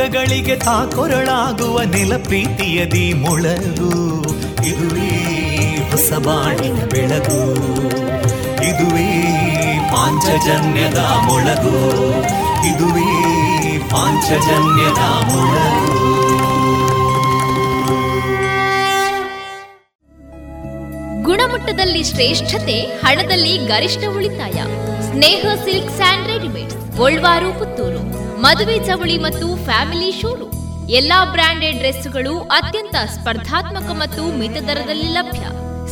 ದುಃಖಗಳಿಗೆ ತಾಕೊರಳಾಗುವ ನೆಲ ಪ್ರೀತಿಯದಿ ಮೊಳಗು. ಇದುವೇ ಹೊಸಬಾಣಿನ ಬೆಳಗು. ಇದುವೇ ಪಾಂಚಜನ್ಯದ ಮೊಳಗು. ಇದುವೇ ಪಾಂಚಜನ್ಯದ ಮೊಳಗು. ಗುಣಮಟ್ಟದಲ್ಲಿ ಶ್ರೇಷ್ಠತೆ, ಹಣದಲ್ಲಿ ಗರಿಷ್ಠ ಉಳಿತಾಯ. ಸ್ನೇಹ ಸಿಲ್ಕ್ ಸ್ಯಾಂಡ್ ರೆಡಿಮೇಡ್ಸ್ ಮದುವೆ ಚವಳಿ ಮತ್ತು ಫ್ಯಾಮಿಲಿ ಶೋರೂಮ್. ಎಲ್ಲಾ ಬ್ರಾಂಡೆಡ್ ಡ್ರೆಸ್ಗಳು ಅತ್ಯಂತ ಸ್ಪರ್ಧಾತ್ಮಕ ಮತ್ತು ಮಿತ ದರದಲ್ಲಿ ಲಭ್ಯ.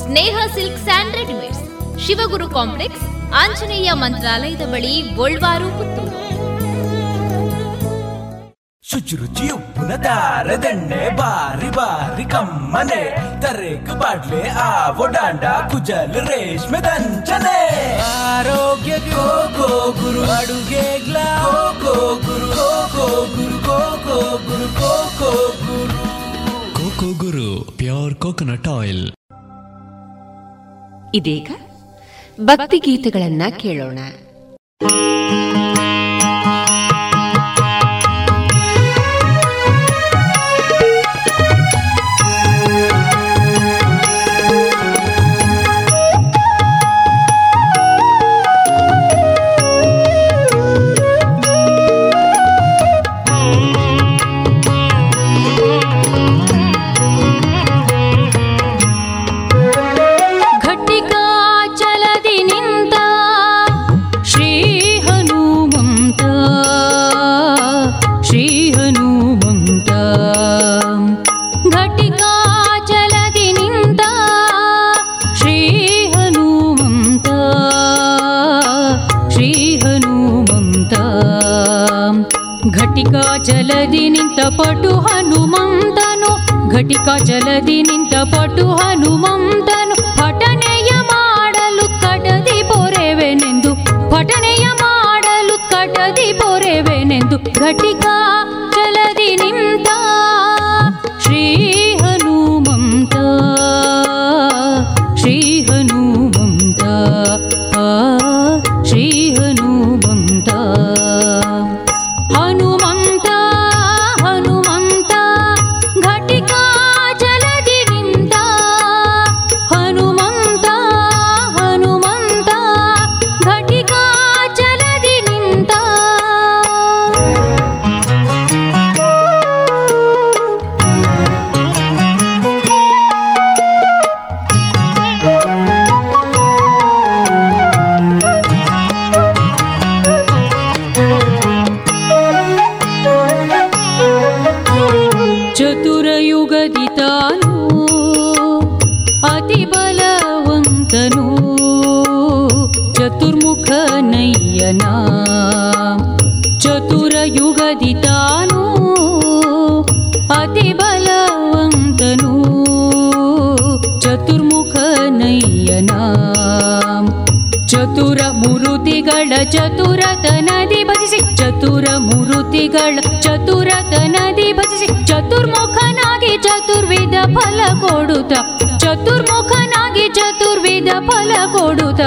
Sneha silk and readymades. Shivaguru complex Anjaneya ಮಂತ್ರಾಲಯದ ಬಳಿ ಗೋಲ್ವಾರು ಪುತ್ತೂರು. ಶುಚಿರುಚಿ ಉಪ್ಪಿನ ದಾರದೆಣ್ಣೆ ಬಾರಿ ಬಾರಿ ಕಮ್ಮನೆ. ತರೇಕು ಬಾಡ್ಲೆ ಆ ಡಾಂಡ ಕುಜಲ್ ರೇಷ್ಮೆ ದಂಚನೆ. ಆರೋಗ್ಯ ಗೋ ಗೋ ಗುರು ಅಡುಗೆ ಗ್ಲಾ ಗೋ ಕೋಕೋನಟ್ ಆಯಿಲ್ ಇದೀಗ ಭಕ್ತಿ ಗೀತೆಗಳನ್ನ ಕೇಳೋಣ. ಜಲದಿ ನಿಂತ ಪಟು ಹನುಮಂತನು, ಘಟಿಕ ಜಲದಿ ನಿಂತ ಪಟು ಹನುಮಂತನು ಪಠನೆಯ ಮಾಡಲು ಕಟದಿ ಪೊರೆವೆನೆಂದು ಪಠನೆಯ ಮಾಡಲು ಕಟದಿ ಪೊರೆವೆನೆಂದು, ಘಟಿಕ ಜಲದಿ ನಿಂತ ಶ್ರೀ ಚತುರತನದಿ ಭಜಿಸಿ ಚತುರ ಮುರುತಿಗಳ ಚತುರತನದಿ ಭಜಿಸಿ ಚತುರ್ಮುಖನಾಗಿ ಚತುರ್ವಿಧ ಫಲ ಕೊಡುತ್ತ ಚತುರ್ಮುಖನಾಗಿ ಚತುರ್ವಿಧ ಫಲ ಕೊಡುತ್ತ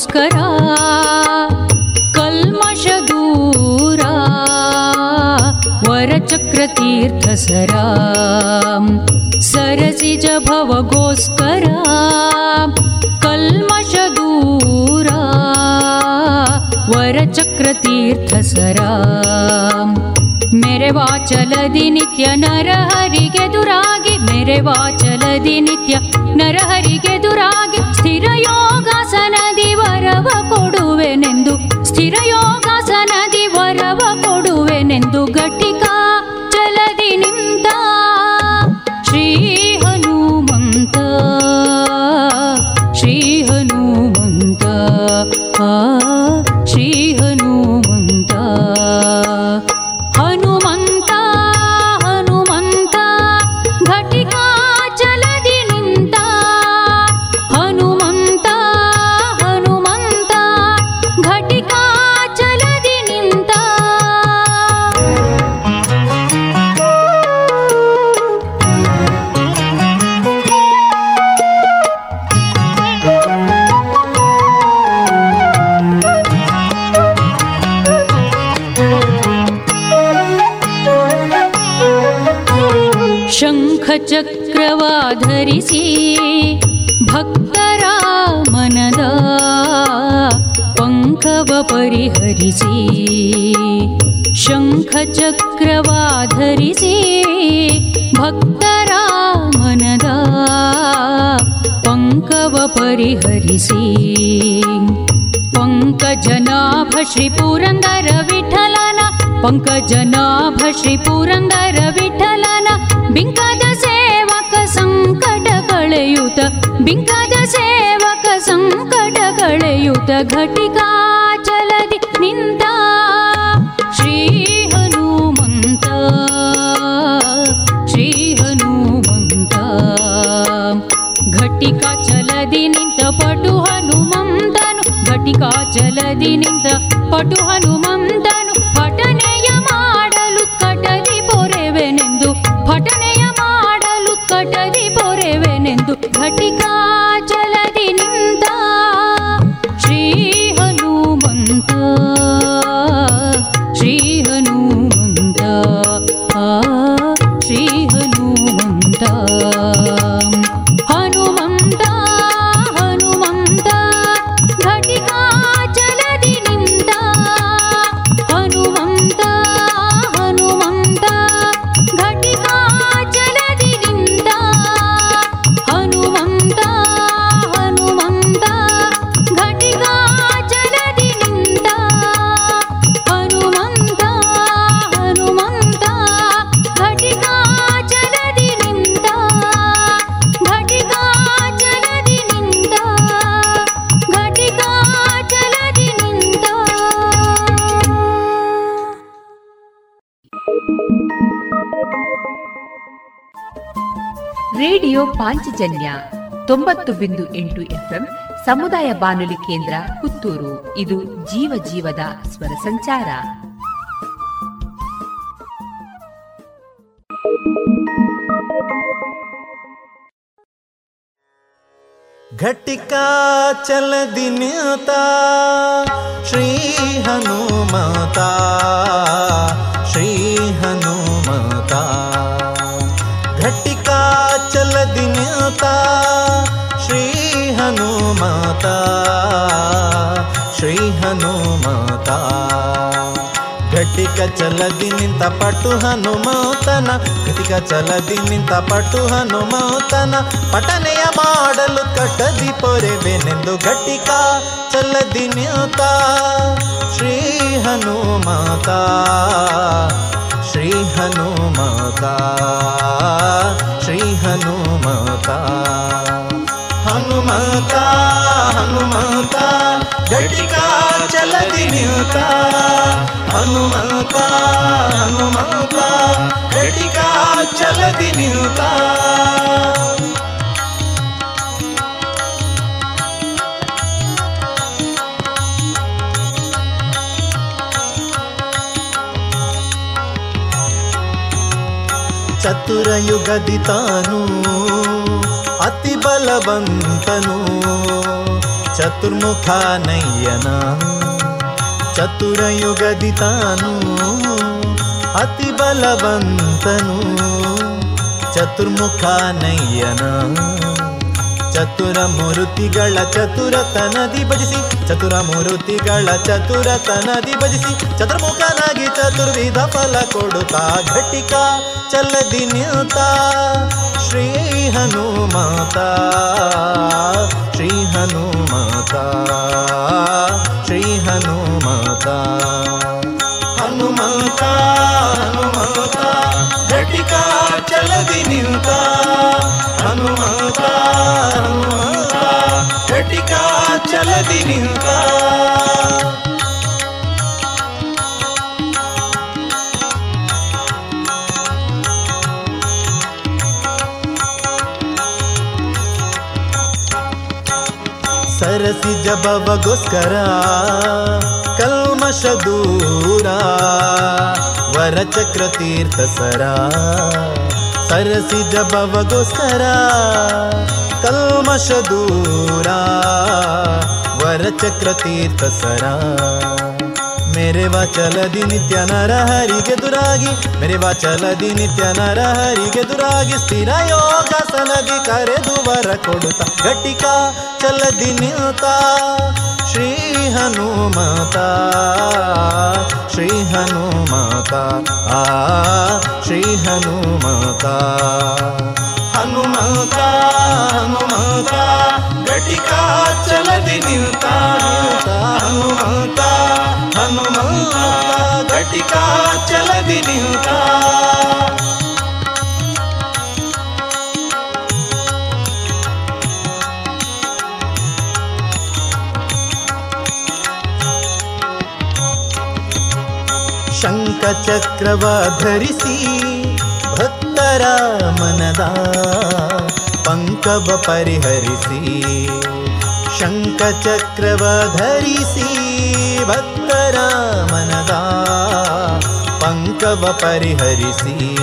स्करा कल्मष दूरा वर चक्रतीर्थ सरा सरसि भवगोस्करा कल्मष दूरा वर चक्रतीर्थ सरा मेरे वाचल दि नरहरि दुरागे मेरे वाचल दि नित्य नर चक्रवाधी भक्त पङ्कवरिहसि पङ्कजना फ श्रीपूरङ्गलन पङ्कजना फ श्रीपूरङ्ग रविठलन बिङ्कद सेवक सङ्कट कळयुत संकट कलयुत बिङ्कदसेवक संकट कलयुत निन्द ನಿಂತ ಪಟು ತೊಂಬತ್ತು ಬಿಂದು ಎಂಟು ಎಫ್ಎಂ ಸಮುದಾಯ ಬಾನುಲಿ ಕೇಂದ್ರ ಪುತ್ತೂರು. ಇದು ಜೀವ ಜೀವದ ಸ್ವರ ಸಂಚಾರ. ಘಟಿಕಾ ಚಲ ದಿನ್ಯತಾ, ಶ್ರೀ ಹನುಮತಾ ಶ್ರೀ ಹನುಮತಾ. ಘಟಿಕಾ ಚಲ ದಿನ್ಯತಾ హనుమాత శ్రీ హనుమాత. గట్టిక చలది నింత పట్టు హనుమాతన గట్టిక చలది నింత పట్టు హనుమాతన. పటనయ మాడలు కట్టది పొరెవెనెందు గట్టిక చల్లది నింత. శ్రీ హనుమాత శ్రీ హనుమాతా. ಚಲದಿ ನಿಂತ ಹನುಮಂತ ಹನುಮಂತ ಘಟಿಕಾ ಚಲದಿ ನಿಂತ ಚತುರಯುಗದಿ ತಾನು ಅತಿ ಬಲವಂತನು ಚತುರ್ಮುಖ ನಯ್ಯನ ಚತುರಯುಗದಿ ತಾನು, ಅತಿ ಬಲವಂತನು. ಚತುರ್ಮುಖ ನಯ್ಯನ ಚತುರ ಮೂರುತಿಗಳ ಚತುರತನದಿ ಭಜಿಸಿ, ಚತುರ ಮೂರುತಿಗಳ ಚತುರತನದಿ ಭಜಿಸಿ, ಚತುರ್ಮುಖನಾಗಿ ಚತುರ್ವಿಧ ಫಲ ಕೊಡುತ್ತಾ, ಘಟಿಕ ಚಲದಿ ನಿಲ್ತಾ. ಶ್ರೀ ಹನುಮಾತ, ಶ್ರೀ ಹನುಮಾತ ಶ್ರೀ ಹನುಮಾತ. ಹನುಮಂತ ಹನುಮಂತ, ಘಟಿಕ ಚಲದಿ ನಿಂತ. ಹನುಮಂತ ಹನುಮಂತ, ಘಟಿಕ ಚಲದಿ ನಿಂತ. ಸರಸಿ ಜಬವಗೋಸ್ಕರ ಕಲ್ಮಶ ದೂರ ವರಚಕ್ರ ತೀರ್ಥ ಸರ ಸರಸಿ ಜಬವಗೋಸ್ಕರ ಕಲ್ಮಶ ದೂರ ವರಚಕ್ರ ತೀರ್ಥ ಸರ ಮೆರೆವ ಚಲದಿ ನಿತ್ಯ ನರ ಹರಿಗೆ ದುರಾಗಿ ಮೆರೆವ ಚಲದಿ ನಿತ್ಯ ನರ ಹರಿಗೆ ದುರಾಗಿ ಸ್ಥಿರ ಯೋಗಾಸನದಿ ಕರೆದು ವರ ಕೊಡುತ್ತ ಘಟಿಕ ಚಲದಿ ನಿಲ್ತ ಶ್ರೀ ಹನುಮತ ಶ್ರೀ ಹನುಮತ ಆ ಶ್ರೀ ಹನುಮತ ಹನುಮತ ಹನುಮತ ಘಟಿಕ ಚಲದಿ ನಿಲ್ತ ಹನುಮತ ಹನುಮಂತ ಘಟಿಕ ಚಲದಿ ನಿಲ್ತ ಶಂಖ ಚಕ್ರವ ಧರಿಸಿ ಭಕ್ತರ ಮನದ ಪಂಕವ ಪರಿಹರಿಸಿ. ಶಂಖ ಚಕ್ರವ ಧರಿಸಿ ಭಕ್ತರ ಮನದ ಪಂಕವ ಪರಿಹರಿಸಿ.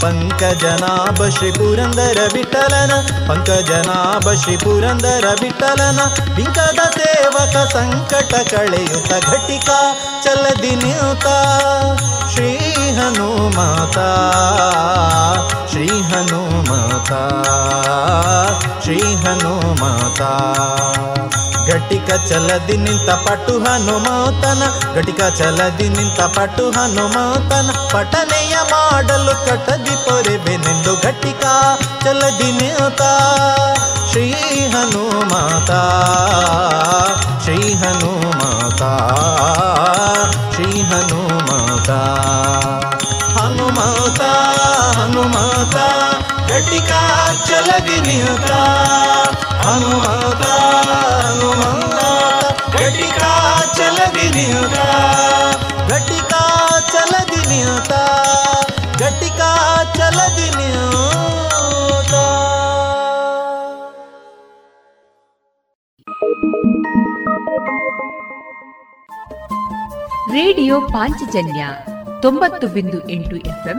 ಪಂಕಜನಾಭ ಶ್ರೀ ಪುರಂದರ ವಿಠಲನ, ಪಂಕಜನಾಭ ಶ್ರೀ ಪುರಂದರ ವಿಠಲನ ಬಿಂಕದ ಸೇವಕ ಸಂಕಟ ಕಳೆಯುತ್ತ ಘಟಿಕ, ಚಲದಿ ನಿಲ್ತ. ಶ್ರೀ ಹನುಮಾತ ಶ್ರೀ ಹನುಮಾತ ಶ್ರೀ ಹನುಮಾತ. ಘಟಿಕ ಚಲದಿ ನಿಂತ ಪಟು ಹನುಮಾತನ ಘಟಿಕ ಚಲದಿ ನಿಂತ ಪಟು ಹನುಮಾತನ ಪಠನೆಯ ಮಾಡಲು ಕಟದಿ ಪೊರೆಬೆನೆಂದು ಘಟಿಕ ಚಲದಿ ನಿಂತ ಶ್ರೀ ಹನುಮಾತ ಶ್ರೀ ಹನುಮಾತ ಶ್ರೀ ಹನುಮಾತ ಹನುಮಾತ ಹನುಮಾತ ಘಟಿಕ ಚಲದಿ ನಿಂತ ಹನುಮಾತ ಹನುಮಾತ ಘಟಿಕ ಚಲದಿ ನಿಂತ ಘಟಿಕ ಚಲದಿ ನಿಂತ ಘಟಿಕ ಚಲದಿ ನಿಂತ ರೇಡಿಯೋ ಪಾಂಚಜನ್ಯ ತೊಂಬತ್ತು ಬಿಂದು ಎಂಟು ಎಫ್ಎಂ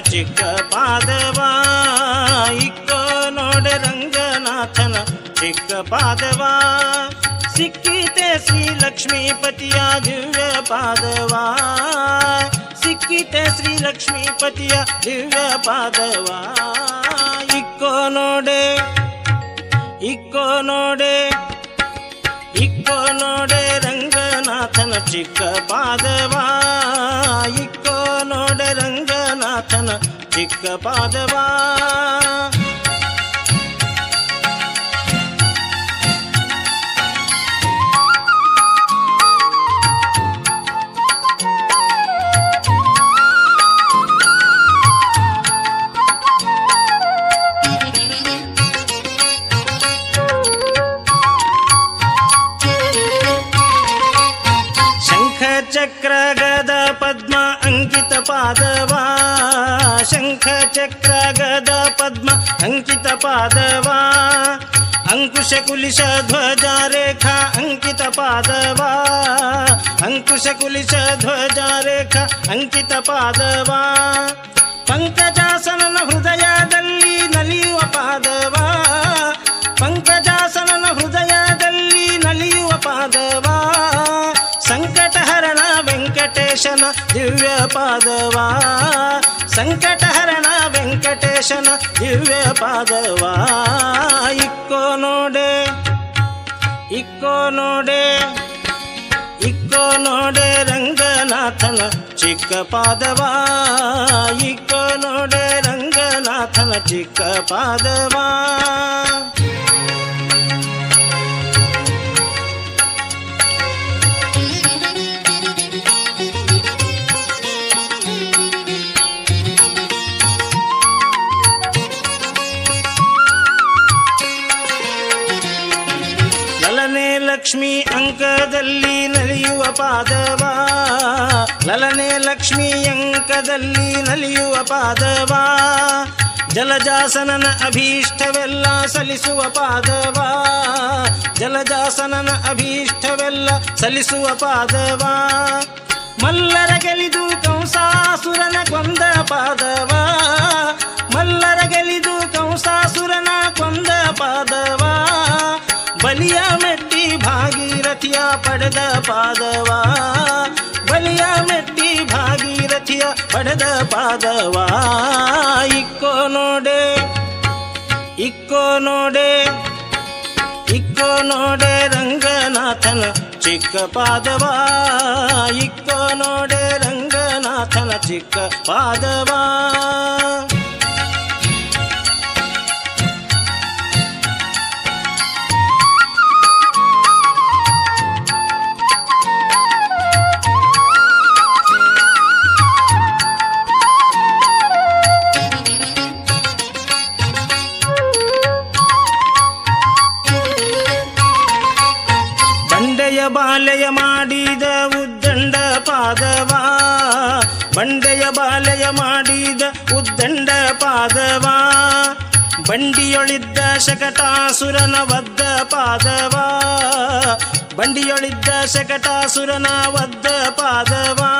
ಚಿಕ್ಕ ಪಾದವ, ಇಕ್ಕೋ ನೋಡೆ ರಂಗನಾಥನ ಚಿಕ್ಕ ಪಾದವ. ಸಿಕ್ಕಿತೆ ಶ್ರೀ ಲಕ್ಷ್ಮೀಪತಿಯ ದಿವ್ಯ ಪಾದವ. ಸಿಕ್ಕಿತೆ ಶ್ರೀ ಲಕ್ಷ್ಮೀಪತಿಯ ದಿವ್ಯ ಪಾದವ. ಇಕ್ಕೋ ನೋಡೆ ಇಕ್ಕೋ ನೋಡೆ ಇಕ್ಕೋ ನೋಡೆ ರಂಗನಾಥನ ಚಿಕ್ಕ ಪಾದವ. ಇಕ್ಕೋ ನೋಡೆ ರಂಗನಾಥನ नाथन चिक्कपादवा चक्र गद पद्म अङ्कित पादवा। ಶಂಖ ಚಕ್ರ ಗದ ಪದ್ಮ ಅಂಕಿತ ಪಾದವಾ. ಅಂಕುಶ ಕುಲಿಶ ಧ್ವಜ ರೇಖಾ ಅಂಕಿತ ಪಾದವಾ. ಅಂಕುಶ ಕುಲಿಶ ಧ್ವಜ ರೇಖಾ ಅಂಕಿತ ಪಾದವಾ. ಪಂಕಜಾಸನನ ಹೃದಯದಲ್ಲಿ ನಲಿಯುವ ಪಾದವಾ. ಪಂಕಜಾಸನನ ಹೃದಯದಲ್ಲಿ ನಲಿಯುವ ಪಾದವಾ. ಸಂಕಟಹರಣ ವೆಂಕಟೇಶನ ದಿವ್ಯ ಪಾದವಾ. ಸಂಕಟಹರಣ ವೆಂಕಟೇಶನ ದಿವ್ಯ ಪಾದವಾ. ಇಕ್ಕೋ ನೋಡೆ ಇಕ್ಕೋ ನೋಡೆ ಇಕ್ಕೋ ನೋಡೆ ರಂಗನಾಥನ ಚಿಕ್ಕ ಪಾದವಾ. ಇಕ್ಕೋ ನೋಡೆ ರಂಗನಾಥನ ಚಿಕ್ಕ ಪಾದವಾ. ಅಂಕದಲ್ಲಿ ನಲಿಯುವ ಪಾದವ? ಲಲನೆ ಲಕ್ಷ್ಮಿ ಅಂಕದಲ್ಲಿ ನಲಿಯುವ ಪಾದವ? ಜಲಜಾಸನನ ಅಭೀಷ್ಟವೆಲ್ಲ ಸಲಿಸುವ ಪಾದವ? ಜಲಜಾಸನನ ಅಭೀಷ್ಟವೆಲ್ಲ ಸಲಿಸುವ ಪಾದವ? ಮಲ್ಲರ ಗೆಲಿದು ಕಂಸಾಸುರನ ಕೊಂದ ಪಾದವ? ಮಲ್ಲರ ಗೆಲಿದು ಭಾಗೀರಥಿಯ ಪಡೆದ ಪಾದವಾ? ಬಲಿಯ ಮೆಟ್ಟಿ ಭಾಗೀರಥಿಯ ಪಡೆದ ಪಾದವಾ? ಇಕ್ಕೋ ನೋಡೆ ಇಕ್ಕೋ ನೋಡೆ ಇಕ್ಕೋ ನೋಡೆ ರಂಗನಾಥನ ಚಿಕ್ಕ ಪಾದವಾ? ಇಕ್ಕೋ ನೋಡೆ ರಂಗನಾಥನ ಚಿಕ್ಕ ಪಾದವಾ? ಪಾದವಾ ಬಂಡಿಯೊಳಿದ್ದ ಶಕಟಾಸುರನ ಒದ್ದ ಪಾದವಾ ಬಂಡಿಯೊಳಿದ್ದ ಶಕಟಾಸುರನ ಒದ್ದ ಪಾದವಾ.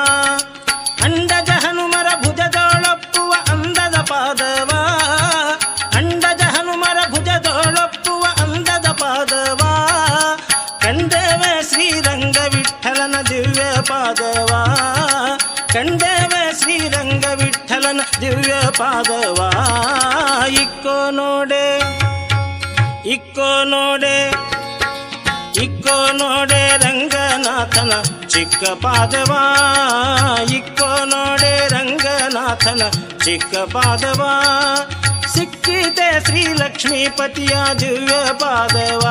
ವಿಠಲನ ದಿವ್ಯ ಪಾದವ? ಇಕ್ಕೋ ನೋಡೆ ಇಕ್ಕೋ ನೋಡೆ ಇಕ್ಕೋ ನೋಡೆ ರಂಗನಾಥನ ಚಿಕ್ಕ ಪಾದವ? ಇಕ್ಕೋ ನೋಡೆ ರಂಗನಾಥನ ಚಿಕ್ಕ ಪಾದವ? ಸಿಕ್ಕಿತೆ ಶ್ರೀ ಲಕ್ಷ್ಮೀಪತಿಯ ದಿವ್ಯ ಪಾದವ?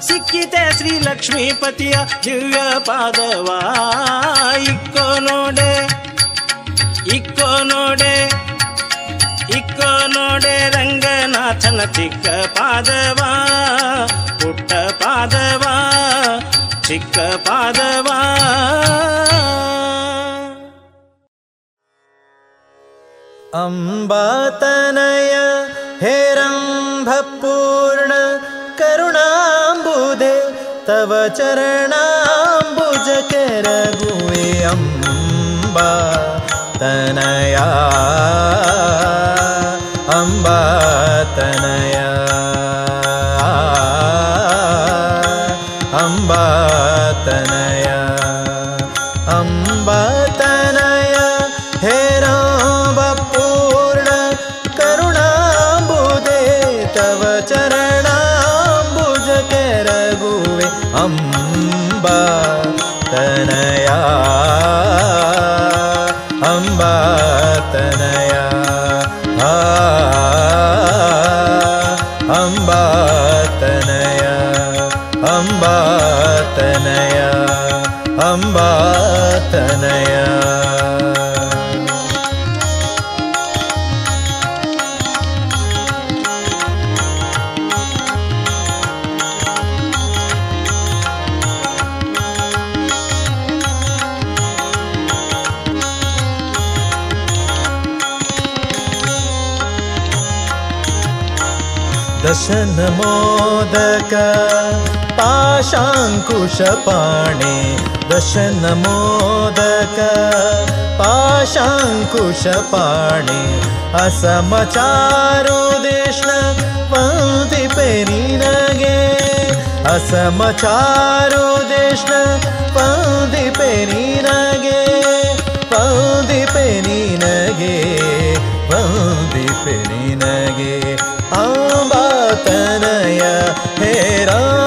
ಸಿಕ್ಕಿತೆ ಶ್ರೀ ಲಕ್ಷ್ಮೀಪತಿಯ ದಿವ್ಯ ಪಾದವ? ಇಕ್ಕೋ ನೋಡೆ ಇಕ್ಕೋ ನೋಡೆ ಇಕ್ಕೋ ನೋಡೆ ರಂಗನಾಥನ ಚಿಕ್ಕ ಪಾದವಾ ಪುಟ್ಟ ಪಾದವಾ ಚಿಕ್ಕ ಪಾದವಾ अम्बातनय हेरम्भपूर्ण करुणाम्बुधे तव चरणाम्बुजकरगुवे अम्बा तनया अम्बा तनया। अम्बा तनया। अम्बा तनया। हेराम्बपूर्ण करुणाम्बुदे तव चरणाम्बुजकरगुवे अम्बा दशनमोदक पाशाङ्कुशपाणे दशनमोदक पाशाङ्कुशपाणे असमचारुदेष्ण पङ्क्ति पेरिनगे असमचारुदेष्ण पङ्क्ति पेरिनगे पङ्क्ति पेरिनगे पङ्क्ति पेरिनगे ಪೌದಿಪೆ ನಿನಗೆ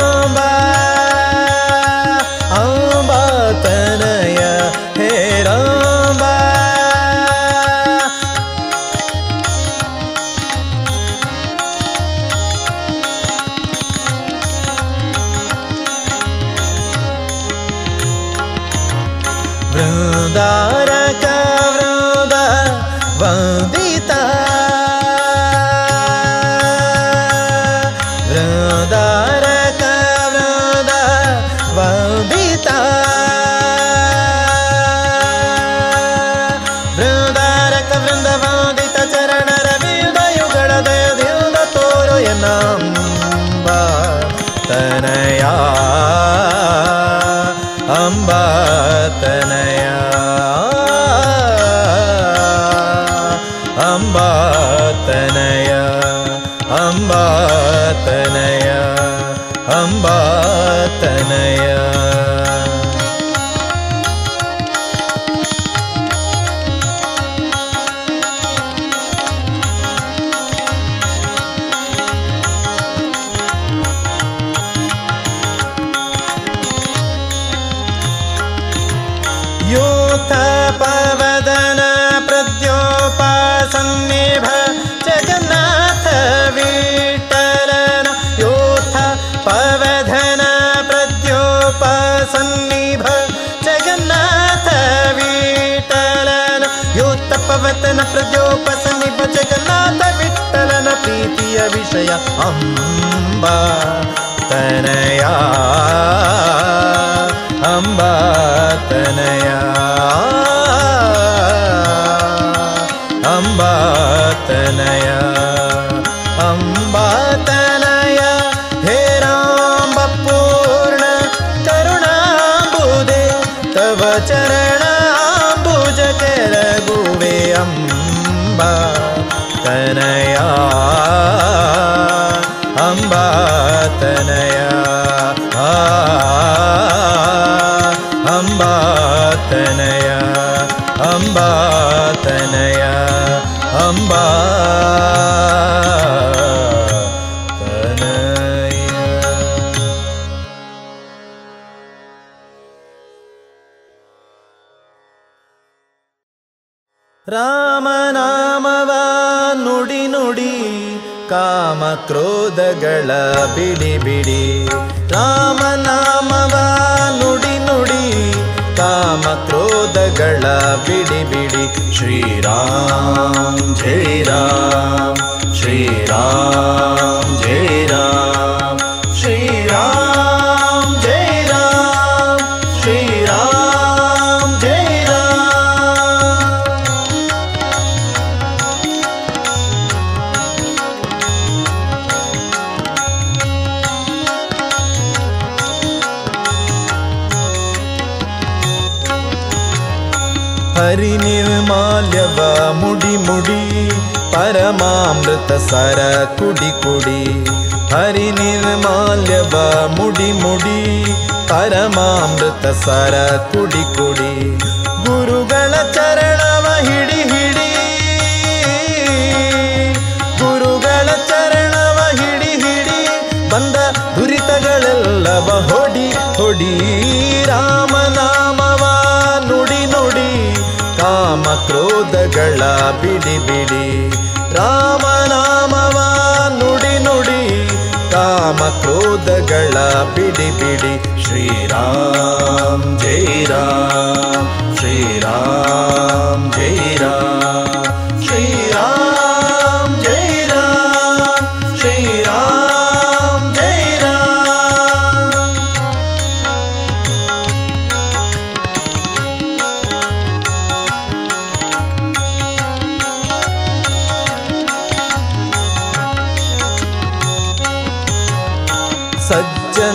विषय अम्बा तनया अम्बा तनया अम्बा तनया अम्बा तनया। हे राम, पूर्ण करुणाम्बुदे तव चरणाम्बुज कर गुवे अम्बा तनया। ಕ್ರೋಧಗಳ ಬಿಡಿ ಬಿಡಿ. ರಾಮನಾಮವ ನುಡಿ ನುಡಿ ಕಾಮ ಕ್ರೋಧಗಳ ಬಿಡಿ ಬಿಡಿ. ಶ್ರೀರಾಮ್ ಜೈ ರಾಮ್ ಶ್ರೀರಾಮ್. ಸರ ಕುಡಿ ಕುಡಿ, ಹರಿ ನಿರ್ಮಾಲ್ಯವ ಮುಡಿ ಮುಡಿ, ಪರಮಾಮೃತ ಸರ ಕುಡಿ ಕುಡಿ, ಗುರುಗಳ ಚರಣವ ಹಿಡಿ ಹಿಡಿ, ಗುರುಗಳ ಚರಣವ ಹಿಡಿ ಹಿಡಿ, ಬಂದ ದುರಿತಗಳೆಲ್ಲವ ಹೊಡಿ ಹೊಡಿ ರಾಮನಾಮವ ನುಡಿ ನುಡಿ, ಕಾಮ ಕ್ರೋಧಗಳ ಬಿಡಿ ಬಿಡಿ ಕಾಮ ಕ್ರೋಧಗಳ ಬಿಡಿ ಬಿಡಿ ಶ್ರೀರಾಮ್ ಜೈ ರಾಮ್ ಶ್ರೀರಾಮ್ ಜೈ ರಾಮ್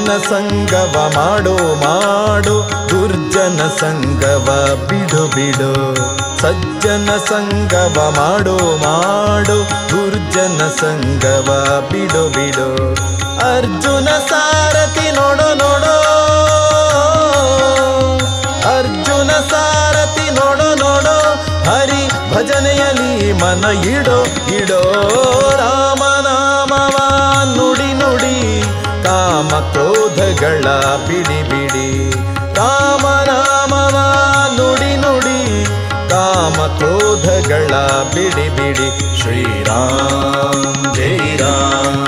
ಸಜ್ಜನ ಸಂಗವ ಮಾಡೋ, ಮಾಡು, ದುರ್ಜನ ಸಂಗವ ಬಿಡು ಬಿಡು. ಸಜ್ಜನ ಸಂಗವ ಮಾಡೋ, ಮಾಡು, ದುರ್ಜನ ಸಂಗವ ಬಿಡು ಬಿಡು. ಅರ್ಜುನ ಸಾರಥಿ ನೋಡು, ನೋಡೋ. ಅರ್ಜುನ ಸಾರಥಿ ನೋಡು ನೋಡು. ಹರಿ ಭಜನೆಯಲ್ಲಿ ಮನ ಇಡೋ ಇಡೋ ರಾಮನಾಮವ ಕಾಮ ಕ್ರೋಧಗಳ ಬಿಡಿ ಬಿಡಿ ಕಾಮನಾಮವ ನುಡಿ ನುಡಿ. ಕಾಮ ಕ್ರೋಧಗಳ ಬಿಡಿ ಬಿಡಿ ಶ್ರೀರಾಮ್ ಜೈ ರಾಮ್.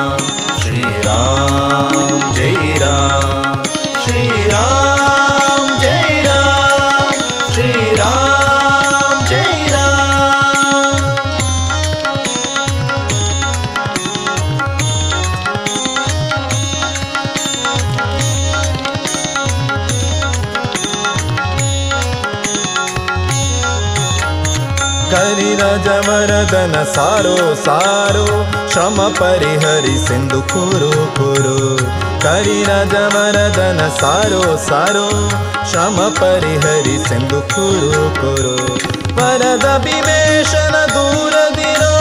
ಕರಿರಜವರದನ ಸಾರೋ ಸಾರೋ, ಶ್ರಮ ಪರಿಹರಿಸೆಂದು ಕುರು ಕುರು. ಕರಿರಜವರದನ ಸಾರೋ ಸಾರೋ, ಶ್ರಮ ಪರಿಹರಿಸೆಂದು ಕುರು ಕುರು. ವರದ ಭೀಮೇಶನ ದೂರದಿರೋ,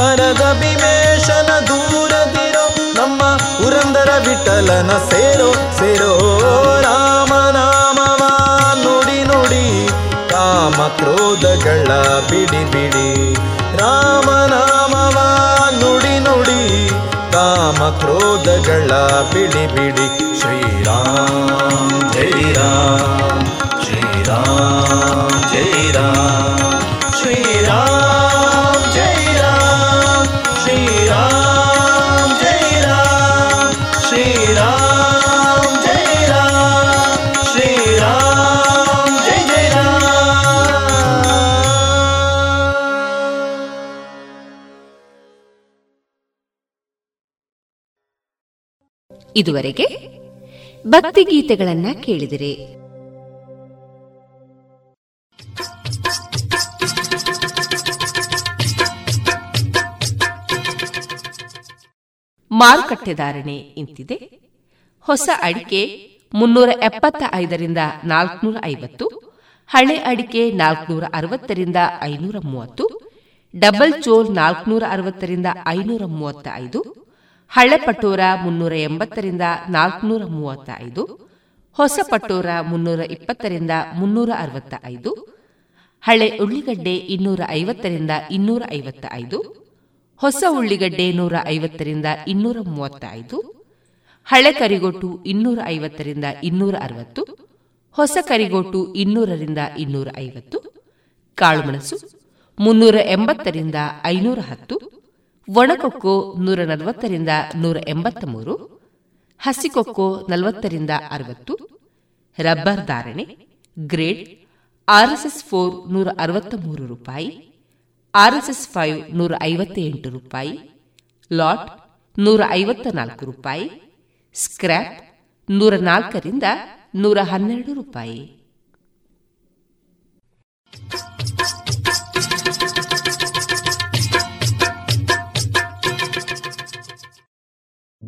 ವರದ ಭೀಮೇಶನ ದೂರದಿರೋ, ನಮ್ಮ ಪುರಂದರ ವಿಠಲನ ಸೇರೋ ಸೇರೋ ಕ್ರೋಧಗಳ ಬಿಡಿ ಬಿಡಿ. ರಾಮನಾಮವ ನುಡಿ ನುಡಿ ಕಾಮ ಕ್ರೋಧಗಳ ಬಿಡಿ ಬಿಡಿ. ಶ್ರೀರಾಮ ಜೈ ರಾಮ್ ಶ್ರೀರಾಮ್ ಇದುವರೆಗೆ ಭಕ್ತಿಗೀತೆಗಳನ್ನ ಕೇಳಿದಿರಿ. ಮಾರುಕಟ್ಟೆ ಧಾರಣೆ ಇಂತಿದೆ. ಹೊಸ ಅಡಿಕೆ ಮುನ್ನೂರ ಎಪ್ಪತ್ತ ಐದರಿಂದ ನಾಲ್ಕನೂರ ಐವತ್ತು, ಹಳೆ ಅಡಿಕೆ ನಾಲ್ಕನೂರ ಅರವತ್ತರಿಂದ ಐನೂರ ಮೂವತ್ತು, ಡಬಲ್ ಚೋಲ್ ನಾಲ್ಕನೂರ ಅರವತ್ತರಿಂದ ಐನೂರ ಮೂವತ್ತ ಐದು ಹಳೆ ಪಟೋರ ಮುನ್ನೂರ ಎಂಬತ್ತರಿಂದ ನಾಲ್ಕುನೂರ ಮೂವತ್ತ ಐದು ಹೊಸ ಪಟೋರ ಮುನ್ನೂರ ಇಪ್ಪತ್ತರಿಂದ ಮುನ್ನೂರ ಅರವತ್ತ ಐದು ಹಳೆ ಉಳ್ಳಿಗಡ್ಡೆ ಇನ್ನೂರ ಐವತ್ತರಿಂದ ಇನ್ನೂರ ಐವತ್ತ ಐದು ಹೊಸ ಉಳ್ಳಿಗಡ್ಡೆ ನೂರ ಐವತ್ತರಿಂದ ಇನ್ನೂರ ಮೂವತ್ತ ಐದು ಹಳೆ ಕರಿಗೋಟು ಇನ್ನೂರ ಐವತ್ತರಿಂದ ಇನ್ನೂರ ಅರವತ್ತು, ಹೊಸ ಕರಿಗೋಟು ಇನ್ನೂರರಿಂದ ಇನ್ನೂರ ಐವತ್ತು, ಕಾಳುಮೆಣಸು ಮುನ್ನೂರ ಎಂಬತ್ತರಿಂದ ಐನೂರ ಹತ್ತು ಒಣಕೊಕ್ಕೋ ನೂರ ನಲವತ್ತರಿಂದ ನೂರ ಎಂಬತ್ತ ಮೂರು ಹಸಿಕೊಕ್ಕೋ ನಲವತ್ತರಿಂದ ಅರವತ್ತು, ರಬ್ಬರ್ ಧಾರಣೆ, ಗ್ರೇಡ್, ಆರ್ಎಸ್ಎಸ್ ಫೋರ್ ನೂರ ಅರವತ್ತ ಮೂರು ರೂಪಾಯಿ, ಆರ್ಎಸ್ಎಸ್ ಫೈವ್ ನೂರ ಐವತ್ತ ಎಂಟು ರೂಪಾಯಿ, ಲಾಟ್ ನೂರ ಐವತ್ತ ನಾಲ್ಕು ರೂಪಾಯಿ, ಸ್ಕ್ರ್ಯಾಪ್ ನೂರ ನಾಲ್ಕರಿಂದ ನೂರ ಹನ್ನೆರಡು ರೂಪಾಯಿ.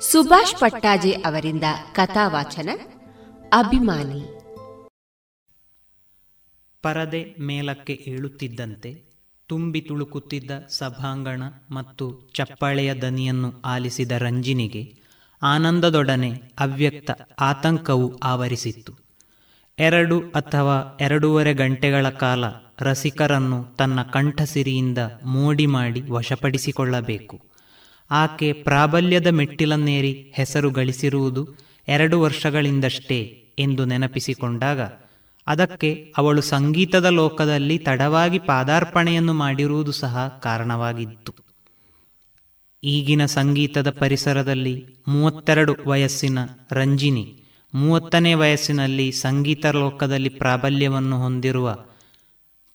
ಸುಭಾಷ್ ಪಟ್ಟಾಜೆ ಅವರಿಂದ ಕಥಾವಾಚನ, ಅಭಿಮಾನಿ. ಪರದೆ ಮೇಲಕ್ಕೆ ಏಳುತ್ತಿದ್ದಂತೆ, ತುಂಬಿ ತುಳುಕುತ್ತಿದ್ದ ಸಭಾಂಗಣ ಮತ್ತು ಚಪ್ಪಾಳೆಯ ದನಿಯನ್ನು ಆಲಿಸಿದ ರಂಜಿನಿಗೆ ಆನಂದದೊಡನೆ ಅವ್ಯಕ್ತ ಆತಂಕವು ಆವರಿಸಿತ್ತು. ಎರಡು ಅಥವಾ ಎರಡೂವರೆ ಗಂಟೆಗಳ ಕಾಲ ರಸಿಕರನ್ನು ತನ್ನ ಕಂಠಸಿರಿಯಿಂದ ಮೋಡಿ ಮಾಡಿ ವಶಪಡಿಸಿಕೊಳ್ಳಬೇಕು. ಆಕೆ ಪ್ರಾಬಲ್ಯದ ಮೆಟ್ಟಿಲನ್ನೇರಿ ಹೆಸರು ಗಳಿಸಿರುವುದು ಎರಡು ವರ್ಷಗಳಿಂದಷ್ಟೇ ಎಂದು ನೆನಪಿಸಿಕೊಂಡಾಗ ಅದಕ್ಕೆ ಅವಳು ಸಂಗೀತದ ಲೋಕದಲ್ಲಿ ತಡವಾಗಿ ಪಾದಾರ್ಪಣೆಯನ್ನು ಮಾಡಿರುವುದು ಸಹ ಕಾರಣವಾಗಿತ್ತು. ಈಗಿನ ಸಂಗೀತದ ಪರಿಸರದಲ್ಲಿ ಮೂವತ್ತೆರಡು ವಯಸ್ಸಿನ ರಂಜಿನಿ, ಮೂವತ್ತನೇ ವಯಸ್ಸಿನಲ್ಲಿ ಸಂಗೀತ ಲೋಕದಲ್ಲಿ ಪ್ರಾಬಲ್ಯವನ್ನು ಹೊಂದಿರುವ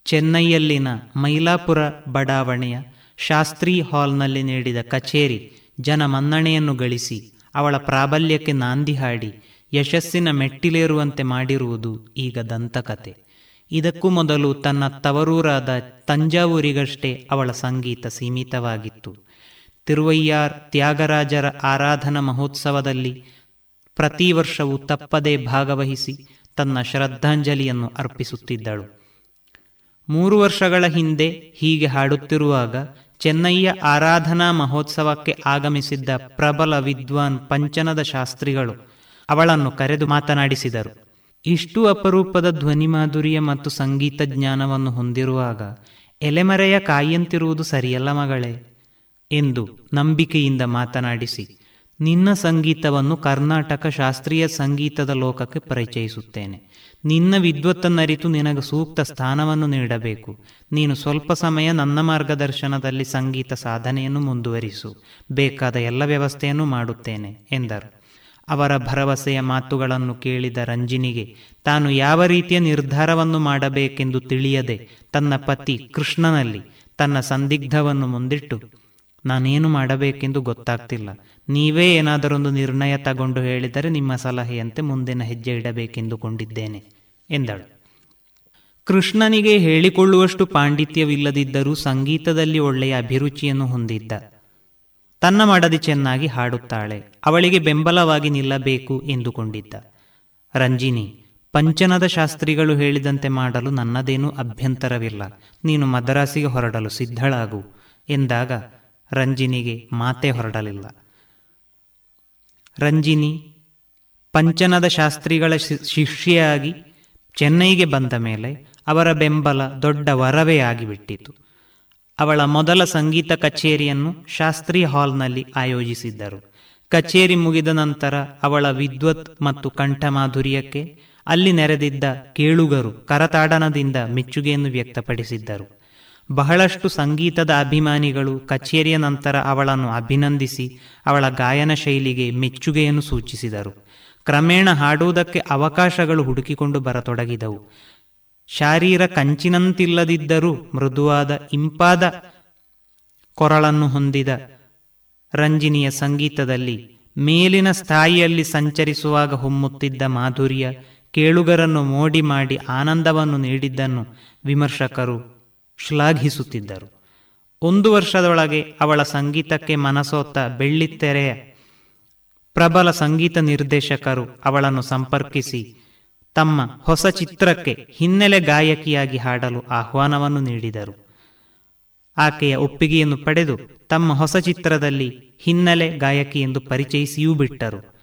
ಚೆನ್ನೈಯಲ್ಲಿನ ಮೈಲಾಪುರ ಬಡಾವಣೆಯ ಶಾಸ್ತ್ರಿ ಹಾಲ್ನಲ್ಲಿ ನೀಡಿದ ಕಚೇರಿ ಜನ ಮನ್ನಣೆಯನ್ನು ಗಳಿಸಿ, ಅವಳ ಪ್ರಾಬಲ್ಯಕ್ಕೆ ನಾಂದಿ ಹಾಡಿ, ಯಶಸ್ಸಿನ ಮೆಟ್ಟಿಲೇರುವಂತೆ ಮಾಡಿರುವುದು ಈಗ ದಂತಕತೆ. ಇದಕ್ಕೂ ಮೊದಲು ತನ್ನ ತವರೂರಾದ ತಂಜಾವೂರಿಗಷ್ಟೇ ಅವಳ ಸಂಗೀತ ಸೀಮಿತವಾಗಿತ್ತು. ತಿರುವಯ್ಯಾರ್ ತ್ಯಾಗರಾಜರ ಆರಾಧನಾ ಮಹೋತ್ಸವದಲ್ಲಿ ಪ್ರತಿ ವರ್ಷವೂ ತಪ್ಪದೇ ಭಾಗವಹಿಸಿ ತನ್ನ ಶ್ರದ್ಧಾಂಜಲಿಯನ್ನು ಅರ್ಪಿಸುತ್ತಿದ್ದಳು. ಮೂರು ವರ್ಷಗಳ ಹಿಂದೆ ಹೀಗೆ ಹಾಡುತ್ತಿರುವಾಗ ಚೆನ್ನೈಯ ಆರಾಧನಾ ಮಹೋತ್ಸವಕ್ಕೆ ಆಗಮಿಸಿದ್ದ ಪ್ರಬಲ ವಿದ್ವಾನ್ ಪಂಚನದ ಶಾಸ್ತ್ರಿಗಳು ಅವಳನ್ನು ಕರೆದು ಮಾತನಾಡಿಸಿದರು. ಇಷ್ಟು ಅಪರೂಪದ ಧ್ವನಿ ಮಾಧುರ್ಯ ಮತ್ತು ಸಂಗೀತ ಜ್ಞಾನವನ್ನು ಹೊಂದಿರುವಾಗ ಎಲೆಮರೆಯ ಕಾಯಂತಿರುವುದು ಸರಿಯಲ್ಲ ಮಗಳೇ ಎಂದು ನಂಬಿಕೆಯಿಂದ ಮಾತನಾಡಿಸಿ, ನಿನ್ನ ಸಂಗೀತವನ್ನು ಕರ್ನಾಟಕ ಶಾಸ್ತ್ರೀಯ ಸಂಗೀತದ ಲೋಕಕ್ಕೆ ಪರಿಚಯಿಸುತ್ತೇನೆ. ನಿನ್ನ ವಿದ್ವತ್ತನ್ನರಿತು ನಿನಗೆ ಸೂಕ್ತ ಸ್ಥಾನವನ್ನು ನೀಡಬೇಕು. ನೀನು ಸ್ವಲ್ಪ ಸಮಯ ನನ್ನ ಮಾರ್ಗದರ್ಶನದಲ್ಲಿ ಸಂಗೀತ ಸಾಧನೆಯನ್ನು ಮುಂದುವರಿಸು. ಬೇಕಾದ ಎಲ್ಲ ವ್ಯವಸ್ಥೆಯನ್ನು ಮಾಡುತ್ತೇನೆ, ಎಂದರು. ಅವರ ಭರವಸೆಯ ಮಾತುಗಳನ್ನು ಕೇಳಿದ ರಂಜಿನಿಗೆ, ತಾನು ಯಾವ ರೀತಿಯ ನಿರ್ಧಾರವನ್ನು ಮಾಡಬೇಕೆಂದು ತಿಳಿಯದೆ ತನ್ನ ಪತಿ ಕೃಷ್ಣನಲ್ಲಿ ತನ್ನ ಸಂದಿಗ್ಧವನ್ನು ಮುಂದಿಟ್ಟು, ನಾನೇನು ಮಾಡಬೇಕೆಂದು ಗೊತ್ತಾಗ್ತಿಲ್ಲ. ನೀವೇ ಏನಾದರೊಂದು ನಿರ್ಣಯ ತಗೊಂಡು ಹೇಳಿದರೆ ನಿಮ್ಮ ಸಲಹೆಯಂತೆ ಮುಂದಿನ ಹೆಜ್ಜೆ ಇಡಬೇಕೆಂದುಕೊಂಡಿದ್ದೇನೆ. ಎಂದಳು. ಕೃಷ್ಣನಿಗೆ ಹೇಳಿಕೊಳ್ಳುವಷ್ಟು ಪಾಂಡಿತ್ಯವಿಲ್ಲದಿದ್ದರೂ ಸಂಗೀತದಲ್ಲಿ ಒಳ್ಳೆಯ ಅಭಿರುಚಿಯನ್ನು ಹೊಂದಿದ್ದ. ತನ್ನ ಮಡದಿ ಚೆನ್ನಾಗಿ ಹಾಡುತ್ತಾಳೆ. ಅವಳಿಗೆ ಬೆಂಬಲವಾಗಿ ನಿಲ್ಲಬೇಕು ಎಂದುಕೊಂಡಿದ್ದ. ರಂಜಿನಿ, ಪಂಚನದ ಶಾಸ್ತ್ರಿಗಳು ಹೇಳಿದಂತೆ ಮಾಡಲು ನನ್ನದೇನೂ ಅಭ್ಯಂತರವಿಲ್ಲ. ನೀನು ಮದ್ರಾಸಿಗೆ ಹೊರಡಲು ಸಿದ್ಧಳಾಗು ಎಂದಾಗ ರಂಜಿನಿಗೆ ಮಾತೇ ಹೊರಡಲಿಲ್ಲ. ರಂಜಿನಿ, ಪಂಚನದ ಶಾಸ್ತ್ರಿಗಳ ಶಿಷ್ಯೆಯಾಗಿ ಚೆನ್ನೈಗೆ ಬಂದ ಮೇಲೆ ಅವರ ಬೆಂಬಲ ದೊಡ್ಡ ವರವೇ ಆಗಿಬಿಟ್ಟಿತು. ಅವಳ ಮೊದಲ ಸಂಗೀತ ಕಚೇರಿಯನ್ನು ಶಾಸ್ತ್ರಿ ಹಾಲ್ನಲ್ಲಿ ಆಯೋಜಿಸಿದ್ದರು. ಕಚೇರಿ ಮುಗಿದ ನಂತರ ಅವಳ ವಿದ್ವತ್ ಮತ್ತು ಕಂಠಮಾಧುರ್ಯಕ್ಕೆ ಅಲ್ಲಿ ನೆರೆದಿದ್ದ ಕೇಳುಗರು ಕರತಾಡನದಿಂದ ಮೆಚ್ಚುಗೆಯನ್ನು ವ್ಯಕ್ತಪಡಿಸಿದ್ದರು. ಬಹಳಷ್ಟು ಸಂಗೀತದ ಅಭಿಮಾನಿಗಳು ಕಚೇರಿಯ ನಂತರ ಅವಳನ್ನು ಅಭಿನಂದಿಸಿ ಅವಳ ಗಾಯನ ಶೈಲಿಗೆ ಮೆಚ್ಚುಗೆಯನ್ನು ಸೂಚಿಸಿದರು. ಕ್ರಮೇಣ ಹಾಡುವುದಕ್ಕೆ ಅವಕಾಶಗಳು ಹುಡುಕಿಕೊಂಡು ಬರತೊಡಗಿದವು. ಶಾರೀರ ಕಂಚಿನಂತಿಲ್ಲದಿದ್ದರೂ ಮೃದುವಾದ ಇಂಪಾದ ಕೊರಳನ್ನು ಹೊಂದಿದ ರಂಜಿನಿಯ ಸಂಗೀತದಲ್ಲಿ ಮೇಲಿನ ಸ್ಥಾಯಿಯಲ್ಲಿ ಸಂಚರಿಸುವಾಗ ಹೊಮ್ಮುತ್ತಿದ್ದ ಮಾಧುರ್ಯ ಕೇಳುಗರನ್ನು ಮೋಡಿ ಮಾಡಿ ಆನಂದವನ್ನು ನೀಡಿದ್ದನ್ನು ವಿಮರ್ಶಕರು ಶ್ಲಾಘಿಸುತ್ತಿದ್ದರು. ಒಂದು ವರ್ಷದೊಳಗೆ ಅವಳ ಸಂಗೀತಕ್ಕೆ ಮನಸೋತ ಬೆಳ್ಳಿತೆರೆಯ ಪ್ರಬಲ ಸಂಗೀತ ನಿರ್ದೇಶಕರು ಅವಳನ್ನು ಸಂಪರ್ಕಿಸಿ ತಮ್ಮ ಹೊಸ ಚಿತ್ರಕ್ಕೆ ಹಿನ್ನೆಲೆ ಗಾಯಕಿಯಾಗಿ ಹಾಡಲು ಆಹ್ವಾನವನ್ನು ನೀಡಿದರು. ಆಕೆಯ ಒಪ್ಪಿಗೆಯನ್ನು ಪಡೆದು ತಮ್ಮ ಹೊಸ ಚಿತ್ರದಲ್ಲಿ ಹಿನ್ನೆಲೆ ಗಾಯಕಿ ಎಂದು ಪರಿಚಯಿಸಿಯೂ ಬಿಟ್ಟರು.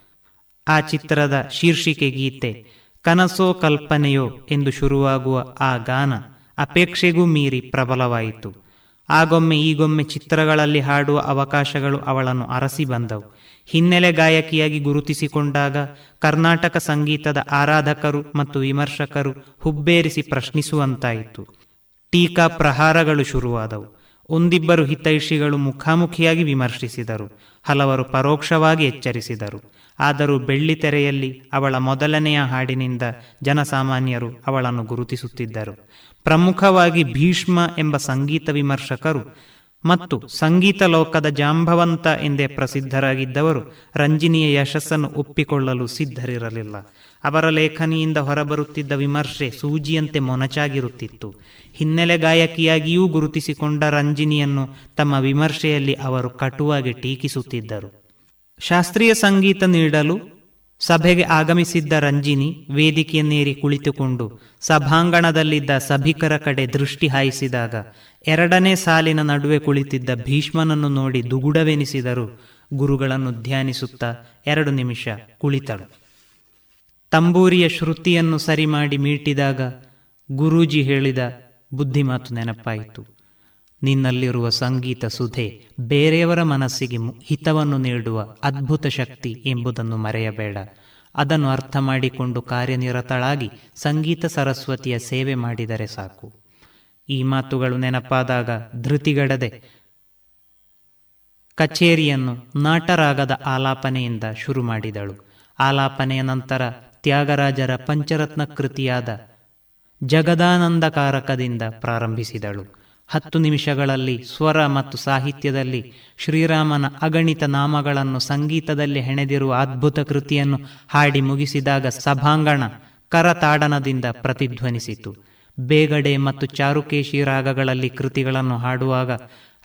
ಆ ಚಿತ್ರದ ಶೀರ್ಷಿಕೆ ಗೀತೆ, ಕನಸೋ ಕಲ್ಪನೆಯೋ ಎಂದು ಶುರುವಾಗುವ ಆ ಗಾನ ಅಪೇಕ್ಷೆಗೂ ಮೀರಿ ಪ್ರಬಲವಾಯಿತು. ಆಗೊಮ್ಮೆ ಈಗೊಮ್ಮೆ ಚಿತ್ರಗಳಲ್ಲಿ ಹಾಡುವ ಅವಕಾಶಗಳು ಅವಳನ್ನು ಅರಸಿ ಬಂದವು. ಹಿನ್ನೆಲೆ ಗಾಯಕಿಯಾಗಿ ಗುರುತಿಸಿಕೊಂಡಾಗ ಕರ್ನಾಟಕ ಸಂಗೀತದ ಆರಾಧಕರು ಮತ್ತು ವಿಮರ್ಶಕರು ಹುಬ್ಬೇರಿಸಿ ಪ್ರಶ್ನಿಸುವಂತಾಯಿತು. ಟೀಕಾ ಪ್ರಹಾರಗಳು ಶುರುವಾದವು. ಒಂದಿಬ್ಬರು ಹಿತೈಷಿಗಳು ಮುಖಾಮುಖಿಯಾಗಿ ವಿಮರ್ಶಿಸಿದರು. ಹಲವರು ಪರೋಕ್ಷವಾಗಿ ಎಚ್ಚರಿಸಿದರು. ಆದರೂ ಬೆಳ್ಳಿತೆರೆಯಲ್ಲಿ ಅವಳ ಮೊದಲನೆಯ ಹಾಡಿನಿಂದ ಜನಸಾಮಾನ್ಯರು ಅವಳನ್ನು ಗುರುತಿಸುತ್ತಿದ್ದರು. ಪ್ರಮುಖವಾಗಿ ಭೀಷ್ಮ ಎಂಬ ಸಂಗೀತ ವಿಮರ್ಶಕರು ಮತ್ತು ಸಂಗೀತ ಲೋಕದ ಜಾಂಬವಂತ ಎಂದೇ ಪ್ರಸಿದ್ಧರಾಗಿದ್ದವರು ರಂಜಿನಿಯ ಯಶಸ್ಸನ್ನು ಒಪ್ಪಿಕೊಳ್ಳಲು ಸಿದ್ಧರಿರಲಿಲ್ಲ. ಅವರ ಲೇಖನಿಯಿಂದ ಹೊರಬರುತ್ತಿದ್ದ ವಿಮರ್ಶೆ ಸೂಜಿಯಂತೆ ಮೊನಚಾಗಿರುತ್ತಿತ್ತು. ಹಿನ್ನೆಲೆ ಗಾಯಕಿಯಾಗಿಯೂ ಗುರುತಿಸಿಕೊಂಡ ರಂಜಿನಿಯನ್ನು ತಮ್ಮ ವಿಮರ್ಶೆಯಲ್ಲಿ ಅವರು ಕಟುವಾಗಿ ಟೀಕಿಸುತ್ತಿದ್ದರು. ಶಾಸ್ತ್ರೀಯ ಸಂಗೀತ ನೀಡಲು ಸಭೆಗೆ ಆಗಮಿಸಿದ್ದ ರಂಜಿನಿ ವೇದಿಕೆಯನ್ನೇರಿ ಕುಳಿತುಕೊಂಡು ಸಭಾಂಗಣದಲ್ಲಿದ್ದ ಸಭಿಕರ ಕಡೆ ದೃಷ್ಟಿ ಹಾಯಿಸಿದಾಗ ಎರಡನೇ ಸಾಲಿನ ನಡುವೆ ಕುಳಿತಿದ್ದ ಭೀಷ್ಮನನ್ನು ನೋಡಿ ದುಗುಡವೆನಿಸಿದರು. ಗುರುಗಳನ್ನು ಧ್ಯಾನಿಸುತ್ತಾ ಎರಡು ನಿಮಿಷ ಕುಳಿತಳು. ತಂಬೂರಿಯ ಶ್ರುತಿಯನ್ನು ಸರಿ ಮಾಡಿ ಮೀಟಿದಾಗ ಗುರೂಜಿ ಹೇಳಿದ ಬುದ್ಧಿಮಾತು ನೆನಪಾಯಿತು. ನಿನ್ನಲ್ಲಿರುವ ಸಂಗೀತ ಸುಧೆ ಬೇರೆಯವರ ಮನಸ್ಸಿಗೆ ಹಿತವನ್ನು ನೀಡುವ ಅದ್ಭುತ ಶಕ್ತಿ ಎಂಬುದನ್ನು ಮರೆಯಬೇಡ. ಅದನ್ನು ಅರ್ಥ ಮಾಡಿಕೊಂಡು ಕಾರ್ಯನಿರತಳಾಗಿ ಸಂಗೀತ ಸರಸ್ವತಿಯ ಸೇವೆ ಮಾಡಿದರೆ ಸಾಕು. ಈ ಮಾತುಗಳು ನೆನಪಾದಾಗ ಧೃತಿಗಡದೆ ಕಚೇರಿಯನ್ನು ನಾಟರಾಗದ ಆಲಾಪನೆಯಿಂದ ಶುರು ಮಾಡಿದಳು. ಆಲಾಪನೆಯ ನಂತರ ತ್ಯಾಗರಾಜರ ಪಂಚರತ್ನ ಕೃತಿಯಾದ ಜಗದಾನಂದಕಾರಕದಿಂದ ಪ್ರಾರಂಭಿಸಿದಳು. ಹತ್ತು ನಿಮಿಷಗಳಲ್ಲಿ ಸ್ವರ ಮತ್ತು ಸಾಹಿತ್ಯದಲ್ಲಿ ಶ್ರೀರಾಮನ ಅಗಣಿತ ನಾಮಗಳನ್ನು ಸಂಗೀತದಲ್ಲಿ ಹೆಣೆದಿರುವ ಅದ್ಭುತ ಕೃತಿಯನ್ನು ಹಾಡಿ ಮುಗಿಸಿದಾಗ ಸಭಾಂಗಣ ಕರತಾಡನದಿಂದ ಪ್ರತಿಧ್ವನಿಸಿತು. ಬೇಗಡೆ ಮತ್ತು ಚಾರುಕೇಶಿ ರಾಗಗಳಲ್ಲಿ ಕೃತಿಗಳನ್ನು ಹಾಡುವಾಗ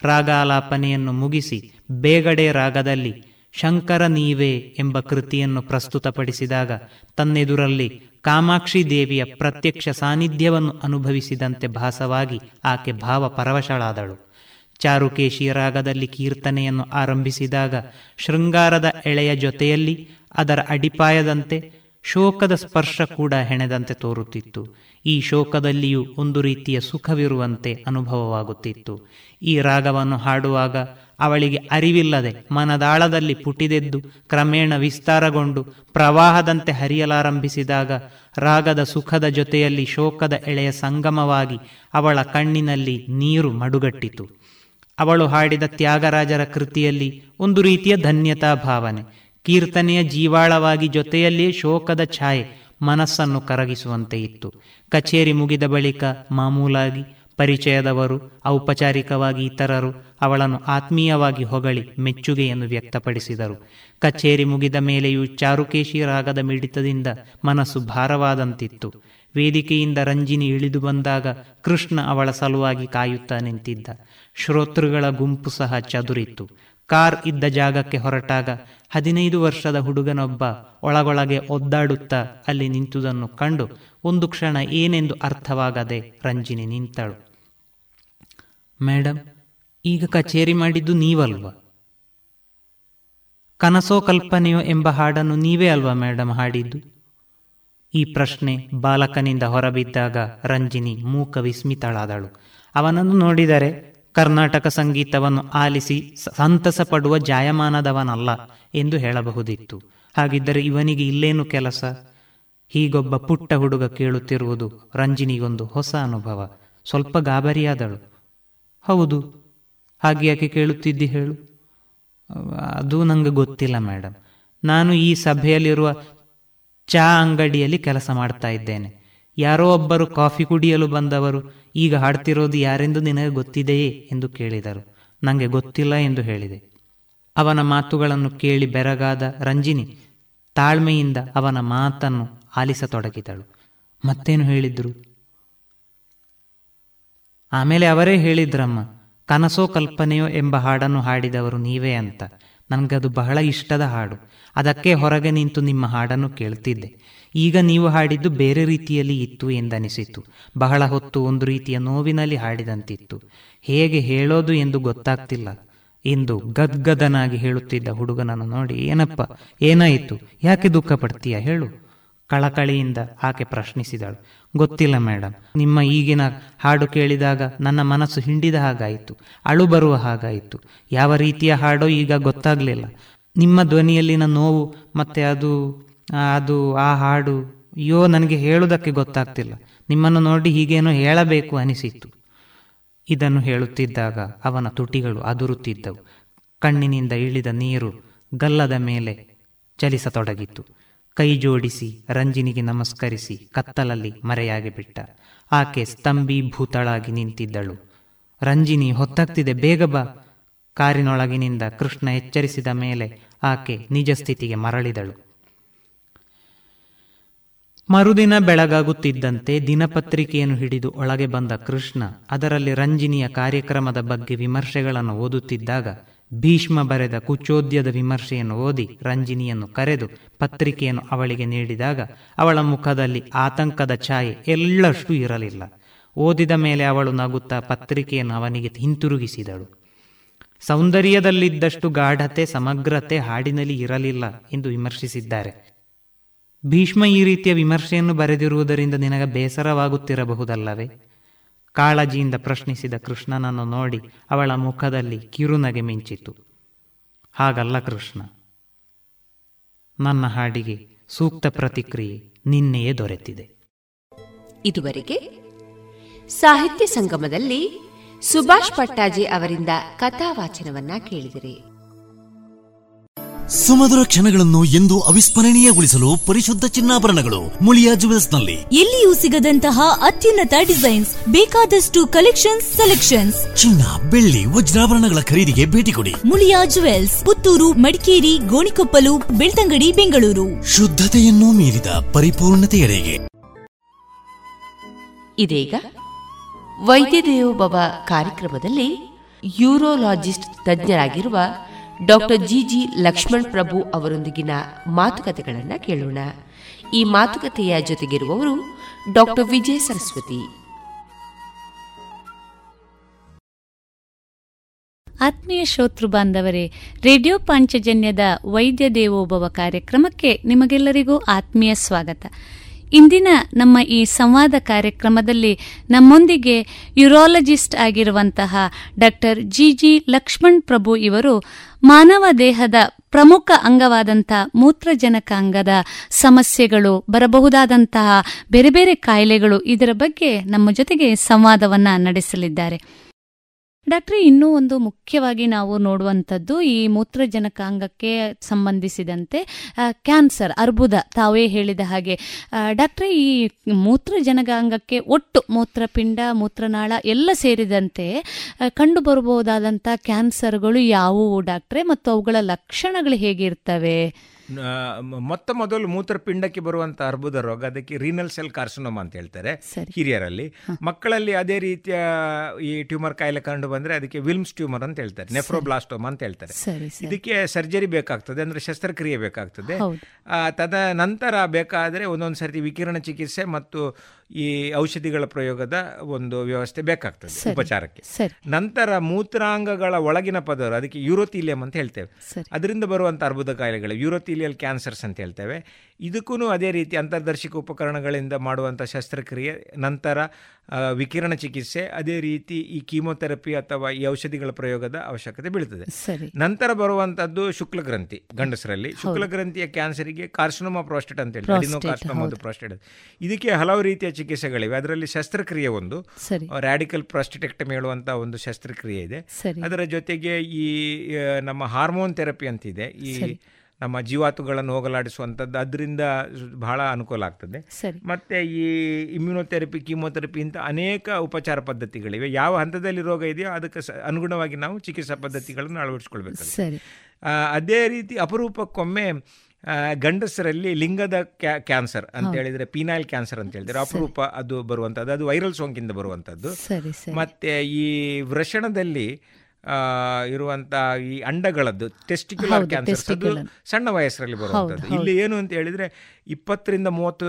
ರಾಗಾಲಾಪನೆಯನ್ನು ಮುಗಿಸಿ ಬೇಗಡೆ ರಾಗದಲ್ಲಿ ಶಂಕರ ನೀವೇ ಎಂಬ ಕೃತಿಯನ್ನು ಪ್ರಸ್ತುತಪಡಿಸಿದಾಗ ತನ್ನೆದುರಲ್ಲಿ ಕಾಮಾಕ್ಷಿ ದೇವಿಯ ಪ್ರತ್ಯಕ್ಷ ಸಾನ್ನಿಧ್ಯವನ್ನು ಅನುಭವಿಸಿದಂತೆ ಭಾಸವಾಗಿ ಆಕೆ ಭಾವ ಪರವಶಳಾದಳು ಚಾರುಕೇಶಿ ರಾಗದಲ್ಲಿ ಕೀರ್ತನೆಯನ್ನು ಆರಂಭಿಸಿದಾಗ ಶೃಂಗಾರದ ಎಳೆಯ ಜೊತೆಯಲ್ಲಿ ಅದರ ಅಡಿಪಾಯದಂತೆ ಶೋಕದ ಸ್ಪರ್ಶ ಕೂಡ ಹೆಣೆದಂತೆ ತೋರುತ್ತಿತ್ತು. ಈ ಶೋಕದಲ್ಲಿಯೂ ಒಂದು ರೀತಿಯ ಸುಖವಿರುವಂತೆ ಅನುಭವವಾಗುತ್ತಿತ್ತು. ಈ ರಾಗವನ್ನು ಹಾಡುವಾಗ ಅವಳಿಗೆ ಅರಿವಿಲ್ಲದೆ ಮನದಾಳದಲ್ಲಿ ಪುಟಿದೆದ್ದು ಕ್ರಮೇಣ ವಿಸ್ತಾರಗೊಂಡು ಪ್ರವಾಹದಂತೆ ಹರಿಯಲಾರಂಭಿಸಿದಾಗ ರಾಗದ ಸುಖದ ಜೊತೆಯಲ್ಲಿ ಶೋಕದ ಎಳೆಯ ಸಂಗಮವಾಗಿ ಅವಳ ಕಣ್ಣಿನಲ್ಲಿ ನೀರು ಮಡುಗಟ್ಟಿತು. ಅವಳು ಹಾಡಿದ ತ್ಯಾಗರಾಜರ ಕೃತಿಯಲ್ಲಿ ಒಂದು ರೀತಿಯ ಧನ್ಯತಾ ಭಾವನೆ, ಕೀರ್ತನೆಯ ಜೀವಾಳವಾಗಿ ಜೊತೆಯಲ್ಲಿಯೇ ಶೋಕದ ಛಾಯೆ ಮನಸ್ಸನ್ನು ಕರಗಿಸುವಂತೆ ಇತ್ತು. ಕಚೇರಿ ಮುಗಿದ ಬಳಿಕ ಮಾಮೂಲಾಗಿ ಪರಿಚಯದವರು, ಔಪಚಾರಿಕವಾಗಿ ಇತರರು, ಅವಳನ್ನು ಆತ್ಮೀಯವಾಗಿ ಹೊಗಳಿ ಮೆಚ್ಚುಗೆಯನ್ನು ವ್ಯಕ್ತಪಡಿಸಿದರು. ಕಚೇರಿ ಮುಗಿದ ಮೇಲೆಯೂ ಚಾರುಕೇಶಿ ರಾಗದ ಮಿಡಿತದಿಂದ ಮನಸ್ಸು ಭಾರವಾದಂತಿತ್ತು. ವೇದಿಕೆಯಿಂದ ರಂಜಿನಿ ಇಳಿದು ಬಂದಾಗ ಕೃಷ್ಣ ಅವಳ ಸಲುವಾಗಿ ಕಾಯುತ್ತಾ ನಿಂತಿದ್ದ. ಶ್ರೋತೃಗಳ ಗುಂಪು ಸಹ ಚದುರಿತ್ತು. ಕಾರ್ ಇದ್ದ ಜಾಗಕ್ಕೆ ಹೊರಟಾಗ ಹದಿನೈದು ವರ್ಷದ ಹುಡುಗನೊಬ್ಬ ಒಳಗೊಳಗೆ ಒದ್ದಾಡುತ್ತಾ ಅಲ್ಲಿ ನಿಂತುದನ್ನು ಕಂಡು ಒಂದು ಕ್ಷಣ ಏನೆಂದು ಅರ್ಥವಾಗದೆ ರಂಜಿನಿ ನಿಂತಳು. ಮೇಡಮ್ ಈಗ ಕಚೇರಿ ಮಾಡಿದ್ದು ನೀವಲ್ವಾ? ಕನಸೋ ಕಲ್ಪನೆಯೋ ಎಂಬ ಹಾಡನ್ನು ನೀವೇ ಅಲ್ವಾ ಮೇಡಮ್ ಹಾಡಿದ್ದು? ಈ ಪ್ರಶ್ನೆ ಬಾಲಕನಿಂದ ಹೊರಬಿದ್ದಾಗ ರಂಜಿನಿ ಮೂಕ ವಿಸ್ಮಿತಳಾದಳು. ಅವನನ್ನು ನೋಡಿದರೆ ಕರ್ನಾಟಕ ಸಂಗೀತವನ್ನು ಆಲಿಸಿ ಸಂತಸ ಪಡುವ ಜಾಯಮಾನದವನಲ್ಲ ಎಂದು ಹೇಳಬಹುದಿತ್ತು. ಹಾಗಿದ್ದರೆ ಇವನಿಗೆ ಇಲ್ಲೇನು ಕೆಲಸ? ಹೀಗೊಬ್ಬ ಪುಟ್ಟ ಹುಡುಗ ಕೇಳುತ್ತಿರುವುದು ರಂಜಿನಿಗೊಂದು ಹೊಸ ಅನುಭವ. ಸ್ವಲ್ಪ ಗಾಬರಿಯಾದಳು. ಹೌದು, ಹಾಗೆ ಯಾಕೆ ಕೇಳುತ್ತಿದ್ದಿ ಹೇಳು? ಅದು ನಂಗೆ ಗೊತ್ತಿಲ್ಲ ಮೇಡಮ್ ನಾನು ಈ ಸಭೆಯಲ್ಲಿರುವ ಚಾ ಅಂಗಡಿಯಲ್ಲಿ ಕೆಲಸ ಮಾಡ್ತಾ ಇದ್ದೇನೆ. ಯಾರೋ ಒಬ್ಬರು ಕಾಫಿ ಕುಡಿಯಲು ಬಂದವರು, ಈಗ ಹಾಡ್ತಿರೋದು ಯಾರೆಂದು ನಿನಗೆ ಗೊತ್ತಿದೆಯೇ ಎಂದು ಕೇಳಿದರು. ನನಗೆ ಗೊತ್ತಿಲ್ಲ ಎಂದು ಹೇಳಿದೆ. ಅವನ ಮಾತುಗಳನ್ನು ಕೇಳಿ ಬೆರಗಾದ ರಂಜಿನಿ ತಾಳ್ಮೆಯಿಂದ ಅವನ ಮಾತನ್ನು ಆಲಿಸತೊಡಗಿದಳು. ಮತ್ತೇನು ಹೇಳಿದ್ರು? ಆಮೇಲೆ ಅವರೇ ಹೇಳಿದ್ರಮ್ಮ, ಕನಸೋ ಕಲ್ಪನೆಯೋ ಎಂಬ ಹಾಡನ್ನು ಹಾಡಿದವರು ನೀವೇ ಅಂತ. ನನಗದು ಬಹಳ ಇಷ್ಟದ ಹಾಡು. ಅದಕ್ಕೆ ಹೊರಗೆ ನಿಂತು ನಿಮ್ಮ ಹಾಡನ್ನು ಕೇಳ್ತಿದ್ದೆ. ಈಗ ನೀವು ಹಾಡಿದ್ದು ಬೇರೆ ರೀತಿಯಲ್ಲಿ ಇತ್ತು ಎಂದನಿಸಿತು. ಬಹಳ ಹೊತ್ತು ಒಂದು ರೀತಿಯ ನೋವಿನಲ್ಲಿ ಹಾಡಿದಂತಿತ್ತು. ಹೇಗೆ ಹೇಳೋದು ಎಂದು ಗೊತ್ತಾಗ್ತಿಲ್ಲ. ಎಂದು ಗದ್ಗದನಾಗಿ ಹೇಳುತ್ತಿದ್ದ ಹುಡುಗನನ್ನು ನೋಡಿ, ಏನಪ್ಪ, ಏನಾಯಿತು? ಯಾಕೆ ದುಃಖ ಪಡ್ತೀಯ ಹೇಳು. ಕಳಕಳಿಯಿಂದ ಆಕೆ ಪ್ರಶ್ನಿಸಿದಳು. ಗೊತ್ತಿಲ್ಲ ಮೇಡಮ್ ನಿಮ್ಮ ಈಗಿನ ಹಾಡು ಕೇಳಿದಾಗ ನನ್ನ ಮನಸ್ಸು ಹಿಂಡಿದ ಹಾಗಾಯಿತು, ಅಳು ಬರುವ ಹಾಗಾಯಿತು. ಯಾವ ರೀತಿಯ ಹಾಡೋ ಈಗ ಗೊತ್ತಾಗಲಿಲ್ಲ. ನಿಮ್ಮ ಧ್ವನಿಯಲ್ಲಿನ ನೋವು ಮತ್ತೆ ಅದು ಅದು, ಆ ಹಾಡು, ಅಯ್ಯೋ, ನನಗೆ ಹೇಳುವುದಕ್ಕೆ ಗೊತ್ತಾಗ್ತಿಲ್ಲ. ನಿಮ್ಮನ್ನು ನೋಡಿ ಹೀಗೇನೋ ಹೇಳಬೇಕು ಅನಿಸಿತು ಇದನ್ನು ಹೇಳುತ್ತಿದ್ದಾಗ ಅವನ ತುಟಿಗಳು ಅದುರುತ್ತಿದ್ದವು. ಕಣ್ಣಿನಿಂದ ಇಳಿದ ನೀರು ಗಲ್ಲದ ಮೇಲೆ ಚಲಿಸತೊಡಗಿತು ಕೈ ಜೋಡಿಸಿ, ರಂಜಿನಿಗೆ ನಮಸ್ಕರಿಸಿ ಕತ್ತಲಲ್ಲಿ ಮರೆಯಾಗಿ ಬಿಟ್ಟ ಆಕೆ ಸ್ತಂಭೀಭೂತಳಾಗಿ ನಿಂತಿದ್ದಳು. ರಂಜಿನಿ, ಹೊತ್ತಾಗ್ತಿದೆ, ಬೇಗ ಬಾ. ಕಾರಿನೊಳಗಿನಿಂದ ಕೃಷ್ಣ ಎಚ್ಚರಿಸಿದ ಮೇಲೆ ಆಕೆ ನಿಜ ಸ್ಥಿತಿಗೆ ಮರಳಿದಳು. ಮರುದಿನ ಬೆಳಗಾಗುತ್ತಿದ್ದಂತೆ ದಿನಪತ್ರಿಕೆಯನ್ನು ಹಿಡಿದು ಒಳಗೆ ಬಂದ ಕೃಷ್ಣ ಅದರಲ್ಲಿ ರಂಜಿನಿಯ ಕಾರ್ಯಕ್ರಮದ ಬಗ್ಗೆ ವಿಮರ್ಶೆಗಳನ್ನು ಓದುತ್ತಿದ್ದಾಗ ಭೀಷ್ಮ ಬರೆದ ಕುಚೋದ್ಯದ ವಿಮರ್ಶೆಯನ್ನು ಓದಿ ರಂಜಿನಿಯನ್ನು ಕರೆದು ಪತ್ರಿಕೆಯನ್ನು ಅವಳಿಗೆ ನೀಡಿದಾಗ ಅವಳ ಮುಖದಲ್ಲಿ ಆತಂಕದ ಛಾಯೆ ಎಲ್ಲಷ್ಟು ಇರಲಿಲ್ಲ. ಓದಿದ ಮೇಲೆ ಅವಳು ನಗುತ್ತಾ ಪತ್ರಿಕೆಯನ್ನು ಅವನಿಗೆ ಹಿಂತಿರುಗಿಸಿದಳು. ಸೌಂದರ್ಯದಲ್ಲಿದ್ದಷ್ಟು ಗಾಢತೆ, ಸಮಗ್ರತೆ ಹಾಡಿನಲ್ಲಿ ಇರಲಿಲ್ಲ ಎಂದು ವಿಮರ್ಶಿಸಿದ್ದಾರೆ. ಭೀಷ್ಮ ಈ ರೀತಿಯ ವಿಮರ್ಶೆಯನ್ನು ಬರೆದಿರುವುದರಿಂದ ನಿನಗೆ ಬೇಸರವಾಗುತ್ತಿರಬಹುದಲ್ಲವೇ? ಕಾಳಜಿಯಿಂದ ಪ್ರಶ್ನಿಸಿದ ಕೃಷ್ಣನನ್ನು ನೋಡಿ ಅವಳ ಮುಖದಲ್ಲಿ ಕಿರುನಗೆ ಮಿಂಚಿತು. ಹಾಗಲ್ಲ ಕೃಷ್ಣ. ನನ್ನ ಹಾಡಿಗೆ ಸೂಕ್ತ ಪ್ರತಿಕ್ರಿಯೆ ನಿನ್ನೆಯೇ ದೊರೆತಿದೆ. ಇದುವರೆಗೆ ಸಾಹಿತ್ಯ ಸಂಗಮದಲ್ಲಿ ಸುಭಾಷ್ ಪಟ್ಟಾಜಿ ಅವರಿಂದ ಕಥಾವಾಚನವನ್ನ ಕೇಳಿದಿರಿ. ಸುಮಧುರ ಕ್ಷಣಗಳನ್ನು ಎಂದು ಅವಿಸ್ಮರಣೀಯಗೊಳಿಸಲು ಪರಿಶುದ್ಧ ಚಿನ್ನಾಭರಣಗಳು ಮುಳಿಯಾ ಜುವೆಲ್ಸ್ನಲ್ಲಿ ಎಲ್ಲಿಯೂ ಸಿಗದಂತಹ ಅತ್ಯುನ್ನತ ಡಿಸೈನ್ಸ್ ಬೇಕಾದಷ್ಟು ಕಲೆಕ್ಷನ್ಸ್ ಸೆಲೆಕ್ಷನ್ಸ್. ಚಿನ್ನ ಬೆಳ್ಳಿ ವಜ್ರಾಭರಣಗಳ ಖರೀದಿಗೆ ಭೇಟಿ ಕೊಡಿ. ಮುಳಿಯಾ ಜುವೆಲ್ಸ್ ಪುತ್ತೂರು ಮಡಿಕೇರಿ ಗೋಣಿಕೊಪ್ಪಲು ಬೆಳ್ತಂಗಡಿ ಬೆಂಗಳೂರು. ಶುದ್ಧತೆಯನ್ನು ಮೀರಿದ ಪರಿಪೂರ್ಣತೆಯಡೆಗೆ ಇದೀಗ ವೈದ್ಯ ದೇವೋಭವ ಕಾರ್ಯಕ್ರಮದಲ್ಲಿ urologist ತಜ್ಞರಾಗಿರುವ doctor G G Lakshman Prabhu ಅವರೊಂದಿಗಿನ ಮಾತುಕತೆಗಳನ್ನು ಕೇಳೋಣ. ಈ ಮಾತುಕತೆಯ ಜೊತೆಗಿರುವವರು ಡಾಕ್ಟರ್ ವಿಜಯ ಸರಸ್ವತಿ. ಆತ್ಮೀಯ ಶ್ರೋತೃ ಬಾಂಧವರೇ, ರೇಡಿಯೋ ಪಾಂಚಜನ್ಯದ ವೈದ್ಯ ದೇವೋಭವ ಕಾರ್ಯಕ್ರಮಕ್ಕೆ ನಿಮಗೆಲ್ಲರಿಗೂ ಆತ್ಮೀಯ ಸ್ವಾಗತ. ಇಂದಿನ ನಮ್ಮ ಈ ಸಂವಾದ ಕಾರ್ಯಕ್ರಮದಲ್ಲಿ ನಮ್ಮೊಂದಿಗೆ ಯುರಾಲಜಿಸ್ಟ್ ಆಗಿರುವಂತಹ doctor G G Lakshman Prabhu ಇವರು ಮಾನವ ದೇಹದ ಪ್ರಮುಖ ಅಂಗವಾದಂಥ ಮೂತ್ರಜನಕ ಅಂಗದ ಸಮಸ್ಯೆಗಳು ಬರಬಹುದಾದಂತಹ ಬೇರೆ ಬೇರೆ ಕಾಯಿಲೆಗಳು ಇದರ ಬಗ್ಗೆ ನಮ್ಮ ಜೊತೆಗೆ ಸಂವಾದವನ್ನ ನಡೆಸಲಿದ್ದಾರೆ. ಡಾಕ್ಟ್ರೆ, ಇನ್ನೂ ಒಂದು ಮುಖ್ಯವಾಗಿ ನಾವು ನೋಡುವಂಥದ್ದು ಈ ಮೂತ್ರಜನಕಾಂಗಕ್ಕೆ ಸಂಬಂಧಿಸಿದಂತೆ ಕ್ಯಾನ್ಸರ್, ಅರ್ಬುದ, ತಾವೇ ಹೇಳಿದ ಹಾಗೆ. ಡಾಕ್ಟ್ರೆ, ಈ ಮೂತ್ರಜನಕಾಂಗಕ್ಕೆ ಒಟ್ಟು ಮೂತ್ರಪಿಂಡ, ಮೂತ್ರನಾಳ ಎಲ್ಲ ಸೇರಿದಂತೆ ಕಂಡು ಬರಬಹುದಾದಂಥ ಕ್ಯಾನ್ಸರ್ಗಳು ಯಾವುವು ಡಾಕ್ಟ್ರೆ? ಮತ್ತು ಅವುಗಳ ಲಕ್ಷಣಗಳು ಹೇಗಿರ್ತವೆ? ಮೊತ್ತ ಮೊದಲು ಮೂತ್ರಪಿಂಡಕ್ಕೆ ಬರುವಂತ ಅರ್ಬುದ ರೋಗ ಅದಕ್ಕೆ ರೀನಲ್ ಸೆಲ್ ಕಾರ್ಸಿನೋಮಾ ಅಂತ ಹೇಳ್ತಾರೆ ಹಿರಿಯರಲ್ಲಿ. ಮಕ್ಕಳಲ್ಲಿ ಅದೇ ರೀತಿಯ ಈ ಟ್ಯೂಮರ್ ಕಾಯಿಲೆ ಕಂಡು ಬಂದ್ರೆ ಅದಕ್ಕೆ ವಿಲ್ಮ್ಸ್ ಟ್ಯೂಮರ್ ಅಂತ ಹೇಳ್ತಾರೆ ನೆಫ್ರೋಬ್ಲಾಸ್ಟೋಮ್ ಅಂತ ಹೇಳ್ತಾರೆ. ಇದಕ್ಕೆ ಸರ್ಜರಿ ಬೇಕಾಗ್ತದೆ ಅಂದ್ರೆ ಶಸ್ತ್ರಕ್ರಿಯೆ ಬೇಕಾಗ್ತದೆ. ತದ ನಂತರ ಬೇಕಾದ್ರೆ ಒಂದೊಂದು ಸರ್ತಿ ವಿಕಿರಣ ಚಿಕಿತ್ಸೆ ಮತ್ತು ಈ ಔಷಧಿಗಳ ಪ್ರಯೋಗದ ಒಂದು ವ್ಯವಸ್ಥೆ ಬೇಕಾಗ್ತದೆ ಉಪಚಾರಕ್ಕೆ. ನಂತರ ಮೂತ್ರಾಂಗಗಳ ಒಳಗಿನ ಪದರ ಅದಕ್ಕೆ ಯುರೋಥಿಲಿಯಂ ಅಂತ ಹೇಳ್ತೇವೆ. ಅದರಿಂದ ಬರುವಂತ ಅರ್ಬುದ ಕಾಯಿಲೆಗಳು ಯೂರೋತೀಲಿಯಲ್ ಕ್ಯಾನ್ಸರ್ಸ್ ಅಂತ ಹೇಳ್ತೇವೆ. ಇದಕ್ಕೂ ಅದೇ ರೀತಿ ಅಂತರ್ದರ್ಶಿಕ ಉಪಕರಣಗಳಿಂದ ಮಾಡುವಂಥ ಶಸ್ತ್ರಕ್ರಿಯೆ ನಂತರ ವಿಕಿರಣ ಚಿಕಿತ್ಸೆ ಅದೇ ರೀತಿ ಈ ಕೀಮೋಥೆರಪಿ ಅಥವಾ ಈ ಔಷಧಿಗಳ ಪ್ರಯೋಗದ ಅವಶ್ಯಕತೆ ಬೀಳ್ತದೆ. ನಂತರ ಬರುವಂತದ್ದು ಶುಕ್ಲಗ್ರಂಥಿ ಗಂಡಸರಲ್ಲಿ. ಶುಕ್ಲಗ್ರಂಥಿಯ ಕ್ಯಾನ್ಸರಿಗೆ ಕಾರ್ಸಿನೋಮ ಪ್ರೋಸ್ಟೇಟ್ ಅಂತ ಹೇಳಿ ಅಡಿನೋ ಕಾರ್ಸಿನೋಮಾ ಪ್ರೋಸ್ಟೇಟ್ ಇದಕ್ಕೆ ಹಲವು ರೀತಿಯ ಚಿಕಿತ್ಸೆಗಳಿವೆ. ಅದರಲ್ಲಿ ಶಸ್ತ್ರಕ್ರಿಯೆ ಒಂದು. ರ್ಯಾಡಿಕಲ್ ಪ್ರಾಸ್ಟಿಟೆಕ್ಟಮಿ ಹೇಳುವಂತಹ ಒಂದು ಶಸ್ತ್ರಕ್ರಿಯೆ ಇದೆ. ಅದರ ಜೊತೆಗೆ ಈ ನಮ್ಮ ಹಾರ್ಮೋನ್ ಥೆರಪಿ ಅಂತಿದೆ. ಈ ನಮ್ಮ ಜೀವಾತುಗಳನ್ನು ಹೋಗಲಾಡಿಸುವಂಥದ್ದು ಅದರಿಂದ ಬಹಳ ಅನುಕೂಲ ಆಗ್ತದೆ. ಮತ್ತೆ ಈ ಇಮ್ಯುನೋಥೆರಪಿ ಕೀಮೋಥೆರಪಿ ಇಂಥ ಅನೇಕ ಉಪಚಾರ ಪದ್ಧತಿಗಳಿವೆ. ಯಾವ ಹಂತದಲ್ಲಿ ರೋಗ ಇದೆಯೋ ಅದಕ್ಕೆ ಅನುಗುಣವಾಗಿ ನಾವು ಚಿಕಿತ್ಸಾ ಪದ್ಧತಿಗಳನ್ನು ಅಳವಡಿಸ್ಕೊಳ್ಬೇಕು ಅದೇ ರೀತಿ ಅಪರೂಪಕ್ಕೊಮ್ಮೆ ಗಂಡಸರಲ್ಲಿ ಲಿಂಗದ ಕ್ಯಾ ಕ್ಯಾನ್ಸರ್ ಅಂತ ಹೇಳಿದ್ರೆ ಪೀನೈಲ್ ಕ್ಯಾನ್ಸರ್ ಅಂತ ಹೇಳಿದ್ರೆ ಅಪರೂಪ ಅದು ಬರುವಂಥದ್ದು ಅದು ವೈರಲ್ ಸೋಂಕಿಂದ ಬರುವಂಥದ್ದು. ಮತ್ತೆ ಈ ವೃಷಣದಲ್ಲಿ ಇರುವಂತ ಈ ಅಂಡಗಳದ್ದು ಟೆಸ್ಟಿಕ್ಯುಲರ್ ಕ್ಯಾನ್ಸರ್ ಅದು ಸಣ್ಣ ವಯಸ್ಸರಲ್ಲಿ ಬರುವಂಥದ್ದು ಇಲ್ಲಿ ಏನು ಅಂತ ಹೇಳಿದ್ರೆ ಇಪ್ಪತ್ತರಿಂದ ಮೂವತ್ತು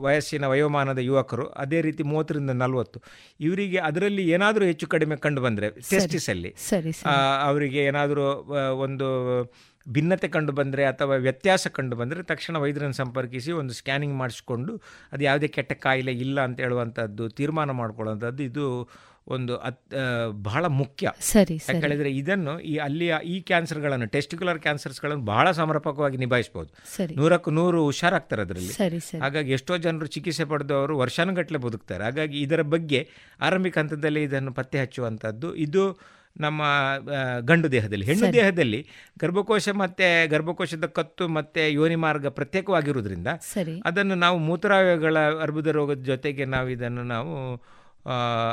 ವಯಸ್ಸಿನ ವಯೋಮಾನದ ಯುವಕರು ಅದೇ ರೀತಿ ಮೂವತ್ತರಿಂದ ನಲವತ್ತು ಇವರಿಗೆ ಅದರಲ್ಲಿ ಏನಾದರೂ ಹೆಚ್ಚು ಕಡಿಮೆ ಕಂಡು ಬಂದರೆ ಟೆಸ್ಟಿಸಲ್ಲಿ ಅವರಿಗೆ ಏನಾದರೂ ಒಂದು ಭಿನ್ನತೆ ಕಂಡು ಬಂದರೆ ಅಥವಾ ವ್ಯತ್ಯಾಸ ಕಂಡು ಬಂದರೆ ತಕ್ಷಣ ವೈದ್ಯರನ್ನು ಸಂಪರ್ಕಿಸಿ ಒಂದು ಸ್ಕ್ಯಾನಿಂಗ್ ಮಾಡಿಸ್ಕೊಂಡು ಅದು ಯಾವುದೇ ಕೆಟ್ಟ ಕಾಯಿಲೆ ಇಲ್ಲ ಅಂತ ಹೇಳುವಂಥದ್ದು ತೀರ್ಮಾನ ಮಾಡ್ಕೊಳ್ಳುವಂಥದ್ದು ಇದು ಒಂದು ಅತ್ ಬಹಳ ಮುಖ್ಯ. ಸರಿ ಯಾಕಂದ್ರೆ ಇದನ್ನು ಈ ಅಲ್ಲಿಯ ಈ ಕ್ಯಾನ್ಸರ್ಗಳನ್ನು ಟೆಸ್ಟಿಕ್ಯುಲರ್ ಕ್ಯಾನ್ಸರ್ಸ್ಗಳನ್ನು ಬಹಳ ಸಮರ್ಪಕವಾಗಿ ನಿಭಾಯಿಸಬಹುದು ನೂರಕ್ಕೂ ನೂರು ಹುಷಾರಾಗ್ತಾರೆ ಅದರಲ್ಲಿ. ಹಾಗಾಗಿ ಎಷ್ಟೋ ಜನರು ಚಿಕಿತ್ಸೆ ಪಡೆದವರು ವರ್ಷಾನುಗಟ್ಟಲೆ ಬದುಕ್ತಾರೆ. ಹಾಗಾಗಿ ಇದರ ಬಗ್ಗೆ ಆರಂಭಿಕ ಹಂತದಲ್ಲಿ ಇದನ್ನು ಪತ್ತೆ ಹಚ್ಚುವಂಥದ್ದು ಇದು ನಮ್ಮ ಗಂಡು ದೇಹದಲ್ಲಿ. ಹೆಣ್ಣು ದೇಹದಲ್ಲಿ ಗರ್ಭಕೋಶ ಮತ್ತೆ ಗರ್ಭಕೋಶದ ಕತ್ತು ಮತ್ತೆ ಯೋನಿ ಮಾರ್ಗ ಪ್ರತ್ಯೇಕವಾಗಿರುವುದರಿಂದ ಅದನ್ನು ನಾವು ಮೂತ್ರಾವಯಗಳ ಅರ್ಬುದ ರೋಗದ ಜೊತೆಗೆ ನಾವು ಇದನ್ನು ನಾವು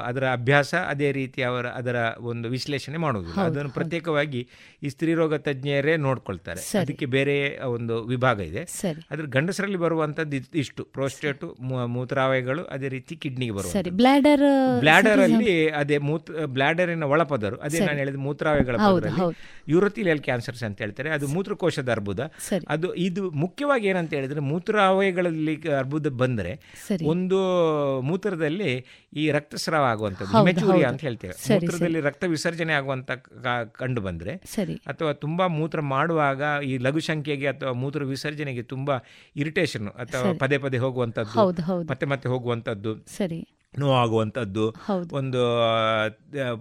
ಅದರ ಅಭ್ಯಾಸ ಅದೇ ರೀತಿ ಅವರ ಅದರ ಒಂದು ವಿಶ್ಲೇಷಣೆ ಮಾಡುವುದು ಅದನ್ನು ಪ್ರತ್ಯೇಕವಾಗಿ ಈ ಸ್ತ್ರೀರೋಗ ತಜ್ಞರೇ ನೋಡ್ಕೊಳ್ತಾರೆ. ಅದಕ್ಕೆ ಬೇರೆ ಒಂದು ವಿಭಾಗ ಇದೆ. ಅದ್ರ ಗಂಡಸರಲ್ಲಿ ಬರುವಂತದ್ದು ಇಷ್ಟು. ಪ್ರೋಸ್ಟೇಟು ಮೂತ್ರಾವಯಗಳು ಅದೇ ರೀತಿ ಕಿಡ್ನಿಗೆ ಬರುವ ಬ್ಲಾಡರ್ ಬ್ಲಾಡರ್ ಅಲ್ಲಿ ಅದೇ ಮೂತ್ರ ಬ್ಲಾಡರಿನ ಒಳಪದರು. ಅದೇ ನಾನು ಹೇಳಿದ ಮೂತ್ರಾವಯಗಳ ಯುರೋತಿಲಿಯಲ್ ಕ್ಯಾನ್ಸರ್ಸ್ ಅಂತ ಹೇಳ್ತಾರೆ. ಅದು ಮೂತ್ರಕೋಶದ ಅರ್ಬುದ. ಅದು ಇದು ಮುಖ್ಯವಾಗಿ ಏನಂತ ಹೇಳಿದ್ರೆ ಮೂತ್ರಾವಯಗಳಲ್ಲಿ ಅರ್ಬುದ ಬಂದ್ರೆ ಒಂದು ಮೂತ್ರದಲ್ಲಿ ಈ ರಕ್ತಸ್ರಾವ ಆಗುವಂಥದ್ದು ಮೆಚೂರಿಯಾ ಅಂತ ಹೇಳ್ತೇವೆ. ಮೂತ್ರದಲ್ಲಿ ರಕ್ತ ವಿಸರ್ಜನೆ ಆಗುವಂತ ಕಂಡು ಬಂದ್ರೆ. ಅಥವಾ ತುಂಬಾ ಮೂತ್ರ ಮಾಡುವಾಗ ಈ ಲಘು ಸಂಖ್ಯೆಗೆ ಅಥವಾ ಮೂತ್ರ ವಿಸರ್ಜನೆಗೆ ತುಂಬಾ ಇರಿಟೇಷನ್ ಅಥವಾ ಪದೇ ಪದೇ ಹೋಗುವಂಥದ್ದು ಹೌದು. ಮತ್ತೆ ಮತ್ತೆ ಹೋಗುವಂಥದ್ದು. ಸರಿ. ನೋವಾಗುವಂಥದ್ದು. ಒಂದು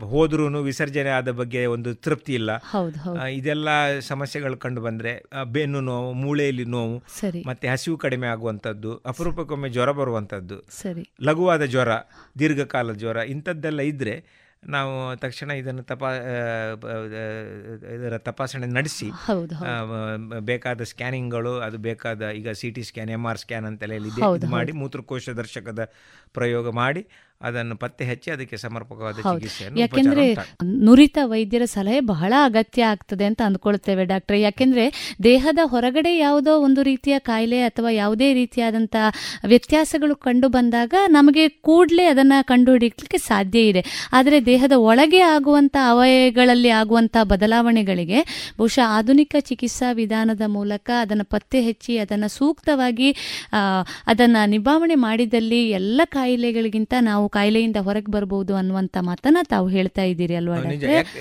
ಹೋದ್ರೂ ವಿಸರ್ಜನೆ ಆದ ಬಗ್ಗೆ ಒಂದು ತೃಪ್ತಿ ಇಲ್ಲ. ಇದೆಲ್ಲ ಸಮಸ್ಯೆಗಳು ಕಂಡು ಬಂದ್ರೆ ಬೆನ್ನು ನೋವು ಮೂಳೆಯಲ್ಲಿ ನೋವು ಮತ್ತೆ ಹಸಿವು ಕಡಿಮೆ ಆಗುವಂಥದ್ದು ಅಪರೂಪಕ್ಕೊಮ್ಮೆ ಜ್ವರ ಬರುವಂಥದ್ದು ಲಘುವಾದ ಜ್ವರ ದೀರ್ಘಕಾಲ ಜ್ವರ ಇಂಥದ್ದೆಲ್ಲ ಇದ್ದರೆ ನಾವು ತಕ್ಷಣ ಇದನ್ನು ತಪಾ ಇದರ ತಪಾಸಣೆ ನಡೆಸಿ ಬೇಕಾದ ಸ್ಕ್ಯಾನಿಂಗ್ಗಳು ಅದು ಬೇಕಾದ ಈಗ C T scan M R scan ಅಂತೆಲ್ಲ ಇಲ್ಲಿ ಇದು ಮಾಡಿ. ಮೂತ್ರಕೋಶ ದರ್ಶಕದ ಪ್ರಯೋಗ ಮಾಡಿ ಅದನ್ನು ಪತ್ತೆ ಹಚ್ಚಿ ಅದಕ್ಕೆ ಸಮರ್ಪಕವಾದ ಚಿಕಿತ್ಸೆಯನ್ನು ಯಾಕೆಂದ್ರೆ ನುರಿತ ವೈದ್ಯರ ಸಲಹೆ ಬಹಳ ಅಗತ್ಯ ಆಗ್ತದೆ ಅಂತ ಅಂದ್ಕೊಳ್ತೇವೆ ಡಾಕ್ಟರ್. ಯಾಕೆಂದ್ರೆ ದೇಹದ ಹೊರಗಡೆ ಯಾವುದೋ ಒಂದು ರೀತಿಯ ಕಾಯಿಲೆ ಅಥವಾ ಯಾವುದೇ ರೀತಿಯಾದಂತಹ ವ್ಯತ್ಯಾಸಗಳು ಕಂಡು ಬಂದಾಗ ನಮಗೆ ಕೂಡಲೇ ಅದನ್ನ ಕಂಡುಹಿಡಿಯಲಿಕ್ಕೆ ಸಾಧ್ಯ ಇದೆ. ಆದರೆ ದೇಹದ ಒಳಗೆ ಆಗುವಂಥ ಅವಯಗಳಲ್ಲಿ ಆಗುವಂಥ ಬದಲಾವಣೆಗಳಿಗೆ ಬಹುಶಃ ಆಧುನಿಕ ಚಿಕಿತ್ಸಾ ವಿಧಾನದ ಮೂಲಕ ಅದನ್ನು ಪತ್ತೆ ಹಚ್ಚಿ ಅದನ್ನು ಸೂಕ್ತವಾಗಿ ಅದನ್ನು ಅದನ್ನ ನಿಭಾವಣೆ ಮಾಡಿದಲ್ಲಿ ಎಲ್ಲ ಕಾಯಿಲೆಗಳಿಗಿಂತ ನಾವು ಕಾಯಿಲೆಯಿಂದ ಹೊರಗೆ ಬರಬಹುದು ಅನ್ನುವಂತ ಮಾತನ್ನ ತಾವು ಹೇಳ್ತಾ ಇದ್ದೀರಿ ಅಲ್ವಾ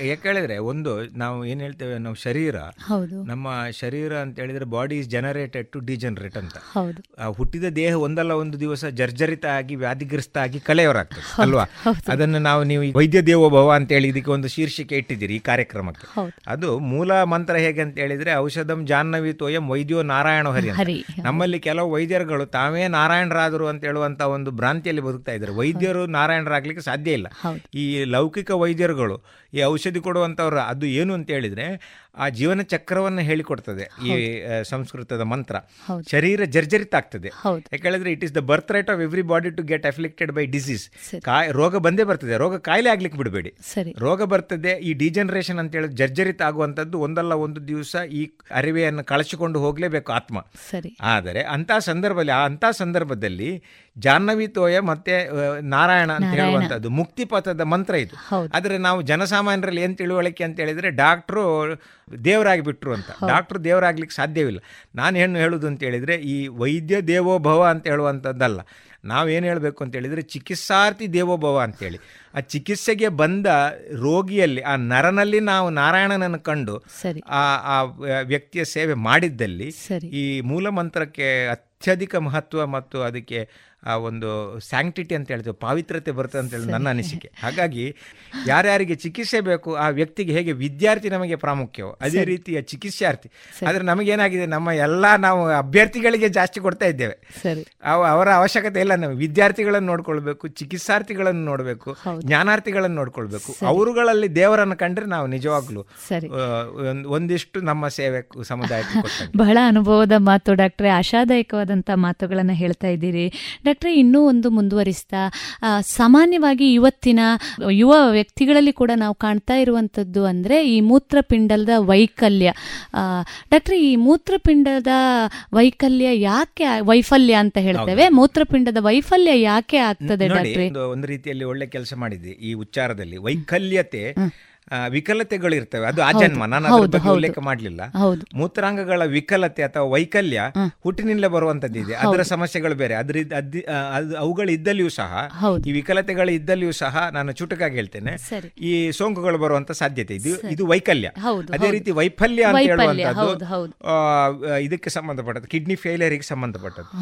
ಯಾಕೆ ಹೇಳಿದ್ರೆ ಒಂದು ನಾವು ಏನ್ ಹೇಳ್ತೇವೆ ನಾವು ಶರೀರ. ಹೌದು. ನಮ್ಮ ಶರೀರ ಅಂತ ಹೇಳಿದ್ರೆ body is generated to degenerate ಅಂತ. ಹೌದು. ಹುಟ್ಟಿದ ದೇಹ ಒಂದಲ್ಲ ಒಂದು ದಿವಸ ಜರ್ಜರಿತ ಆಗಿ ವ್ಯಾಧಿಗ್ರಸ್ತ ಆಗಿ ಕಳೆಯವರಾಗ್ತದೆ ಹೌದು, ಅಲ್ವಾ. ಅದನ್ನು ನಾವು ನೀವು ವೈದ್ಯ ದೇವೋಭವ ಅಂತ ಹೇಳಿ ಇದಕ್ಕೆ ಒಂದು ಶೀರ್ಷಿಕೆ ಇಟ್ಟಿದ್ದೀರಿ ಈ ಕಾರ್ಯಕ್ರಮಕ್ಕೆ. ಅದು ಮೂಲ ಮಂತ್ರ ಹೇಗೆ ಅಂತ ಹೇಳಿದ್ರೆ ಔಷಧಂ ಜಾಹ್ನವಿ ತೋಯಂ ವೈದ್ಯೋ ನಾರಾಯಣ. ಹರಿ, ನಮ್ಮಲ್ಲಿ ಕೆಲವು ವೈದ್ಯರುಗಳು ತಾವೇ ನಾರಾಯಣರಾದರು ಅಂತ ಹೇಳುವಂತ ಒಂದು ಭ್ರಾಂತಿಯಲ್ಲಿ ಬದುಕ್ತಾ ಇದ್ದಾರೆ. ವೈದ್ಯರು ನಾರಾಯಣರಾಗ್ಲಿಕ್ಕೆ ಸಾಧ್ಯ ಇಲ್ಲ. ಈ ಲೌಕಿಕ ವೈದ್ಯರುಗಳು ಈ ಔಷಧಿ ಕೊಡುವಂಥವ್ರು ಅದು ಏನು ಅಂತ ಹೇಳಿದ್ರೆ ಆ ಜೀವನ ಚಕ್ರವನ್ನು ಹೇಳಿಕೊಡ್ತದೆ. ಈ ಸಂಸ್ಕೃತದ ಮಂತ್ರ. ಶರೀರ ಜರ್ಜರಿತ ಆಗ್ತದೆ ಹೌದು. ಯಾಕಂದ್ರೆ it is the birthright of everybody to get afflicted by disease. ಕಾಯ್ ರೋಗ ಬಂದೇ ಬರ್ತದೆ. ರೋಗ ಕಾಯಿಲೆ ಆಗ್ಲಿಕ್ಕೆ ಬಿಡಬೇಡಿ. ರೋಗ ಬರ್ತದೆ ಈ ಡಿಜನರೇಷನ್ ಅಂತ ಹೇಳಿ ಜರ್ಜರಿತ ಆಗುವಂತದ್ದು ಒಂದಲ್ಲ ಒಂದು ದಿವಸ ಈ ಅರಿವೆಯನ್ನು ಕಳಚಿಕೊಂಡು ಹೋಗಲೇಬೇಕು ಆತ್ಮ. ಸರಿ. ಆದರೆ ಅಂತ ಸಂದರ್ಭದಲ್ಲಿ ಆ ಅಂತ ಸಂದರ್ಭದಲ್ಲಿ ಜಾಹ್ನವಿ ತೋಯ ಮತ್ತೆ ನಾರಾಯಣ ಅಂತ ಹೇಳುವಂತದ್ದು ಹೇಳುವಂಥದ್ದು ಮುಕ್ತಿ ಪಥದ ಮಂತ್ರ ಇದು. ಆದರೆ ನಾವು ಜನಸಾಮಾನ್ಯರಲ್ಲಿ ಏನು ತಿಳುವಳಿಕೆ ಅಂತ ಹೇಳಿದ್ರೆ ಡಾಕ್ಟ್ರು ದೇವರಾಗಿ ಬಿಟ್ರು ಅಂತ ಡಾಕ್ಟ್ರು ದೇವರಾಗ್ಲಿಕ್ಕೆ ಸಾಧ್ಯವಿಲ್ಲ. ನಾನು ಏನು ಹೇಳೋದು ಅಂತ ಹೇಳಿದ್ರೆ ಈ ವೈದ್ಯ ದೇವೋಭವ ಅಂತ ಹೇಳುವಂಥದ್ದಲ್ಲ ನಾವೇನು ಹೇಳಬೇಕು ಅಂತ ಹೇಳಿದರೆ ಚಿಕಿತ್ಸಾರ್ಥಿ ದೇವೋಭವ ಅಂತೇಳಿ ಆ ಚಿಕಿತ್ಸೆಗೆ ಬಂದ ರೋಗಿಯಲ್ಲಿ ಆ ನರನಲ್ಲಿ ನಾವು ನಾರಾಯಣನನ್ನು ಕಂಡು ಆ ಆ ವ್ಯಕ್ತಿಯ ಸೇವೆ ಮಾಡಿದ್ದಲ್ಲಿ ಈ ಮೂಲ ಮಂತ್ರಕ್ಕೆ ಅತ್ಯಧಿಕ ಮಹತ್ವ ಮತ್ತು ಅದಕ್ಕೆ ಆ ಒಂದು ಸ್ಯಾಂಕ್ಟಿಟಿ ಅಂತ ಹೇಳಿದ್ರು ಪಾವಿತ್ರತೆ ಬರುತ್ತೆ ಅಂತ ಹೇಳಿದ್ರು ನನ್ನ ಅನಿಸಿಕೆ. ಹಾಗಾಗಿ ಯಾರ್ಯಾರಿಗೆ ಚಿಕಿತ್ಸೆ ಬೇಕು ಆ ವ್ಯಕ್ತಿಗೆ ಹೇಗೆ ವಿದ್ಯಾರ್ಥಿ ನಮಗೆ ಪ್ರಾಮುಖ್ಯವೋ ಅದೇ ರೀತಿಯ ಚಿಕಿತ್ಸಾರ್ಥಿ. ಆದರೆ ನಮಗೇನಾಗಿದೆ ನಮ್ಮ ಎಲ್ಲ ನಾವು ಅಭ್ಯರ್ಥಿಗಳಿಗೆ ಜಾಸ್ತಿ ಕೊಡ್ತಾ ಇದ್ದೇವೆ. ಅವರ ಅವಶ್ಯಕತೆ ಇಲ್ಲ ನಾವು ವಿದ್ಯಾರ್ಥಿಗಳನ್ನು ನೋಡ್ಕೊಳ್ಬೇಕು ಚಿಕಿತ್ಸಾರ್ಥಿಗಳನ್ನು ನೋಡಬೇಕು ಜ್ಞಾನಾರ್ಥಿಗಳನ್ನು ನೋಡ್ಕೊಳ್ಬೇಕು. ಅವರುಗಳಲ್ಲಿ ದೇವರನ್ನು ಕಂಡ್ರೆ ನಾವು ನಿಜವಾಗ್ಲೂ ಒಂದಿಷ್ಟು ನಮ್ಮ ಸೇವೆ ಸಮುದಾಯಕ್ಕೆ ಬಹಳ ಅನುಭವದ ಮಾತು ಡಾಕ್ಟ್ರೆ. ಆಶಾದಾಯಕವಾದಂತಹ ಮಾತುಗಳನ್ನು ಹೇಳ್ತಾ ಇದ್ದೀರಿ. ಡಾಕ್ಟ್ರೆ ಇನ್ನೂ ಒಂದು ಮುಂದುವರಿಸ್ತಾ ಸಾಮಾನ್ಯವಾಗಿ ಇವತ್ತಿನ ಯುವ ವ್ಯಕ್ತಿಗಳಲ್ಲಿ ಕೂಡ ನಾವು ಕಾಣ್ತಾ ಇರುವಂಥದ್ದು ಅಂದರೆ ಈ ಮೂತ್ರಪಿಂಡದ ವೈಕಲ್ಯ. ಡಾಕ್ಟ್ರಿ ಈ ಮೂತ್ರಪಿಂಡದ ವೈಕಲ್ಯ ಯಾಕೆ ವೈಫಲ್ಯ ಅಂತ ಹೇಳ್ತೇವೆ? ಮೂತ್ರಪಿಂಡದ ವೈಫಲ್ಯ ಯಾಕೆ ಆಗ್ತದೆ ಡಾಕ್ಟ್ರಿ? ಒಂದು ರೀತಿಯಲ್ಲಿ ಒಳ್ಳೆ ಕೆಲಸ ಮಾಡಿದೆ ಈ ಉಚ್ಚಾರದಲ್ಲಿ. ವೈಕಲ್ಯತೆ ಆ, ವಿಕಲತೆಗಳು ಇರ್ತವೆ ಅದು ಆಜನ್ಮ ನಾನು ಅದ್ರ ಬಗ್ಗೆ. ಉಲ್ಲೇಖ ಮಾಡಲಿಲ್ಲ. ಮೂತ್ರಾಂಗಗಳ ವಿಕಲತೆ ಅಥವಾ ವೈಕಲ್ಯ ಹುಟ್ಟಿನಿಂದಲೇ ಬರುವಂತದ್ದಿದೆ ಅದರ ಸಮಸ್ಯೆಗಳು ಬೇರೆ. ಅದ್ರ ಅವುಗಳು ಇದ್ದಲ್ಲಿಯೂ ಸಹ ಈ ವಿಕಲತೆಗಳು ಇದ್ದಲ್ಲಿಯೂ ಸಹ ನಾನು ಚುಟುಕಾಗಿ ಹೇಳ್ತೇನೆ. ಈ ಸೋಂಕುಗಳು ಬರುವಂತ ಸಾಧ್ಯತೆ ಇದು. ಇದು ವೈಕಲ್ಯ. ಅದೇ ರೀತಿ ವೈಫಲ್ಯ ಅಂತ ಹೇಳುವಂತದ್ದು. ಆ, ಇದಕ್ಕೆ ಸಂಬಂಧಪಟ್ಟದ್ದು ಕಿಡ್ನಿ ಫೇಲಿಯರಿಗೆ ಸಂಬಂಧಪಟ್ಟದ್ದು.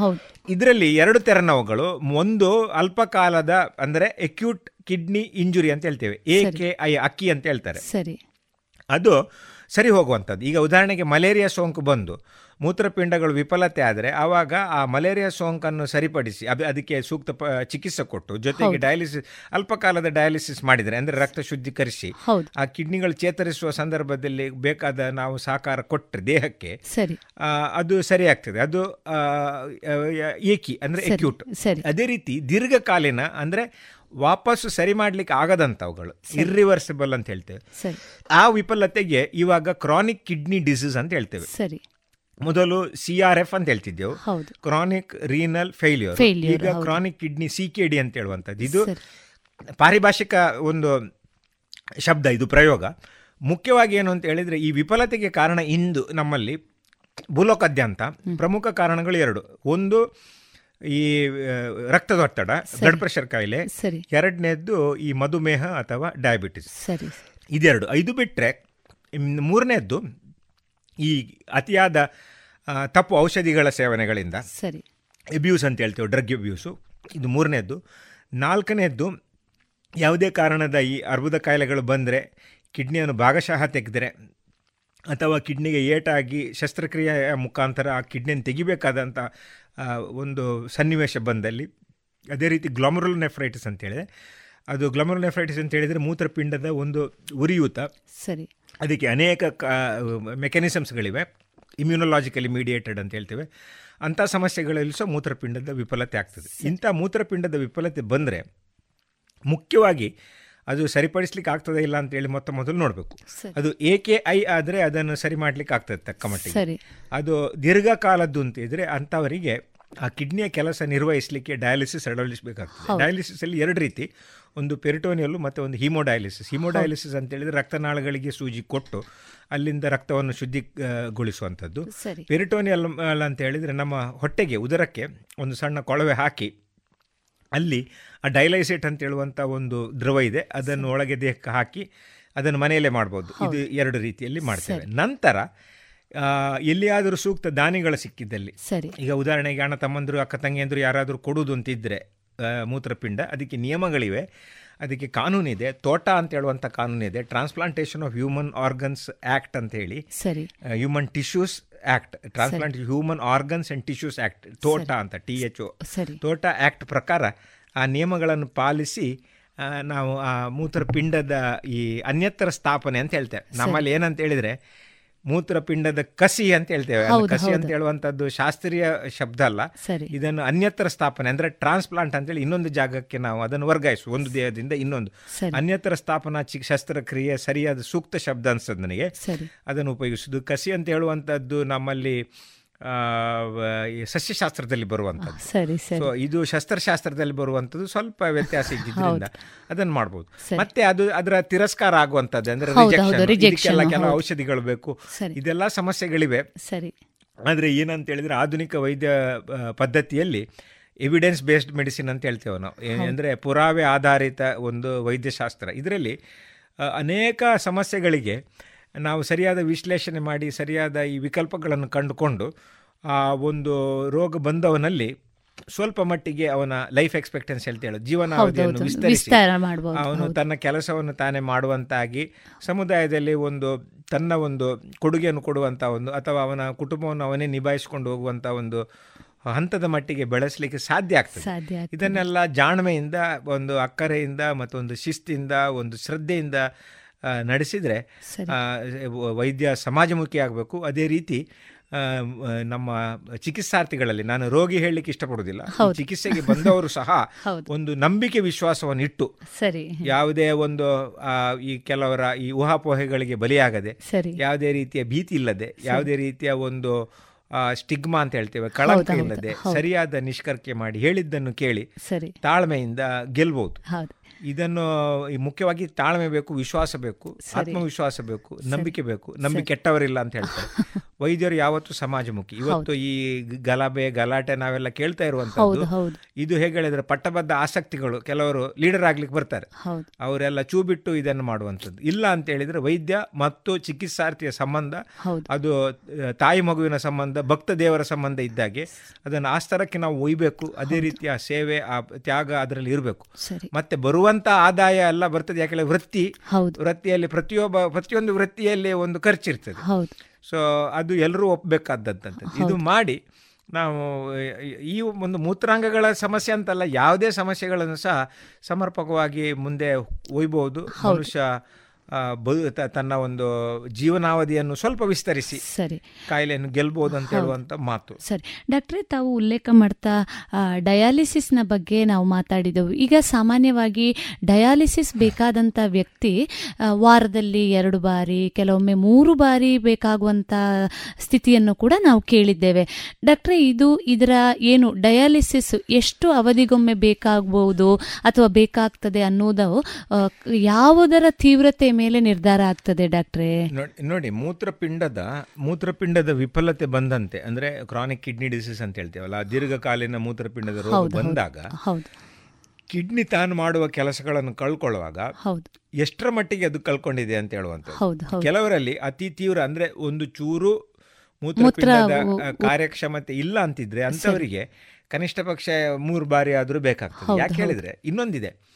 ಇದರಲ್ಲಿ ಎರಡು ತೆರನವುಗಳು. ಒಂದು ಅಲ್ಪಕಾಲದ ಅಂದ್ರೆ ಎಕ್ಯೂಟ್ ಕಿಡ್ನಿ ಇಂಜುರಿ ಅಂತ ಹೇಳ್ತೇವೆ. ಎ ಕೆ ಐ ಅಕ್ಕಿ ಅಂತ ಹೇಳ್ತಾರೆ. ಸರಿ. ಅದು ಸರಿ ಹೋಗುವಂಥದ್ದು. ಈಗ ಉದಾಹರಣೆಗೆ ಮಲೇರಿಯಾ ಸೋಂಕು ಬಂದು ಮೂತ್ರಪಿಂಡಗಳು ವಿಫಲತೆ ಆದರೆ ಆವಾಗ ಆ ಮಲೇರಿಯಾ ಸೋಂಕನ್ನು ಸರಿಪಡಿಸಿ ಅದು ಅದಕ್ಕೆ ಸೂಕ್ತ ಚಿಕಿತ್ಸೆ ಕೊಟ್ಟು ಜೊತೆಗೆ ಡಯಾಲಿಸಿಸ್ ಅಲ್ಪಕಾಲದ ಡಯಾಲಿಸಿಸ್ ಮಾಡಿದರೆ ಅಂದರೆ ರಕ್ತ ಶುದ್ಧೀಕರಿಸಿ. ಆ ಕಿಡ್ನಿಗಳು ಚೇತರಿಸುವ ಸಂದರ್ಭದಲ್ಲಿ ಬೇಕಾದ ನಾವು ಸಹಕಾರ ಕೊಟ್ಟರೆ ದೇಹಕ್ಕೆ ಸರಿ. ಅದು ಸರಿ ಆಗ್ತದೆ ಅದು ಏಕಿ ಅಂದರೆ ಎಕ್ಯೂಟ್ ಸರಿ. ಅದೇ ರೀತಿ ದೀರ್ಘಕಾಲೀನ ಅಂದರೆ ವಾಪಸ್ಸು ಸರಿ ಮಾಡ್ಲಿಕ್ಕೆ ಆಗದಂಥವುಗಳು ಇರ್ರಿವರ್ಸಿಬಲ್ ಅಂತ ಹೇಳ್ತೇವೆ. ಆ ವಿಫಲತೆಗೆ ಇವಾಗ ಕ್ರಾನಿಕ್ ಕಿಡ್ನಿ ಡಿಸೀಸ್ ಅಂತ ಹೇಳ್ತೇವೆ. ಸರಿ. ಮೊದಲು ಸಿ ಆರ್ ಎಫ್ ಅಂತ ಹೇಳ್ತಿದ್ದೆವು. ಕ್ರಾನಿಕ್ ರೀನಲ್ ಫೇಲ್ಯೂರ್ ಈಗ chronic kidney C K D ಅಂತ ಹೇಳುವಂಥದ್ದು. ಇದು. ಪಾರಿಭಾಷಿಕ ಒಂದು ಶಬ್ದ ಇದು ಪ್ರಯೋಗ. ಮುಖ್ಯವಾಗಿ ಏನು ಅಂತ ಹೇಳಿದ್ರೆ ಈ ವಿಫಲತೆಗೆ ಕಾರಣ ಇಂದು ನಮ್ಮಲ್ಲಿ ಭೂಲೋಕದ್ಯಂತ ಪ್ರಮುಖ ಕಾರಣಗಳು ಎರಡು. ಒಂದು ಈ ರಕ್ತದೊತ್ತಡ ಬ್ಲಡ್ ಪ್ರೆಷರ್ ಕಾಯಿಲೆ ಸರಿ. ಎರಡನೇದ್ದು ಈ ಮಧುಮೇಹ ಅಥವಾ ಡಯಾಬಿಟಿಸ್ ಸರಿ ಇದೆರಡು. ಐದು ಬಿಟ್ಟರೆ ಮೂರನೇದ್ದು ಈ ಅತಿಯಾದ ತಪ್ಪು ಔಷಧಿಗಳ ಸೇವನೆಗಳಿಂದ ಸರಿ. ಎಬ್ಯೂಸ್ ಅಂತ ಹೇಳ್ತೇವೆ ಡ್ರಗ್ ಎಬ್ಯೂಸು ಇದು ಮೂರನೇದ್ದು. ನಾಲ್ಕನೇದ್ದು ಯಾವುದೇ ಕಾರಣದ ಈ ಅರ್ಬುದ ಕಾಯಿಲೆಗಳು ಬಂದರೆ ಕಿಡ್ನಿಯನ್ನು ಭಾಗಶಃ ತೆಗೆದರೆ ಅಥವಾ ಕಿಡ್ನಿಗೆ ಏಟಾಗಿ ಶಸ್ತ್ರಕ್ರಿಯೆಯ ಮುಖಾಂತರ ಆ ಕಿಡ್ನಿಯನ್ನು ತೆಗಿಬೇಕಾದಂಥ ಒಂದು ಸನ್ನಿವೇಶ ಬಂದಲ್ಲಿ. ಅದೇ ರೀತಿ ಗ್ಲಾಮರಲ್ ನೆಫ್ರೈಟಿಸ್ ಅಂತ ಹೇಳಿದೆ. ಅದು ಗ್ಲಾಮರಲ್ ನೆಫ್ರೈಟಿಸ್ ಅಂತ ಹೇಳಿದರೆ ಮೂತ್ರಪಿಂಡದ ಒಂದು ಉರಿಯೂತ. ಸರಿ. ಅದಕ್ಕೆ ಅನೇಕ ಮೆಕ್ಯಾನಿಸಮ್ಸ್ಗಳಿವೆ. ಇಮ್ಯುನೊಲಾಜಿಕಲಿ ಮೀಡಿಯೇಟೆಡ್ ಅಂತ ಹೇಳ್ತೇವೆ. ಅಂಥ ಸಮಸ್ಯೆಗಳಲ್ಲಿ ಸಹ ಮೂತ್ರಪಿಂಡದ ವಿಫಲತೆ ಆಗ್ತದೆ. ಇಂಥ ಮೂತ್ರಪಿಂಡದ ವಿಫಲತೆ ಬಂದರೆ ಮುಖ್ಯವಾಗಿ ಅದು ಸರಿಪಡಿಸ್ಲಿಕ್ಕೆ ಆಗ್ತದೆ ಇಲ್ಲ ಅಂತೇಳಿ ಮೊತ್ತ ಮೊದಲು ನೋಡಬೇಕು. ಅದು ಎ ಕೆ ಐ ಆದರೆ ಅದನ್ನು ಸರಿ ಮಾಡ್ಲಿಕ್ಕೆ ಆಗ್ತದೆ ತಕ್ಕ ಮಟ್ಟಿಗೆ. ಅದು ದೀರ್ಘಕಾಲದ್ದು ಅಂತ ಇದ್ರೆ ಅಂಥವರಿಗೆ ಆ ಕಿಡ್ನಿಯ ಕೆಲಸ ನಿರ್ವಹಿಸಲಿಕ್ಕೆ ಡಯಾಲಿಸಿಸ್ ಅಳವಡಿಸಬೇಕಾಗ್ತದೆ ಬೇಕಾಗ್ತದೆ ಡಯಾಲಿಸಿಸ್ ಅಲ್ಲಿ ಎರಡು ರೀತಿ. ಒಂದು ಪೆರಿಟೋನಿಯಲ್ಲು ಮತ್ತು ಒಂದು ಹಿಮೋಡಯಾಲಿಸಿಸ್. ಹಿಮೋಡಯಾಲಿಸಿಸ್ ಅಂತ ಹೇಳಿದ್ರೆ ರಕ್ತನಾಳಗಳಿಗೆ ಸೂಜಿ ಕೊಟ್ಟು ಅಲ್ಲಿಂದ ರಕ್ತವನ್ನು ಶುದ್ಧಿಗೊಳಿಸುವಂಥದ್ದು ಪೆರಿಟೋನಿಯಲ್ ಅಂತ ಹೇಳಿದ್ರೆ ನಮ್ಮ ಹೊಟ್ಟೆಗೆ ಉದರಕ್ಕೆ ಒಂದು ಸಣ್ಣ ಕೊಳವೆ ಹಾಕಿ ಅಲ್ಲಿ ಆ ಡೈಲೈಸೇಟ್ ಅಂತ ಹೇಳುವಂಥ ಒಂದು ದ್ರವ ಇದೆ. ಅದನ್ನು ಒಳಗೆ ದೇಹಕ್ಕೆ ಹಾಕಿ ಅದನ್ನು ಮನೆಯಲ್ಲೇ ಮಾಡ್ಬೋದು. ಇದು ಎರಡು ರೀತಿಯಲ್ಲಿ ಮಾಡ್ತೇವೆ. ನಂತರ ಎಲ್ಲಿಯಾದರೂ ಸೂಕ್ತ ದಾನಿಗಳು ಸಿಕ್ಕಿದ್ದಲ್ಲಿ. ಸರಿ. ಈಗ ಉದಾಹರಣೆಗೆ ಅಣ್ಣ ತಮ್ಮಂದರು ಅಕ್ಕ ತಂಗಿಯಂದರು ಯಾರಾದರೂ ಕೊಡುವುದು ಅಂತಿದ್ದರೆ ಮೂತ್ರಪಿಂಡ ಅದಕ್ಕೆ ನಿಯಮಗಳಿವೆ. ಅದಕ್ಕೆ ಕಾನೂನಿದೆ. ತೋಟ ಅಂತ ಹೇಳುವಂಥ ಕಾನೂನಿದೆ. Transplantation of human organs act ಅಂತ ಹೇಳಿ. ಸರಿ. Human tissues act transplant human organs and tissues act ತೋಟ ಅಂತ ಟಿ ಎಚ್ ಒ ತೋಟ ಆ್ಯಕ್ಟ್ ಪ್ರಕಾರ ಆ ನಿಯಮಗಳನ್ನು ಪಾಲಿಸಿ ನಾವು ಆ ಮೂತ್ರಪಿಂಡದ ಈ ಅನ್ಯತ್ರ ಸ್ಥಾಪನೆ ಅಂತ ಹೇಳ್ತೇವೆ. ನಮ್ಮಲ್ಲಿ ಏನಂತ ಹೇಳಿದರೆ ಮೂತ್ರಪಿಂಡದ ಕಸಿ ಅಂತ ಹೇಳ್ತೇವೆ. ಕಸಿ ಅಂತ ಹೇಳುವಂತದ್ದು ಶಾಸ್ತ್ರೀಯ ಶಬ್ದ ಅಲ್ಲ. ಇದನ್ನು ಅನ್ಯತ್ರ ಸ್ಥಾಪನೆ ಅಂದ್ರೆ ಟ್ರಾನ್ಸ್ಪ್ಲಾಂಟ್ ಅಂತ ಹೇಳಿ ಇನ್ನೊಂದು ಜಾಗಕ್ಕೆ ನಾವು ಅದನ್ನು ವರ್ಗಾಯಿಸು ಒಂದು ದೇಹದಿಂದ ಇನ್ನೊಂದು. ಅನ್ಯತ್ರ ಸ್ಥಾಪನಾ ಶಸ್ತ್ರಕ್ರಿಯೆ ಸರಿಯಾದ ಸೂಕ್ತ ಶಬ್ದ ಅನ್ಸದ್ ನನಗೆ. ಅದನ್ನು ಉಪಯೋಗಿಸುದು ಕಸಿ ಅಂತ ಹೇಳುವಂತದ್ದು ನಮ್ಮಲ್ಲಿ ಸಸ್ಯಶಾಸ್ತ್ರದಲ್ಲಿ ಬರುವಂಥದ್ದು. ಸರಿ ಸರಿ. ಸೊ ಇದು ಶಸ್ತ್ರಶಾಸ್ತ್ರದಲ್ಲಿ ಬರುವಂಥದ್ದು ಸ್ವಲ್ಪ ವ್ಯತ್ಯಾಸ ಇದ್ದಿದ್ದರಿಂದ ಅದನ್ನು ಮಾಡ್ಬೋದು. ಮತ್ತೆ ಅದು ಅದರ ತಿರಸ್ಕಾರ ಆಗುವಂಥದ್ದು ಅಂದರೆ ರಿಜೆಕ್ಷನ್ ಕೆಲವು ಔಷಧಿಗಳು ಬೇಕು. ಇದೆಲ್ಲ ಸಮಸ್ಯೆಗಳಿವೆ. ಸರಿ. ಆದರೆ ಏನಂತ ಹೇಳಿದ್ರೆ ಆಧುನಿಕ ವೈದ್ಯ ಪದ್ಧತಿಯಲ್ಲಿ ಎವಿಡೆನ್ಸ್ ಬೇಸ್ಡ್ ಮೆಡಿಸಿನ್ ಅಂತ ಹೇಳ್ತೇವೆ ನಾವು. ಅಂದರೆ ಅಂದ್ರೆ ಪುರಾವೆ ಆಧಾರಿತ ಒಂದು ವೈದ್ಯಶಾಸ್ತ್ರ. ಇದರಲ್ಲಿ ಅನೇಕ ಸಮಸ್ಯೆಗಳಿಗೆ ನಾವು ಸರಿಯಾದ ವಿಶ್ಲೇಷಣೆ ಮಾಡಿ ಸರಿಯಾದ ಈ ವಿಕಲ್ಪಗಳನ್ನು ಕಂಡುಕೊಂಡು ಆ ಒಂದು ರೋಗ ಬಂದವನಲ್ಲಿ ಸ್ವಲ್ಪ ಮಟ್ಟಿಗೆ ಅವನ ಲೈಫ್ ಎಕ್ಸ್ಪೆಕ್ಟೆನ್ಸಿ ಅಂತ ಹೇಳೋದು ಜೀವನಾವಧಿಯನ್ನು. ವಿಸ್ತರಿಸಿ. ಅವನು ತನ್ನ ಕೆಲಸವನ್ನು ತಾನೇ ಮಾಡುವಂತಾಗಿ ಸಮುದಾಯದಲ್ಲಿ ಒಂದು ತನ್ನ ಒಂದು ಕೊಡುಗೆಯನ್ನು ಕೊಡುವಂಥ ಒಂದು ಅಥವಾ ಅವನ ಕುಟುಂಬವನ್ನು ಅವನೇ ನಿಭಾಯಿಸಿಕೊಂಡು ಹೋಗುವಂತ ಒಂದು ಹಂತದ ಮಟ್ಟಿಗೆ ಬೆಳೆಸಲಿಕ್ಕೆ ಸಾಧ್ಯ ಆಗ್ತದೆ. ಇದನ್ನೆಲ್ಲ ಜಾಣ್ಮೆಯಿಂದ ಒಂದು ಅಕ್ಕರೆಯಿಂದ ಮತ್ತೊಂದು ಶಿಸ್ತಿಂದ ಒಂದು ಶ್ರದ್ಧೆಯಿಂದ ನಡೆಸಿದರೆ ವೈದ್ಯ ಸಮಾಜಮುಖಿ ಆಗಬೇಕು. ಅದೇ ರೀತಿ ನಮ್ಮ ಚಿಕಿತ್ಸಾರ್ಥಿಗಳಲ್ಲಿ ನಾನು ರೋಗಿ ಹೇಳಲಿಕ್ಕೆ ಇಷ್ಟಪಡೋದಿಲ್ಲ ಚಿಕಿತ್ಸೆಗೆ ಬಂದವರು ಸಹ ಒಂದು ನಂಬಿಕೆ ವಿಶ್ವಾಸವನ್ನು ಇಟ್ಟು ಸರಿ. ಯಾವುದೇ ಒಂದು ಈ ಕೆಲವರ ಈ ಊಹಾಪೋಹೆಗಳಿಗೆ ಬಲಿಯಾಗದೆ ಸರಿ. ಯಾವುದೇ ರೀತಿಯ ಭೀತಿ ಇಲ್ಲದೆ ಯಾವುದೇ ರೀತಿಯ ಒಂದು ಸ್ಟಿಗ್ಮಾ ಅಂತ ಹೇಳ್ತೇವೆ ಕಳಂಕ ಇಲ್ಲದೆ ಸರಿಯಾದ ನಿಷ್ಕರ್ಕೆ ಮಾಡಿ ಹೇಳಿದ್ದನ್ನು ಕೇಳಿ ಸರಿ. ತಾಳ್ಮೆಯಿಂದ ಗೆಲ್ಬಹುದು ಹೌದು. ಇದನ್ನು ಮುಖ್ಯವಾಗಿ ತಾಳ್ಮೆ ಬೇಕು ವಿಶ್ವಾಸ ಬೇಕು. ಆತ್ಮವಿಶ್ವಾಸ ಬೇಕು ನಂಬಿಕೆ ಬೇಕು ನಂಬಿಕೆ ಕೆಟ್ಟವರಿಲ್ಲ ಅಂತ ಹೇಳ್ತಾರೆ. ವೈದ್ಯರು ಯಾವತ್ತು ಸಮಾಜಮುಖಿ. ಇವತ್ತು ಈ ಗಲಾಬೆ ಗಲಭೆ ಗಲಾಟೆ ನಾವೆಲ್ಲ ಕೇಳ್ತಾ ಇರುವಂತದ್ದು. ಇದು ಹೇಗೆ ಹೇಳಿದ್ರೆ ಪಟ್ಟಬದ್ಧ ಆಸಕ್ತಿಗಳು ಕೆಲವರು ಲೀಡರ್ ಆಗ್ಲಿಕ್ಕೆ ಬರ್ತಾರೆ. ಅವರೆಲ್ಲ ಚೂ ಬಿಟ್ಟು ಇದನ್ನು ಮಾಡುವಂಥದ್ದು. ಇಲ್ಲ ಅಂತ ಹೇಳಿದ್ರೆ ವೈದ್ಯ ಮತ್ತು ಚಿಕಿತ್ಸಾರ್ಥಿಯ ಸಂಬಂಧ ಅದು ತಾಯಿ ಮಗುವಿನ ಸಂಬಂಧ ಭಕ್ತ ದೇವರ ಸಂಬಂಧ ಇದ್ದಾಗೆ ಅದನ್ನು ಆಸ್ತರಕ್ಕೆ ನಾವು ಒಯ್ಬೇಕು. ಅದೇ ರೀತಿಯ ಸೇವೆ ಆ ತ್ಯಾಗ ಅದರಲ್ಲಿ ಇರಬೇಕು. ಮತ್ತೆ ಮತ್ತೆ ಬರುವಂತ ಆದಾಯ ಎಲ್ಲ ಬರ್ತದೆ. ಯಾಕಂದ್ರೆ ವೃತ್ತಿ ವೃತ್ತಿಯಲ್ಲಿ ಪ್ರತಿಯೊಬ್ಬ ಪ್ರತಿಯೊಂದು ವೃತ್ತಿಯಲ್ಲಿ ಒಂದು ಖರ್ಚಿರ್ತದೆ ಸೊ ಅದು ಎಲ್ಲರೂ ಒಪ್ಪಬೇಕಾದಂಥದ್ದು ಇದು ಮಾಡಿ ನಾವು ಈ ಒಂದು ಮೂತ್ರಾಂಗಗಳ ಸಮಸ್ಯೆ ಅಂತಲ್ಲ ಯಾವುದೇ ಸಮಸ್ಯೆಗಳನ್ನು ಸಹ ಸಮರ್ಪಕವಾಗಿ ಮುಂದೆ ಒಯ್ಬೋದು. ಮನುಷ್ಯ ಬದು ತ- ತನ್ನ ಒಂದು ಜೀವನಾವಧಿಯನ್ನು ಸ್ವಲ್ಪ ವಿಸ್ತರಿಸಿ. ಸರಿ. ಕಾಯಿಲೆಯನ್ನು ಗೆಲ್ಬಹುದು ಅಂತ ಹೇಳುವಂತ ಮಾತು. ಸರಿ. ಡಾಕ್ಟ್ರೆ ತಾವು ಉಲ್ಲೇಖ ಮಾಡ್ತಾ ಡಯಾಲಿಸಿಸ್ನ ಬಗ್ಗೆ ನಾವು ಮಾತಾಡಿದೆವು. ಈಗ ಸಾಮಾನ್ಯವಾಗಿ ಡಯಾಲಿಸಿಸ್ ಬೇಕಾದಂಥ ವ್ಯಕ್ತಿ ವಾರದಲ್ಲಿ ಎರಡು ಬಾರಿ ಕೆಲವೊಮ್ಮೆ ಮೂರು ಬಾರಿ ಬೇಕಾಗುವಂಥ ಸ್ಥಿತಿಯನ್ನು ಕೂಡ ನಾವು ಕೇಳಿದ್ದೇವೆ. ಡಾಕ್ಟ್ರೆ ಇದು ಇದರ ಏನು ಡಯಾಲಿಸಿಸ್ ಎಷ್ಟು ಅವಧಿಗೊಮ್ಮೆ ಬೇಕಾಗಬಹುದು ಅಥವಾ ಬೇಕಾಗ್ತದೆ ಅನ್ನೋದು ಯಾವುದರ ತೀವ್ರತೆ ಮೇಲೆ ನಿರ್ಧಾರ ಆಗ್ತದೆ ಡಾಕ್ಟ್ರೇ? ನೋಡಿ- ಮೂತ್ರಪಿಂಡದ ಮೂತ್ರಪಿಂಡದ ವಿಫಲತೆ ಬಂದಂತೆ ಅಂದ್ರೆ ಕ್ರಾನಿಕ್ ಕಿಡ್ನಿ ಡಿಸೀಸ್ ಅಂತ ಹೇಳ್ತೇವಲ್ಲ ದೀರ್ಘಕಾಲೀನ ಮೂತ್ರಪಿಂಡದ ರೋಗ. ಬಂದಾಗ ಹೌದು. ಕಿಡ್ನಿ ತಾನು ಮಾಡುವ ಕೆಲಸಗಳನ್ನು ಕಳ್ಕೊಳ್ಳುವಾಗ ಹೌದು. ಎಷ್ಟರ ಮಟ್ಟಿಗೆ ಅದು ಕಳ್ಕೊಂಡಿದೆ ಅಂತ ಹೌದು. ಕೆಲವರಲ್ಲಿ ಅತಿ ತೀವ್ರ ಅಂದ್ರೆ ಒಂದು ಚೂರು ಮೂತ್ರಪಿಂಡದ ಕಾರ್ಯಕ್ಷಮತೆ ಇಲ್ಲ ಅಂತಿದ್ರೆ ಅಂತವರಿಗೆ ಕನಿಷ್ಠ ಪಕ್ಷ ಮೂರು ಬಾರಿ ಆದರೂ ಬೇಕಾಗ್ತದೆ. ಯಾಕೆ ಹೇಳಿದ್ರೆ ಇನ್ನೊಂದಿದೆ.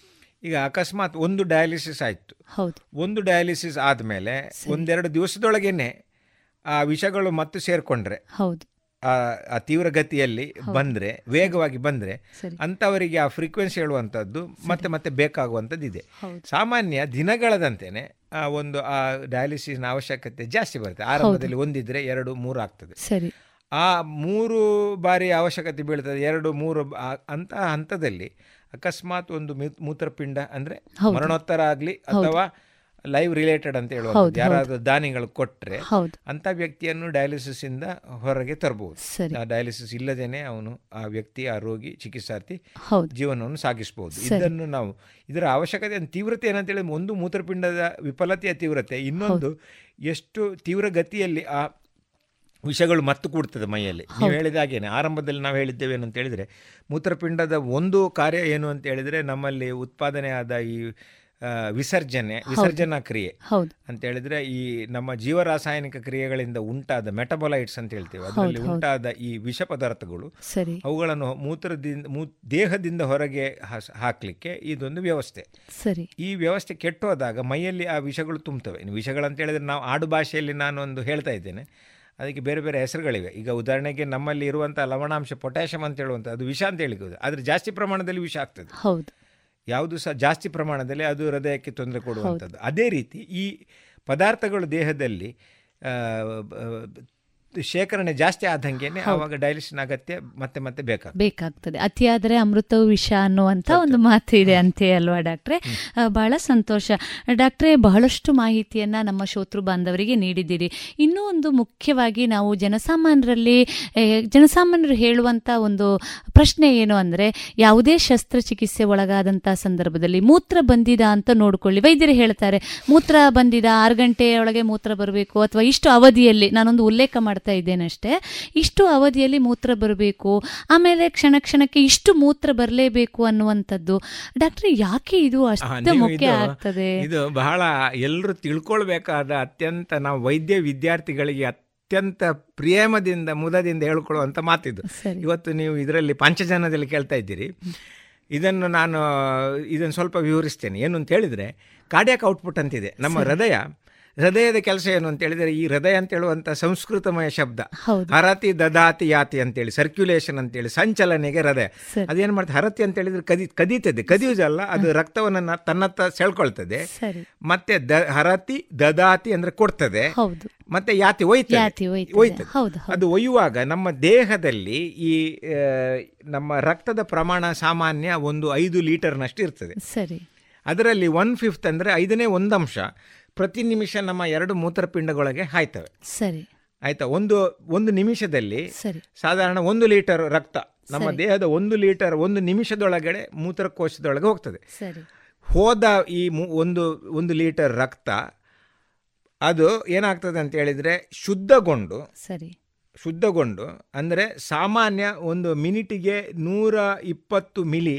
ಈಗ ಅಕಸ್ಮಾತ್ ಒಂದು ಡಯಾಲಿಸಿಸ್ ಆಯಿತು. ಒಂದು ಡಯಾಲಿಸಿಸ್ ಆದಮೇಲೆ ಒಂದೆರಡು ದಿವಸದೊಳಗೇನೆ ಆ ವಿಷಗಳು ಮತ್ತೆ ಸೇರ್ಕೊಂಡ್ರೆ ಹೌದು. ಆ ತೀವ್ರಗತಿಯಲ್ಲಿ ತೀವ್ರ ಗತಿಯಲ್ಲಿ ಬಂದ್ರೆ ವೇಗವಾಗಿ ಬಂದ್ರೆ. ಅಂತವರಿಗೆ ಆ ಫ್ರೀಕ್ವೆನ್ಸಿ ಹೇಳುವಂಥದ್ದು ಮತ್ತೆ ಮತ್ತೆ ಬೇಕಾಗುವಂಥದ್ದು ಇದೆ. ಸಾಮಾನ್ಯ ದಿನಗಳದಂತೆನೆ ಆ ಒಂದು ಆ ಡಯಾಲಿಸಿಸ್ನ ಅವಶ್ಯಕತೆ ಜಾಸ್ತಿ ಬರುತ್ತೆ. ಆರಂಭದಲ್ಲಿ ಒಂದಿದ್ರೆ ಎರಡು ಮೂರು ಆಗ್ತದೆ. ಸರಿ. ಆ ಮೂರು ಬಾರಿ ಅವಶ್ಯಕತೆ ಬೀಳ್ತದೆ. ಎರಡು ಮೂರು ಅಂತ ಹಂತದಲ್ಲಿ ಅಕಸ್ಮಾತ್ ಒಂದು ಮೂತ್ರಪಿಂಡ ಅಂದ್ರೆ ಮರಣೋತ್ತರ ಆಗಲಿ ಅಥವಾ ಲೈವ್ ರಿಲೇಟೆಡ್ ಅಂತ ಹೇಳುವಂಥದ್ದು. ಯಾರಾದರೂ ದಾನಿಗಳು ಕೊಟ್ಟರೆ ಅಂಥ ಅಂತ ವ್ಯಕ್ತಿಯನ್ನು ಡಯಾಲಿಸಿಸ್ ಇಂದ ಹೊರಗೆ ತರಬಹುದು ಆ ಡಯಾಲಿಸಿಸ್ ಇಲ್ಲದೇನೆ ಅವನು ಆ ವ್ಯಕ್ತಿ ಆ ರೋಗಿ ಚಿಕಿತ್ಸಾರ್ಥಿ ಜೀವನವನ್ನು ಸಾಗಿಸಬಹುದು ಇದನ್ನು ನಾವು ಇದರ ಅವಶ್ಯಕತೆ ತೀವ್ರತೆ ಏನಂತೇಳಿ ಒಂದು ಮೂತ್ರಪಿಂಡದ ವಿಫಲತೆಯ ತೀವ್ರತೆ ಇನ್ನೊಂದು ಎಷ್ಟು ತೀವ್ರ ಗತಿಯಲ್ಲಿ ಆ ವಿಷಗಳು ಮತ್ತು ಕೂಡ್ತದೆ ಮೈಯಲ್ಲಿ. ನೀವು ಹೇಳಿದ ಹಾಗೇನೆ ಆರಂಭದಲ್ಲಿ ನಾವು ಹೇಳಿದ್ದೇವೆ ಏನು ಅಂತ ಹೇಳಿದರೆ ಮೂತ್ರಪಿಂಡದ ಒಂದು ಕಾರ್ಯ ಏನು ಅಂತ ಹೇಳಿದರೆ ನಮ್ಮಲ್ಲಿ ಉತ್ಪಾದನೆ ಆದ ಈ ವಿಸರ್ಜನೆ ವಿಸರ್ಜನಾ ಕ್ರಿಯೆ ಅಂತ ಹೇಳಿದ್ರೆ ಈ ನಮ್ಮ ಜೀವರಾಸಾಯನಿಕ ಕ್ರಿಯೆಗಳಿಂದ ಉಂಟಾದ ಮೆಟಬೊಲೈಟ್ಸ್ ಅಂತ ಹೇಳ್ತೇವೆ. ಅದರಲ್ಲಿ. ಉಂಟಾದ ಈ ವಿಷ ಪದಾರ್ಥಗಳು ಅವುಗಳನ್ನು ಮೂತ್ರದಿಂದ ದೇಹದಿಂದ ಹೊರಗೆ ಹಾಕ್ಲಿಕ್ಕೆ ಇದೊಂದು ವ್ಯವಸ್ಥೆ. ಸರಿ. ಈ ವ್ಯವಸ್ಥೆ ಕೆಟ್ಟೋದಾಗ ಮೈಯಲ್ಲಿ ಆ ವಿಷಗಳು ತುಂಬ್ತವೆ. ವಿಷಗಳಂತ ಹೇಳಿದ್ರೆ ನಾವು ಆಡು ಭಾಷೆಯಲ್ಲಿ ನಾನು ಒಂದು ಹೇಳ್ತಾ ಇದ್ದೇನೆ. ಅದಕ್ಕೆ ಬೇರೆ ಬೇರೆ ಹೆಸರುಗಳಿವೆ. ಈಗ ಉದಾಹರಣೆಗೆ ನಮ್ಮಲ್ಲಿ ಇರುವಂಥ ಲವಣಾಂಶ ಪೊಟ್ಯಾಷಿಯಂ ಅಂತ ಹೇಳುವಂಥ ಅದು ವಿಷ ಅಂತ ಹೇಳಿಕೋದು ಆದರೆ ಜಾಸ್ತಿ ಪ್ರಮಾಣದಲ್ಲಿ ವಿಷ ಆಗ್ತದೆ. ಹೌದು. ಯಾವುದು ಸಹ ಜಾಸ್ತಿ ಪ್ರಮಾಣದಲ್ಲಿ ಅದು ಹೃದಯಕ್ಕೆ ತೊಂದರೆ ಕೊಡುವಂಥದ್ದು. ಅದೇ ರೀತಿ ಈ ಪದಾರ್ಥಗಳು ದೇಹದಲ್ಲಿ ಶೇಖರಣೆ ಜಾಸ್ತಿ ಆದಂಗೆ ಅವಾಗ ಡೈಲಿಷನ್ ಅಗತ್ಯ ಮತ್ತೆ ಮತ್ತೆ ಬೇಕಾಗ್ತದೆ. ಬೇಕಾಗ್ತದೆ. ಅತಿಯಾದರೆ ಅಮೃತವು ವಿಷ ಅನ್ನುವಂಥ ಒಂದು ಮಾತು ಇದೆ ಅಂತೆ ಅಲ್ವಾ ಡಾಕ್ಟ್ರೆ? ಬಹಳ ಸಂತೋಷ. ಡಾಕ್ಟ್ರೆ ಬಹಳಷ್ಟು ಮಾಹಿತಿಯನ್ನ ನಮ್ಮ ಶೋತೃ ಬಾಂಧವರಿಗೆ ನೀಡಿದ್ದೀರಿ. ಇನ್ನೂ ಒಂದು ಮುಖ್ಯವಾಗಿ ನಾವು ಜನಸಾಮಾನ್ಯರಲ್ಲಿ ಜನಸಾಮಾನ್ಯರು ಹೇಳುವಂಥ ಒಂದು ಪ್ರಶ್ನೆ ಏನು ಅಂದರೆ ಯಾವುದೇ ಶಸ್ತ್ರಚಿಕಿತ್ಸೆ ಒಳಗಾದಂಥ ಸಂದರ್ಭದಲ್ಲಿ ಮೂತ್ರ ಬಂದಿದ ಅಂತ ನೋಡಿಕೊಳ್ಳಿ. ವೈದ್ಯರು ಹೇಳ್ತಾರೆ ಮೂತ್ರ ಬಂದಿದ ಆರು ಗಂಟೆಯೊಳಗೆ ಮೂತ್ರ ಬರಬೇಕು ಅಥವಾ ಇಷ್ಟು ಅವಧಿಯಲ್ಲಿ ನಾನೊಂದು ಉಲ್ಲೇಖ ಮಾಡ್ತಾ ಇದ್ದೇನೆ ಅಷ್ಟೇ. ಇಷ್ಟು ಅವಧಿಯಲ್ಲಿ ಮೂತ್ರ ಬರಬೇಕು ಆಮೇಲೆ ಕ್ಷಣ ಕ್ಷಣಕ್ಕೆ ಇಷ್ಟು ಮೂತ್ರ ಬರಲೇಬೇಕು ಅನ್ನುವಂಥದ್ದು. ಡಾಕ್ಟ್ರೆ ಯಾಕೆ ಇದು ಅಷ್ಟು ಮುಖ್ಯ ಆಗ್ತದೆ? ಇದು ಬಹಳ ಎಲ್ಲರೂ ತಿಳ್ಕೊಳ್ಬೇಕಾದ ಅತ್ಯಂತ ನಾವು ವೈದ್ಯ ವಿದ್ಯಾರ್ಥಿಗಳಿಗೆ ಅತ್ಯಂತ ಪ್ರೇಮದಿಂದ ಮುದದಿಂದ ಹೇಳ್ಕೊಳ್ಳುವಂಥ ಮಾತಿದು. ಇವತ್ತು ನೀವು ಇದರಲ್ಲಿ ಪಂಚಜನದಲ್ಲಿ ಕೇಳ್ತಾ ಇದ್ದೀರಿ. ಇದನ್ನು ನಾನು ಇದನ್ನು ಸ್ವಲ್ಪ ವಿವರಿಸ್ತೇನೆ. ಏನು ಅಂತ ಹೇಳಿದರೆ ಕಾರ್ಡಿಯಾಕ್ ಔಟ್ಪುಟ್ ಅಂತಿದೆ. ನಮ್ಮ ಹೃದಯ ಹೃದಯದ ಕೆಲಸ ಏನು ಅಂತ ಹೇಳಿದರೆ ಈ ಹೃದಯ ಅಂತ ಹೇಳುವಂಥ ಸಂಸ್ಕೃತಮಯ ಶಬ್ದ. ಹರತಿ ದದಾತಿ ಯಾತಿ ಅಂತೇಳಿ ಸರ್ಕ್ಯುಲೇಷನ್ ಅಂತೇಳಿ ಸಂಚಲನೆಗೆ ಹೃದಯ. ಅದು ಅದೇನು ಮಾಡ್ತದೆ? ಹರತಿ ಅಂತ ಹೇಳಿದ್ರೆ ಕದಿ ಕದೀತದೆ. ಕದಿಯುವುದಲ್ಲ ಅದು ರಕ್ತವನ್ನು ತನ್ನತ್ತ ಸೆಳ್ಕೊಳ್ತದೆ. ಮತ್ತೆ ದ ಹರತಿ ದದಾತಿ ಅಂದ್ರೆ ಕೊಡ್ತದೆ. ಮತ್ತೆ ಯಾತಿ ಒಯ್ತದೆ. ಯಾತಿ ಒಯ್ತದೆ. ಅದು ಒಯ್ಯುವಾಗ ನಮ್ಮ ದೇಹದಲ್ಲಿ ಈ ನಮ್ಮ ರಕ್ತದ ಪ್ರಮಾಣ ಸಾಮಾನ್ಯ ಒಂದು ಐದು ಲೀಟರ್ನಷ್ಟು ಇರ್ತದೆ. ಸರಿ. ಅದರಲ್ಲಿ ಒನ್ ಫಿಫ್ತ್ ಅಂದರೆ ಐದನೇ ಒಂದಂಶ. ಪ್ರತಿ ನಿಮಿಷ ನಮ್ಮ ಎರಡು ಮೂತ್ರಪಿಂಡಗಳಿಗೆ ಹಾಯ್ತವೆ. ಸರಿ. ಆಯ್ತಾ? ಒಂದು ಒಂದು ನಿಮಿಷದಲ್ಲಿ ಸರಿ. ಸಾಧಾರಣ ಒಂದು ಲೀಟರ್ ರಕ್ತ ನಮ್ಮ ದೇಹದ ಒಂದು ಲೀಟರ್ ಒಂದು ನಿಮಿಷದೊಳಗಡೆ ಮೂತ್ರಕೋಶದೊಳಗೆ ಹೋಗ್ತದೆ. ಸರಿ. ಹೋದ ಈ ಒಂದು ಒಂದು ಲೀಟರ್ ರಕ್ತ ಅದು ಏನಾಗ್ತದೆ ಅಂತ ಹೇಳಿದ್ರೆ ಶುದ್ಧಗೊಂಡು ಸರಿ. ಶುದ್ಧಗೊಂಡು ಅಂದರೆ ಸಾಮಾನ್ಯ ಒಂದು ಮಿನಿಟಿಗೆ ನೂರ ಇಪ್ಪತ್ತು ಮಿಲಿ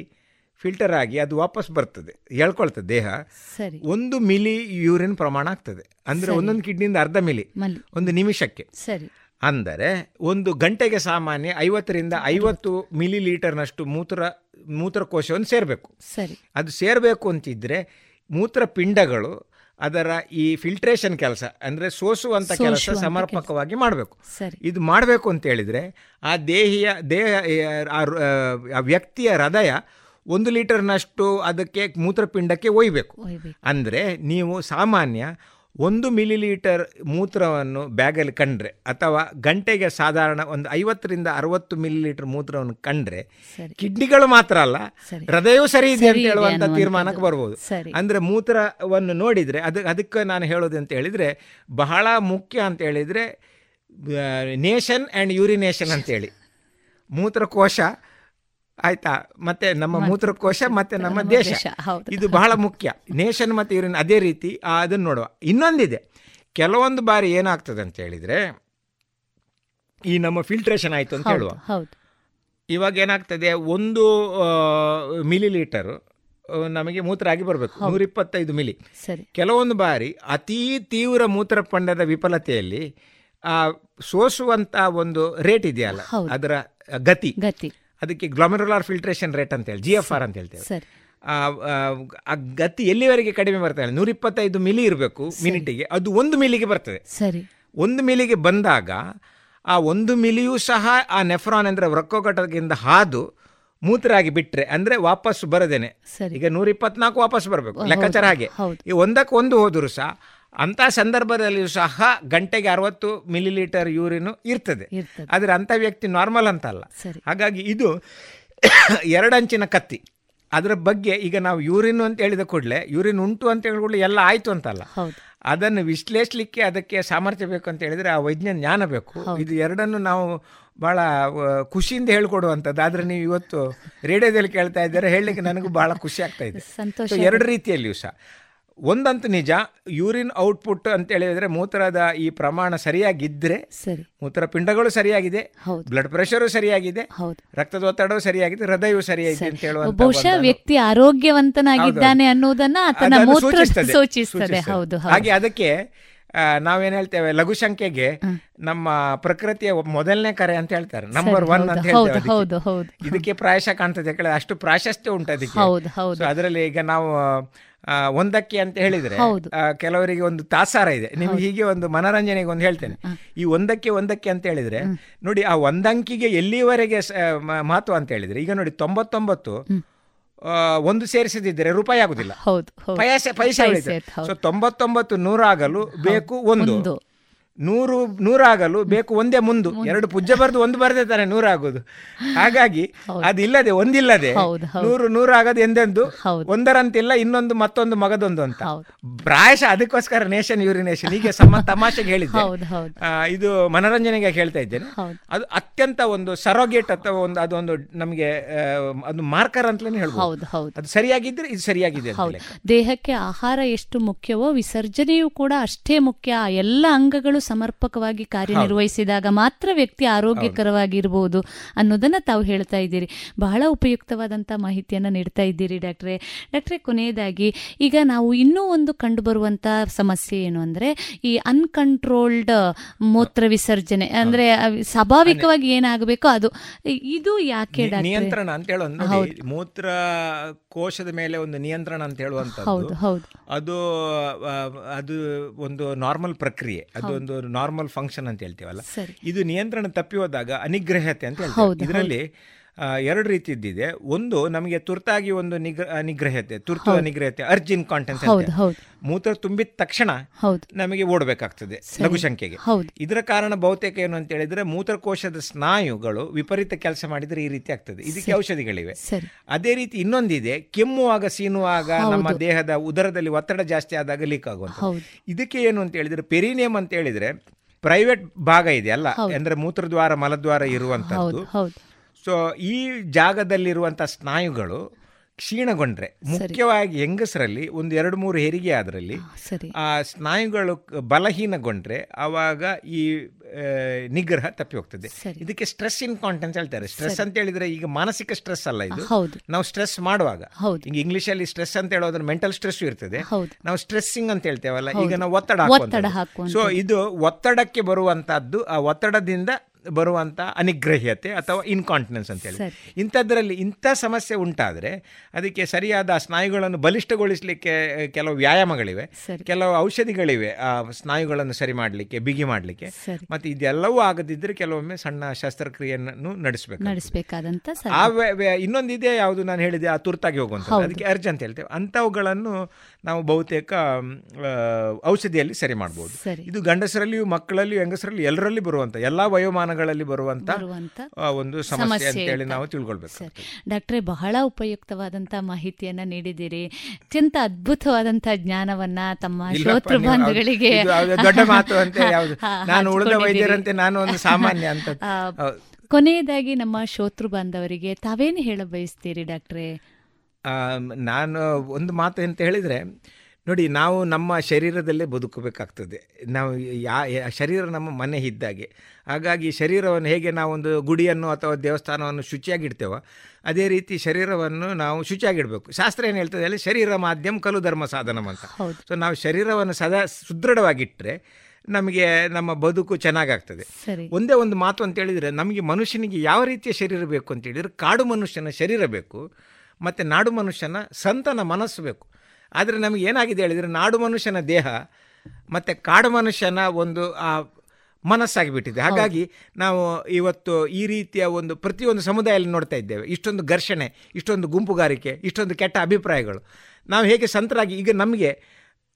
ಫಿಲ್ಟರ್ ಆಗಿ ಅದು ವಾಪಸ್ ಬರ್ತದೆ. ಹೇಳ್ಕೊಳ್ತದೆ ದೇಹ. ಸರಿ. ಒಂದು ಮಿಲಿ ಯೂರಿನ್ ಪ್ರಮಾಣ ಆಗ್ತದೆ. ಅಂದರೆ. ಒಂದೊಂದು ಕಿಡ್ನಿಯಿಂದ ಅರ್ಧ ಮಿಲಿ. ಒಂದು ನಿಮಿಷಕ್ಕೆ. ಸರಿ. ಅಂದರೆ ಒಂದು ಗಂಟೆಗೆ ಸಾಮಾನ್ಯ ಐವತ್ತರಿಂದ ಐವತ್ತು ಮಿಲಿ ಲೀಟರ್ನಷ್ಟು ಮೂತ್ರ ಮೂತ್ರಕೋಶವನ್ನು ಸೇರಬೇಕು. ಸರಿ. ಅದು ಸೇರಬೇಕು ಅಂತಿದ್ರೆ ಮೂತ್ರಪಿಂಡಗಳು ಅದರ ಈ ಫಿಲ್ಟ್ರೇಷನ್ ಕೆಲಸ ಅಂದರೆ ಸೋಸುವಂಥ ಕೆಲಸ. ಸಮರ್ಪಕವಾಗಿ ಮಾಡಬೇಕು. ಸರಿ. ಇದು ಮಾಡಬೇಕು ಅಂತ ಹೇಳಿದರೆ ಆ ದೇಹಿಯ ದೇಹ ಆ ವ್ಯಕ್ತಿಯ ಹೃದಯ ಒಂದು ಲೀಟರ್ನಷ್ಟು ಅದಕ್ಕೆ ಮೂತ್ರಪಿಂಡಕ್ಕೆ ಒಯ್ಬೇಕು ಅಂದರೆ ನೀವು ಸಾಮಾನ್ಯ ಒಂದು ಮಿಲಿ ಲೀಟರ್ ಮೂತ್ರವನ್ನು ಬ್ಯಾಗಲ್ಲಿ ಕಂಡ್ರೆ ಅಥವಾ ಗಂಟೆಗೆ ಸಾಧಾರಣ ಒಂದು ಐವತ್ತರಿಂದ ಅರವತ್ತು ಮಿಲಿ ಲೀಟರ್ ಮೂತ್ರವನ್ನು ಕಂಡ್ರೆ ಕಿಡ್ನಿಗಳು ಮಾತ್ರ ಅಲ್ಲ. ಹೃದಯವೂ ಸರಿ ಇದೆ ಅಂತ ಹೇಳುವಂಥ. ತೀರ್ಮಾನಕ್ಕೆ ಬರ್ಬೋದು. ಅಂದರೆ ಮೂತ್ರವನ್ನು ನೋಡಿದರೆ ಅದು ಅದಕ್ಕೆ ನಾನು ಹೇಳೋದು ಅಂತ ಹೇಳಿದರೆ ಬಹಳ ಮುಖ್ಯ ಅಂತ ಹೇಳಿದರೆ ನೇಷನ್ ಆ್ಯಂಡ್ ಯೂರಿನೇಷನ್ ಅಂತೇಳಿ ಮೂತ್ರಕೋಶ ಆಯ್ತಾ? ಮತ್ತೆ ನಮ್ಮ ಮೂತ್ರಕೋಶ ಮತ್ತೆ ನಮ್ಮ ದೇಶ. ಇದು ಬಹಳ ಮುಖ್ಯ. ನೇಷನ್ ಮತ್ತು ಯೂರಿನ್ ಅದೇ ರೀತಿ ಅದನ್ನು ನೋಡುವ. ಇನ್ನೊಂದಿದೆ. ಕೆಲವೊಂದು ಬಾರಿ ಏನಾಗ್ತದೆ ಅಂತ ಹೇಳಿದ್ರೆ ಈ ನಮ್ಮ ಫಿಲ್ಟ್ರೇಷನ್ ಆಯಿತು ಅಂತ ಹೇಳುವ. ಇವಾಗ ಏನಾಗ್ತದೆ ಒಂದು ಮಿಲಿ ಲೀಟರ್ ನಮಗೆ ಮೂತ್ರ ಆಗಿ ಬರಬೇಕು. ನೂರಿಪ್ಪತ್ತೈದು ಮಿಲಿ ಸರಿ. ಕೆಲವೊಂದು ಬಾರಿ ಅತೀ ತೀವ್ರ ಮೂತ್ರಪಂಡದ ವಿಫಲತೆಯಲ್ಲಿ ಆ ಸೋಸುವಂತ ಒಂದು ರೇಟ್ ಇದೆಯಲ್ಲ? ಅದರ ಗತಿ. ಗತಿ. ಅದಕ್ಕೆ ಗ್ಲೊಮೆರುಲಾರ್ ಫಿಲ್ಟ್ರೇಷನ್ ರೇಟ್ ಅಂತ ಹೇಳಿ ಜಿ ಎಫ್ ಆರ್ ಅಂತ ಹೇಳ್ತೇವೆ. ಆ, ಗತಿ ಎಲ್ಲಿವರೆಗೆ ಕಡಿಮೆ ಬರ್ತದೆ ನೂರಿಪ್ಪತ್ತೈದು ಮಿಲಿ ಇರಬೇಕು ಮಿನಿಟಿಗೆ ಅದು ಒಂದು ಮಿಲಿಗೆ ಬರ್ತದೆ. ಸರಿ. ಒಂದು ಮಿಲಿಗೆ ಬಂದಾಗ ಆ ಒಂದು ಮಿಲಿಯೂ ಸಹ ಆ ನೆಫ್ರಾನ್ ಅಂದರೆ ವೃಕ್ಕೋಕಟದಿಂದ ಹಾದು ಮೂತ್ರ ಆಗಿ ಬಿಟ್ರೆ ಅಂದ್ರೆ ವಾಪಸ್ ಬರದೇನೆ. ಈಗ ನೂರ ಇಪ್ಪತ್ನಾಲ್ಕು ವಾಪಸ್ ಬರಬೇಕು ಲೆಕ್ಕಾಚಾರ ಹಾಗೆ. ಈ ಒಂದಕ್ಕೆ ಒಂದು ಹೋದರೂ ಸಹ ಅಂಥ ಸಂದರ್ಭದಲ್ಲಿಯೂ ಸಹ ಗಂಟೆಗೆ ಅರವತ್ತು ಮಿಲಿ ಲೀಟರ್ ಯೂರಿನು ಇರ್ತದೆ. ಆದರೆ ಅಂಥ ವ್ಯಕ್ತಿ ನಾರ್ಮಲ್ ಅಂತಲ್ಲ. ಅಲ್ಲ ಹಾಗಾಗಿ ಇದು ಎರಡಂಚಿನ ಕತ್ತಿ. ಅದರ ಬಗ್ಗೆ ಈಗ ನಾವು ಯೂರಿನ್ ಅಂತ ಹೇಳಿದ ಕೂಡಲೇ ಯೂರಿನ್ ಉಂಟು ಅಂತ ಹೇಳಿದ ಕೂಡಲೇ ಎಲ್ಲ ಆಯಿತು ಅಂತಲ್ಲ. ಅದನ್ನು ವಿಶ್ಲೇಷಿಸಲಿಕ್ಕೆ ಅದಕ್ಕೆ ಸಾಮರ್ಥ್ಯ ಬೇಕು ಅಂತ ಹೇಳಿದರೆ ಆ ವೈಜ್ಞ ಜ್ಞಾನ ಬೇಕು. ಇದು ಎರಡನ್ನು ನಾವು ಭಾಳ ಖುಷಿಯಿಂದ ಹೇಳ್ಕೊಡುವಂಥದ್ದು. ಆದರೆ ನೀವು ಇವತ್ತು ರೇಡಿಯೋದಲ್ಲಿ ಕೇಳ್ತಾ ಇದ್ದಾರೆ ಹೇಳಲಿಕ್ಕೆ ನನಗೂ ಭಾಳ ಖುಷಿ ಆಗ್ತಾ ಇದೆ. ಸಂತೋಷ. ಎರಡು ರೀತಿಯಲ್ಲಿಯೂ ಸಹ. ಒಂದಂತೂ ನಿಜ ಯೂರಿನ್ ಔಟ್ಪುಟ್ ಅಂತ ಹೇಳಿದ್ರೆ ಮೂತ್ರದ ಈ ಪ್ರಮಾಣ ಸರಿಯಾಗಿದ್ದರೆ ಸರಿ. ಮೂತ್ರಪಿಂಡಗಳು ಸರಿಯಾಗಿದೆ. ಬ್ಲಡ್ ಪ್ರೆಷರು ಸರಿಯಾಗಿದೆ ಹೌದು. ರಕ್ತದ ಒತ್ತಡವು ಸರಿಯಾಗಿದೆ ಹೃದಯವು ಸರಿಯಾಗಿದೆ ಅಂತ ಹೇಳುವ ಬಹುಶಃ ವ್ಯಕ್ತಿ ಆರೋಗ್ಯವಂತನಾಗಿದ್ದಾನೆ ಅನ್ನೋದನ್ನ ಸೂಚಿಸ್ತದೆ, ಹೌದು ಹಾಗೆ ಅದಕ್ಕೆ ನಾವೇನ್ ಹೇಳ್ತೇವೆ ಲಘು ಸಂಖ್ಯೆಗೆ ನಮ್ಮ ಪ್ರಕೃತಿಯ ಮೊದಲನೇ ಕರೆ ಅಂತ ಹೇಳ್ತಾರೆ. ನಂಬರ್ ಒನ್ ಅಂತ ಹೇಳ್ತಾರೆ ಹೇಳ್ತೇವೆ. ಇದಕ್ಕೆ ಪ್ರಾಯಶಃ ಕಾಣ್ತದೆ. ಅಷ್ಟು ಪ್ರಾಶಸ್ತ್ಯ ಉಂಟು ಅದಕ್ಕೆ. ಅದರಲ್ಲಿ ಈಗ ನಾವು ಒಂದಕ್ಕೆ ಅಂತ ಹೇಳಿದ್ರೆ ಕೆಲವರಿಗೆ ಒಂದು ತಾಸಾರ ಇದೆ. ನಿಮ್ಗೆ ಹೀಗೆ ಒಂದು ಮನರಂಜನೆಗೆ ಒಂದು ಹೇಳ್ತೇನೆ. ಈ ಒಂದಕ್ಕೆ ಒಂದಕ್ಕೆ ಅಂತ ಹೇಳಿದ್ರೆ ನೋಡಿ ಆ ಒಂದಂಕಿಗೆ ಎಲ್ಲಿವರೆಗೆ ಮಹತ್ವ ಅಂತ ಹೇಳಿದ್ರೆ ಈಗ ನೋಡಿ ತೊಂಬತ್ತೊಂಬತ್ತು ಒಂದು ಸೇರಿಸದಿದ್ರೆ ರೂಪಾಯಿ ಆಗುದಿಲ್ಲ. ಪೈಸೆ ಪೈಸೆ. ಸೊ ತೊಂಬತ್ತೊಂಬತ್ತು ನೂರಾಗಲು ಬೇಕು ಒಂದು. ನೂರು ನೂರಾಗಲು ಬೇಕು ಒಂದೇ ಮುಂದು. ಎರಡು ಪೂಜ್ಯ ಬರೆದು ಒಂದು ಬರದೆ ತಾನೆ ನೂರಾಗೋದು. ಹಾಗಾಗಿ ಅದಿಲ್ಲದೆ ಒಂದಿಲ್ಲದೆ. ನೂರು ನೂರಾಗದು ಎಂದೆಂದು. ಒಂದರಂತಿಲ್ಲ ಇನ್ನೊಂದು ಮತ್ತೊಂದು ಮಗದೊಂದು ಅಂತ. ಪ್ರಾಯಶಃ ಅದಕ್ಕೋಸ್ಕರ ನೇಷನ್ ಯೂರಿನೇಷನ್ ಹೀಗೆ ಸಮ ತಮಾಷೆಗೆ ಹೇಳಿದ್ದೆ. ಇದು ಮನರಂಜನೆಗೆ ಹೇಳ್ತಾ ಇದ್ದೇನೆ. ಅದು ಅತ್ಯಂತ ಒಂದು ಸರೋಗೇಟ್ ಅಥವಾ ಒಂದು ಅದೊಂದು ನಮಗೆ ಅದು ಮಾರ್ಕರ್ ಅಂತಲೇ ಹೇಳ್ಬೋದು. ಅದು ಸರಿಯಾಗಿದ್ರೆ ಇದು ಸರಿಯಾಗಿದೆ ದೇಹಕ್ಕೆ ಆಹಾರ ಎಷ್ಟು ಮುಖ್ಯವೋ ವಿಸರ್ಜನೆಯೂ ಕೂಡ ಅಷ್ಟೇ ಮುಖ್ಯ. ಎಲ್ಲ ಅಂಗಗಳು ಸಮರ್ಪಕವಾಗಿ ಕಾರ್ಯನಿರ್ವಹಿಸಿದಾಗ ಮಾತ್ರ ವ್ಯಕ್ತಿ ಆರೋಗ್ಯಕರವಾಗಿರ್ಬೋದು ಅನ್ನೋದನ್ನ ತಾವು ಹೇಳ್ತಾ ಇದ್ದೀರಿ. ಬಹಳ ಉಪಯುಕ್ತವಾದಂಥ ಮಾಹಿತಿಯನ್ನು ನೀಡ್ತಾ ಇದ್ದೀರಿ ಡಾಕ್ಟ್ರೆ. ಡಾಕ್ಟ್ರೆ ಕೊನೆಯದಾಗಿ ಈಗ ನಾವು ಇನ್ನೂ ಒಂದು ಕಂಡುಬರುವಂಥ ಸಮಸ್ಯೆ ಏನು ಅಂದ್ರೆ ಈ ಅನ್ಕಂಟ್ರೋಲ್ಡ್ ಮೂತ್ರ ವಿಸರ್ಜನೆ ಅಂದ್ರೆ ಸ್ವಾಭಾವಿಕವಾಗಿ ಏನಾಗಬೇಕೋ ಅದು. ಇದು ಯಾಕೆ ನಿಯಂತ್ರಣ ಅಂತ ಹೇಳೋದು. ಮೂತ್ರ ಕೋಶದ ಮೇಲೆ ಒಂದು ನಿಯಂತ್ರಣ ಅಂತ ಹೇಳುವಂತ ಹೌದು ಹೌದು. ಅದು ಅದು ಒಂದು ನಾರ್ಮಲ್ ಪ್ರಕ್ರಿಯೆ. ಅದು ಒಂದು ನಾರ್ಮಲ್ ಫಂಕ್ಷನ್ ಅಂತ ಹೇಳ್ತೀವಲ್ಲ? ಇದು ನಿಯಂತ್ರಣ ತಪ್ಪಿ ಹೋದಾಗ ಅನಿಗ್ರಹತೆ ಅಂತ ಹೇಳ್ತೀವಿ. ಇದರಲ್ಲಿ ಎರಡು ರೀತಿಯದ್ದಿದೆ ಒಂದು ನಮಗೆ ತುರ್ತಾಗಿ ಒಂದು ನಿಗ್ರ ನಿಗ್ರಹತೆ ತುರ್ತು ನಿಗ್ರಹತೆ ಅರ್ಜಿನ್ ಕಾಂಟೆನ್ಸ್. ಮೂತ್ರ ತುಂಬಿದ ತಕ್ಷಣ ನಮಗೆ ಓಡಬೇಕಾಗ್ತದೆ ಲಘು ಸಂಖ್ಯೆಗೆ. ಇದರ ಕಾರಣ ಬಹುತೇಕ ಏನು ಅಂತ ಹೇಳಿದ್ರೆ ಮೂತ್ರಕೋಶದ ಸ್ನಾಯುಗಳು ವಿಪರೀತ ಕೆಲಸ ಮಾಡಿದ್ರೆ ಈ ರೀತಿ ಆಗ್ತದೆ. ಇದಕ್ಕೆ ಔಷಧಿಗಳಿವೆ. ಅದೇ ರೀತಿ ಇನ್ನೊಂದಿದೆ ಕೆಮ್ಮುವಾಗ ಸೀನುವಾಗ ನಮ್ಮ ದೇಹದ ಉದರದಲ್ಲಿ ಒತ್ತಡ ಜಾಸ್ತಿ ಆದಾಗ ಲೀಕ್ ಆಗುವಂತ ಇದಕ್ಕೆ ಏನು ಅಂತ ಹೇಳಿದ್ರೆ ಪೆರಿನಿಯಂ ಅಂತ ಹೇಳಿದ್ರೆ ಪ್ರೈವೇಟ್ ಭಾಗ ಇದೆ ಅಲ್ಲ ಅಂದ್ರೆ ಮೂತ್ರದ್ವಾರ ಮಲದ್ವಾರ ಇರುವಂತದ್ದು ಸೊ ಈ ಜಾಗದಲ್ಲಿರುವಂಥ ಸ್ನಾಯುಗಳು ಕ್ಷೀಣಗೊಂಡ್ರೆ ಮುಖ್ಯವಾಗಿ ಹೆಂಗಸರಲ್ಲಿ ಒಂದು ಎರಡು ಮೂರು ಹೆರಿಗೆ ಅದರಲ್ಲಿ ಆ ಸ್ನಾಯುಗಳು ಬಲಹೀನಗೊಂಡ್ರೆ ಆವಾಗ ಈ ನಿಗ್ರಹ ತಪ್ಪಿ ಹೋಗ್ತದೆ. ಇದಕ್ಕೆ ಸ್ಟ್ರೆಸ್ ಇನ್ಕಾಂಟೆನ್ಸ್ ಹೇಳ್ತಾರೆ. ಸ್ಟ್ರೆಸ್ ಅಂತ ಹೇಳಿದ್ರೆ ಈಗ ಮಾನಸಿಕ ಸ್ಟ್ರೆಸ್ ಅಲ್ಲ ಇದು. ನಾವು ಸ್ಟ್ರೆಸ್ ಮಾಡುವಾಗ. ಈಗ ಇಂಗ್ಲಿಷ್ ಅಲ್ಲಿ ಸ್ಟ್ರೆಸ್ ಅಂತ ಹೇಳೋದ್ರ ಮೆಂಟಲ್ ಸ್ಟ್ರೆಸ್ ಇರ್ತದೆ. ನಾವು ಸ್ಟ್ರೆಸ್ಸಿಂಗ್ ಅಂತ ಹೇಳ್ತೇವಲ್ಲ ಈಗ. ನಾವು ಒತ್ತಡ. ಸೊ ಇದು ಒತ್ತಡಕ್ಕೆ ಬರುವಂತಹದ್ದು ಆ ಒತ್ತಡದಿಂದ ಬರುವಂತ ಅನಿಗ್ರಹ್ಯತೆ ಅಥವಾ ಇನ್ಕಾಂಟಿನೆನ್ಸ್ ಅಂತ ಹೇಳಿ. ಸರಿ. ಇಂಥದ್ರಲ್ಲಿ ಇಂಥ ಸಮಸ್ಯೆ ಉಂಟಾದರೆ ಅದಕ್ಕೆ ಸರಿಯಾದ ಸ್ನಾಯುಗಳನ್ನು ಬಲಿಷ್ಠಗೊಳಿಸಲಿಕ್ಕೆ ಕೆಲವು ವ್ಯಾಯಾಮಗಳಿವೆ. ಕೆಲವು ಔಷಧಿಗಳಿವೆ ಆ ಸ್ನಾಯುಗಳನ್ನು ಸರಿ ಮಾಡಲಿಕ್ಕೆ ಬಿಗಿ ಮಾಡಲಿಕ್ಕೆ. ಮತ್ತು ಇದೆಲ್ಲವೂ ಆಗದಿದ್ದರೆ ಕೆಲವೊಮ್ಮೆ ಸಣ್ಣ ಶಸ್ತ್ರಕ್ರಿಯೆಯನ್ನು ನಡೆಸಬೇಕು. ನಡೆಸಬೇಕಾದಂಥ ಆ ಇನ್ನೊಂದಿದೆ ಯಾವುದು ನಾನು ಹೇಳಿದೆ ಆ ತುರ್ತಾಗಿ ಹೋಗುವಂಥ ಅದಕ್ಕೆ ಅರ್ಜ್ ಅಂತ ಹೇಳ್ತೇವೆ. ಅಂಥವುಗಳನ್ನು ನಾವು ಬಹುತೇಕ ಔಷಧಿಯಲ್ಲಿ ಸರಿ ಮಾಡ್ಬೋದು. ಇದು ಗಂಡಸರಲ್ಲಿಯೂ ಮಕ್ಕಳಲ್ಲಿಯೂ ಹೆಂಗಸರಲ್ಲಿ ಎಲ್ಲರಲ್ಲಿ ಬರುವಂಥ ಎಲ್ಲ ವಯೋಮಾನಗಳಲ್ಲಿ ಬರುವಂಥ ಬರುವಂತ ಒಂದು ಸಮಸ್ಯೆ ಅಂತ ಹೇಳಿ ನಾವು ತಿಳ್ಕೊಳ್ಬೇಕು ಡಾಕ್ಟ್ರೆ ಬಹಳ ಉಪಯುಕ್ತವಾದಂತ ಮಾಹಿತಿಯನ್ನ ನೀಡಿದ್ದೀರಿ. ಅತ್ಯಂತ ಅದ್ಭುತವಾದಂತ ಜ್ಞಾನವನ್ನ ತಮ್ಮ ಶ್ರೋತೃ ಅದು ದೊಡ್ಡ ಮಾತು ಅಂತ ಯಾವುದು? ನಾನು ಉಳಿದ ವೈದ್ಯರಂತೆ ನಾನು ಒಂದು ಸಾಮಾನ್ಯ ಅಂತ. ಕೊನೆಯದಾಗಿ ನಮ್ಮ ಶ್ರೋತೃ ಬಾಂಧವರಿಗೆ ತಾವೇನು ಹೇಳ ಬಯಸ್ತೀರಿ ಡಾಕ್ಟ್ರೆ ನಾನು ಒಂದು ಮಾತು ಅಂತ ಹೇಳಿದರೆ ನೋಡಿ ನಾವು ನಮ್ಮ ಶರೀರದಲ್ಲೇ ಬದುಕಬೇಕಾಗ್ತದೆ. ನಾವು ಯಾ ಶರೀರ ನಮ್ಮ ಮನೆ ಇದ್ದಾಗೆ. ಹಾಗಾಗಿ ಶರೀರವನ್ನು ಹೇಗೆ ನಾವೊಂದು ಗುಡಿಯನ್ನು ಅಥವಾ ದೇವಸ್ಥಾನವನ್ನು ಶುಚಿಯಾಗಿಡ್ತೇವೋ ಅದೇ ರೀತಿ ಶರೀರವನ್ನು ನಾವು ಶುಚಿಯಾಗಿಡಬೇಕು. ಶಾಸ್ತ್ರ ಏನು ಹೇಳ್ತದೆ ಅಲ್ಲಿ? ಶರೀರ ಮಾಧ್ಯಮ ಕಲು ಧರ್ಮ ಸಾಧನಂ ಅಂತ. ಸೊ ನಾವು ಶರೀರವನ್ನು ಸದಾ ಸುದೃಢವಾಗಿಟ್ಟರೆ ನಮಗೆ ನಮ್ಮ ಬದುಕು ಚೆನ್ನಾಗಾಗ್ತದೆ. ಒಂದೇ ಒಂದು ಮಾತು ಅಂತ ಹೇಳಿದರೆ ನಮಗೆ ಮನುಷ್ಯನಿಗೆ ಯಾವ ರೀತಿಯ ಶರೀರ ಬೇಕು ಅಂತ ಹೇಳಿದರೆ ಕಾಡು ಮನುಷ್ಯನ ಶರೀರ ಬೇಕು ಮತ್ತು ನಾಡು ಮನುಷ್ಯನ ಸಂತನ ಮನಸ್ಸು ಬೇಕು. ಆದರೆ ನಮಗೆ ಏನಾಗಿದೆ ಹೇಳಿದರೆ ನಾಡು ಮನುಷ್ಯನ ದೇಹ ಮತ್ತು ಕಾಡು ಮನುಷ್ಯನ ಒಂದು ಆ ಮನಸ್ಸಾಗಿಬಿಟ್ಟಿದೆ. ಹಾಗಾಗಿ ನಾವು ಇವತ್ತು ಈ ರೀತಿಯ ಒಂದು ಪ್ರತಿಯೊಂದು ಸಮುದಾಯದಲ್ಲಿ ನೋಡ್ತಾ ಇದ್ದೇವೆ. ಇಷ್ಟೊಂದು ಘರ್ಷಣೆ ಇಷ್ಟೊಂದು ಗುಂಪುಗಾರಿಕೆ ಇಷ್ಟೊಂದು ಕೆಟ್ಟ ಅಭಿಪ್ರಾಯಗಳು. ನಾವು ಹೇಗೆ ಸಂತರಾಗಿ ಈಗ ನಮಗೆ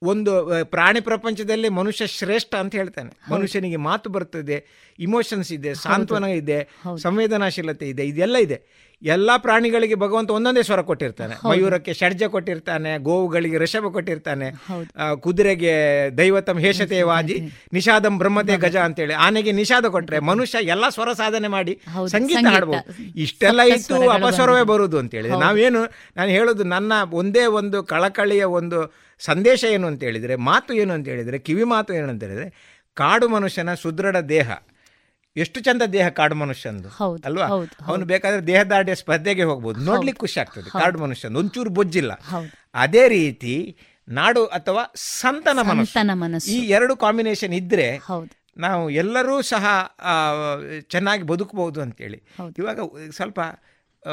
ಒಂದು ಪ್ರಾಣಿ ಪ್ರಪಂಚದಲ್ಲಿ ಮನುಷ್ಯ ಶ್ರೇಷ್ಠ ಅಂತ ಹೇಳ್ತಾನೆ. ಮನುಷ್ಯನಿಗೆ ಮಾತು ಬರ್ತದೆ ಇಮೋಷನ್ಸ್ ಇದೆ ಸಾಂತ್ವನ ಇದೆ ಸಂವೇದನಾಶೀಲತೆ ಇದೆ ಇದೆಲ್ಲ ಇದೆ. ಎಲ್ಲ ಪ್ರಾಣಿಗಳಿಗೆ ಭಗವಂತ ಒಂದೊಂದೇ ಸ್ವರ ಕೊಟ್ಟಿರ್ತಾನೆ. ಮಯೂರಕ್ಕೆ ಷಡ್ಜ ಕೊಟ್ಟಿರ್ತಾನೆ ಗೋವುಗಳಿಗೆ ಋಷಭ ಕೊಟ್ಟಿರ್ತಾನೆ ಕುದುರೆಗೆ ದೈವತಂ ಹೇಷತೆ ವಾಜಿ ನಿಷಾದಂ ಬ್ರಹ್ಮತೆ ಗಜ ಅಂತೇಳಿ. ಆನೆಗೆ ನಿಷಾದ ಕೊಟ್ರೆ ಮನುಷ್ಯ ಎಲ್ಲ ಸ್ವರ ಸಾಧನೆ ಮಾಡಿ ಸಂಗೀತ. ಹಾಡ್ಬೋದು. ಇಷ್ಟೆಲ್ಲ ಇತ್ತು ಅಪಸ್ವರವೇ. ಬರುವುದು ಅಂತೇಳಿ ನಾವೇನು ನಾನು ಹೇಳೋದು ನನ್ನ ಒಂದೇ ಒಂದು ಕಳಕಳಿಯ ಒಂದು ಸಂದೇಶ ಏನು ಅಂತ ಹೇಳಿದರೆ ಮಾತು ಏನು ಅಂತ ಹೇಳಿದರೆ ಕಿವಿ ಮಾತು ಏನು ಅಂತ ಹೇಳಿದ್ರೆ ಕಾಡು ಮನುಷ್ಯನ ಸುದೃಢ ದೇಹ. ಎಷ್ಟು ಚಂದ ದೇಹ ಕಾಡು ಮನುಷ್ಯಂದು ಅಲ್ವಾ? ಅವನು ಬೇಕಾದ್ರೆ ದೇಹದಾಢ್ಯ ಸ್ಪರ್ಧೆಗೆ ಹೋಗ್ಬೋದು. ನೋಡ್ಲಿಕ್ಕೆ ಖುಷಿ ಆಗ್ತದೆ ಕಾಡು ಮನುಷ್ಯಂದು. ಒಂಚೂರು ಬೊಜ್ಜಿಲ್ಲ. ಅದೇ ರೀತಿ ನಾಡು ಅಥವಾ ಸಂತನ ಮನಸ್ಸು. ಈ ಎರಡು ಕಾಂಬಿನೇಷನ್ ಇದ್ರೆ ನಾವು ಎಲ್ಲರೂ ಸಹ ಚೆನ್ನಾಗಿ ಬದುಕಬಹುದು ಅಂತೇಳಿ. ಇವಾಗ ಸ್ವಲ್ಪ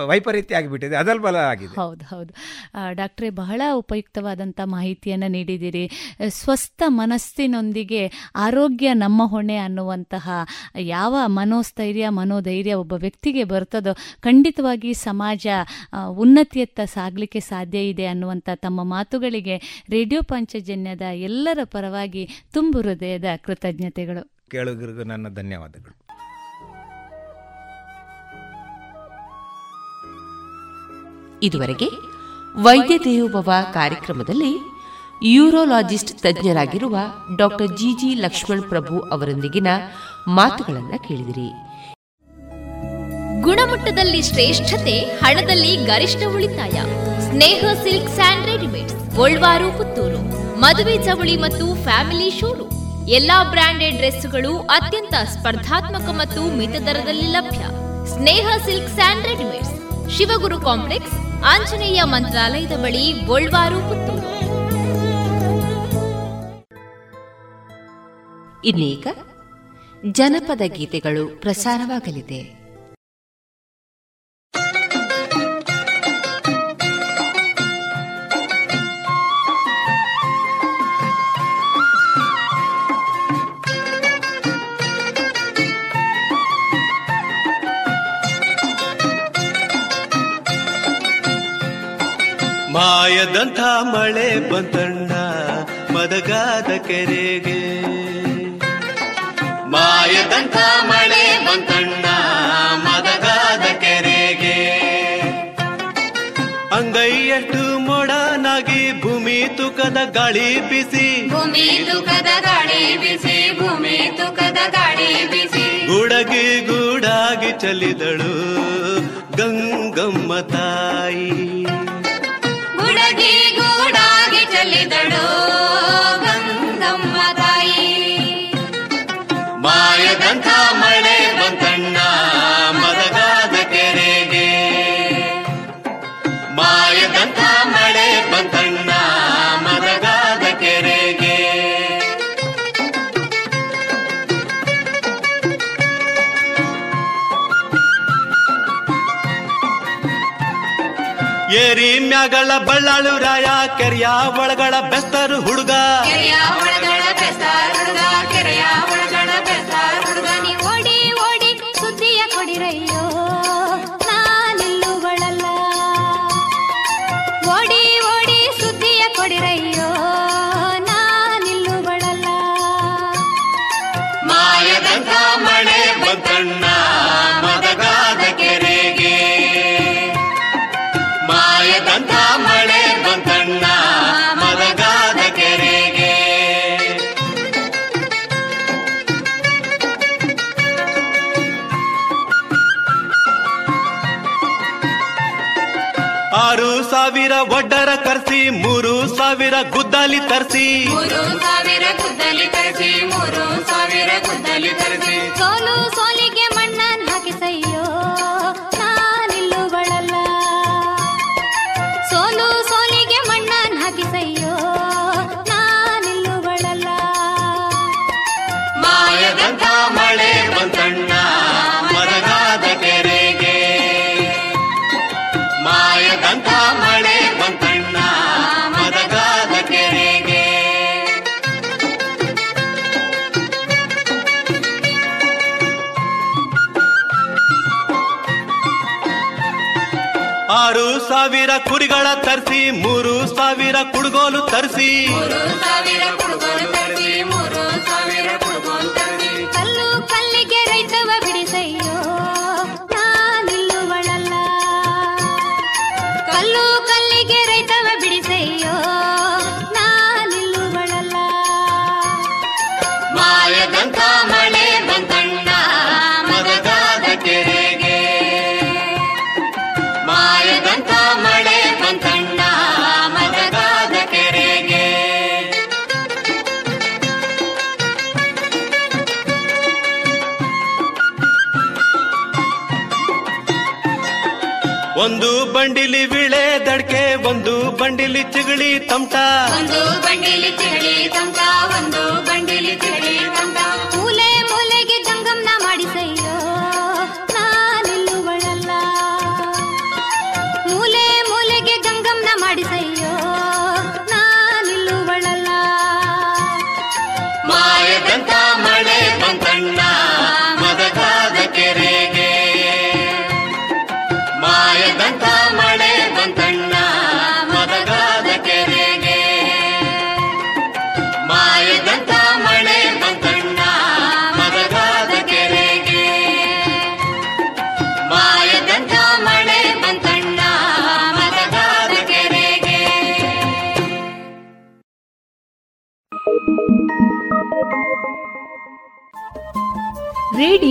ವೈಪರೀತ್ಯ ಆಗಿಬಿಟ್ಟಿದೆ ಅದಲ್ಬಲ ಆಗಿದೆ. ಹೌದು ಹೌದು. ಡಾಕ್ಟ್ರೆ ಡಾಕ್ಟ್ರೇ ಬಹಳ ಉಪಯುಕ್ತವಾದಂಥ ಮಾಹಿತಿಯನ್ನು ನೀಡಿದ್ದೀರಿ. ಸ್ವಸ್ಥ ಮನಸ್ಸಿನೊಂದಿಗೆ ಆರೋಗ್ಯ ನಮ್ಮ ಹೊಣೆ ಅನ್ನುವಂತಹ ಯಾವ ಮನೋಸ್ಥೈರ್ಯ ಮನೋಧೈರ್ಯ ಒಬ್ಬ ವ್ಯಕ್ತಿಗೆ ಬರ್ತದೋ ಖಂಡಿತವಾಗಿ ಸಮಾಜ ಉನ್ನತಿಯತ್ತ ಸಾಗಲಿಕ್ಕೆ ಸಾಧ್ಯ ಇದೆ ಅನ್ನುವಂಥ ತಮ್ಮ ಮಾತುಗಳಿಗೆ ರೇಡಿಯೋ ಪಂಚಜನ್ಯದ ಎಲ್ಲರ ಪರವಾಗಿ ತುಂಬು ಹೃದಯದ ಕೃತಜ್ಞತೆಗಳು. ಕೇಳುಗರಿಗೂ ನನ್ನ ಧನ್ಯವಾದಗಳು. ಇದುವರೆಗೆ ವೈದ್ಯ ದೇವೋಭವ ಕಾರ್ಯಕ್ರಮದಲ್ಲಿ urologist ತಜ್ಞರಾಗಿರುವ doctor G G Lakshman Prabhu ಅವರೊಂದಿಗಿನ ಮಾತುಗಳನ್ನು ಕೇಳಿದಿರಿ. ಗುಣಮಟ್ಟದಲ್ಲಿ ಶ್ರೇಷ್ಠತೆ, ಹಣದಲ್ಲಿ ಗರಿಷ್ಠ ಉಳಿತಾಯ. Sneha silk and readymades, Golwaru, Puttur. ಮದುವೆ ಚವಳಿ ಮತ್ತು ಫ್ಯಾಮಿಲಿ ಶೋರೂಮ್. ಎಲ್ಲಾ ಬ್ರಾಂಡೆಡ್ ಡ್ರೆಸ್ಗಳು ಅತ್ಯಂತ ಸ್ಪರ್ಧಾತ್ಮಕ ಮತ್ತು ಮಿತ ದರದಲ್ಲಿ ಲಭ್ಯ. Sneha silk and readymades. Shivaguru complex Anjaneya ಮಂತ್ರಾಲಯದ ಬಳಿ ಗೋಲ್ವಾರು ಪುತ್ತೂರು. ಇನ್ನೀಗ ಜನಪದ ಗೀತೆಗಳು ಪ್ರಸಾರವಾಗಲಿದೆ. ಮಾಯದಂಥ ಮಳೆ ಬಂತಣ್ಣ ಮದಗಾದ ಕೆರೆಗೆ. ಮಾಯದಂಥ ಮಳೆ ಬಂತಣ್ಣ ಮದಗಾದ ಕೆರೆಗೆ. ಅಂಗೈಯಷ್ಟು ಮೊಡನಾಗಿ ಭೂಮಿ ತುಕದ ಗಾಳಿ ಬಿಸಿ. ಭೂಮಿ ತುಕದ ಗಾಳಿ ಬಿಸಿ ಭೂಮಿ ತುಕದ ಗಾಳಿ ಬಿಸಿ. ಗುಡಗಿ ಗೂಡಾಗಿ ಚಲಿದಳು ಗಂಗಮ್ಮ ತಾಯಿ. ಮ್ಯಾಗಳ ಬಳ್ಳಾಳು ರಾಯ ಕೆರೆಯ ಒಳಗಳ ಬೆಸ್ತರು ಹುಡುಗ. ಒಡ್ಡರ ಕರ್ಸಿ ಮೂರು ಸಾವಿರ ಗುದ್ದಲಿ ತರಿಸಿ. ಮೂರು ಸಾವಿರ ಗುದ್ದಲಿ ತರಿಸಿ ಮೂರು ಸಾವಿರ ಗುದ್ದಲಿ ತರಿಸಿ. ಆರು ಸಾವಿರ ಕುರಿಗಳ ತರಿಸಿ ಮೂರು ಸಾವಿರ ಕುಡುಗೋಲು ತರಿಸಿ. ಬಂಡಿಲಿ ವಿಳೆ ದಡ್ಕೆ ಒಂದು ಬಂಡಿಲಿ ಚಿಗಳಿ ತಮಟ ಒಂದು ಬಂಡಿಲಿ ಚಿಗಳಿ ತಮಟ ಒಂದು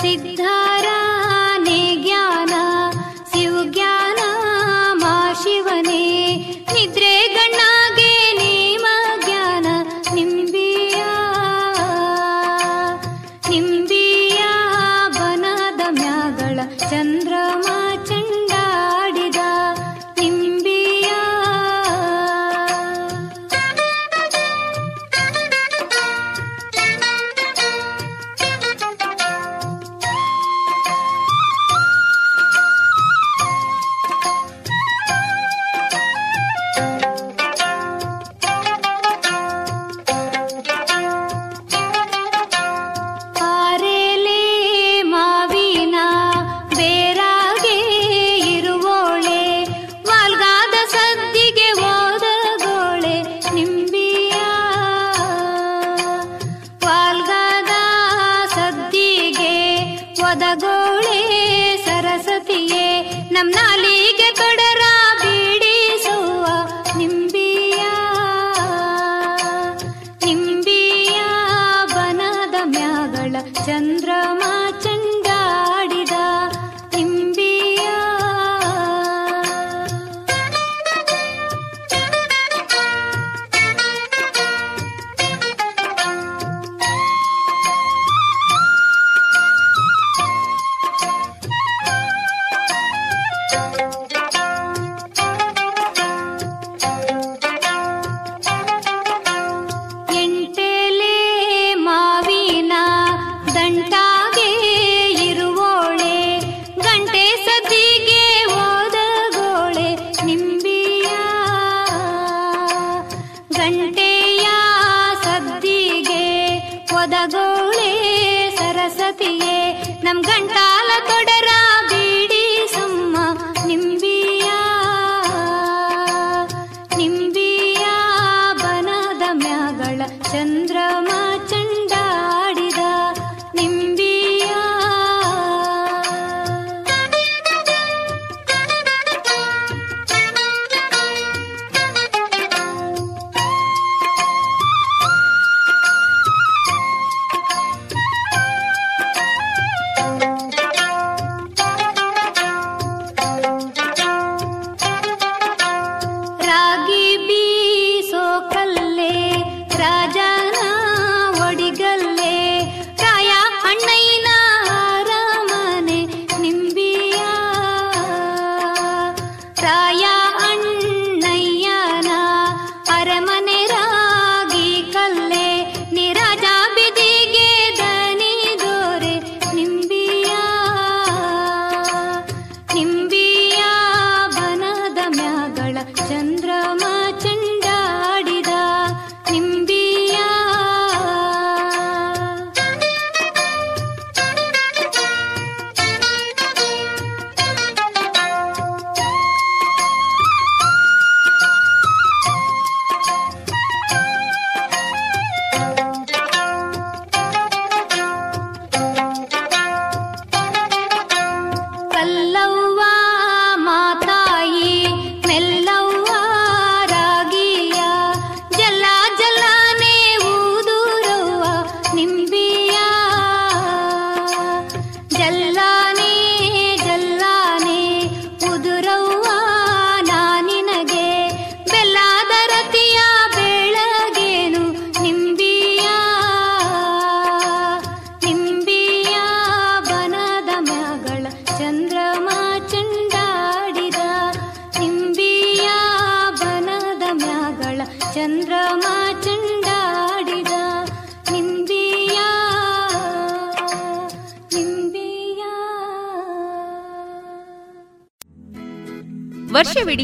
सिद्धारा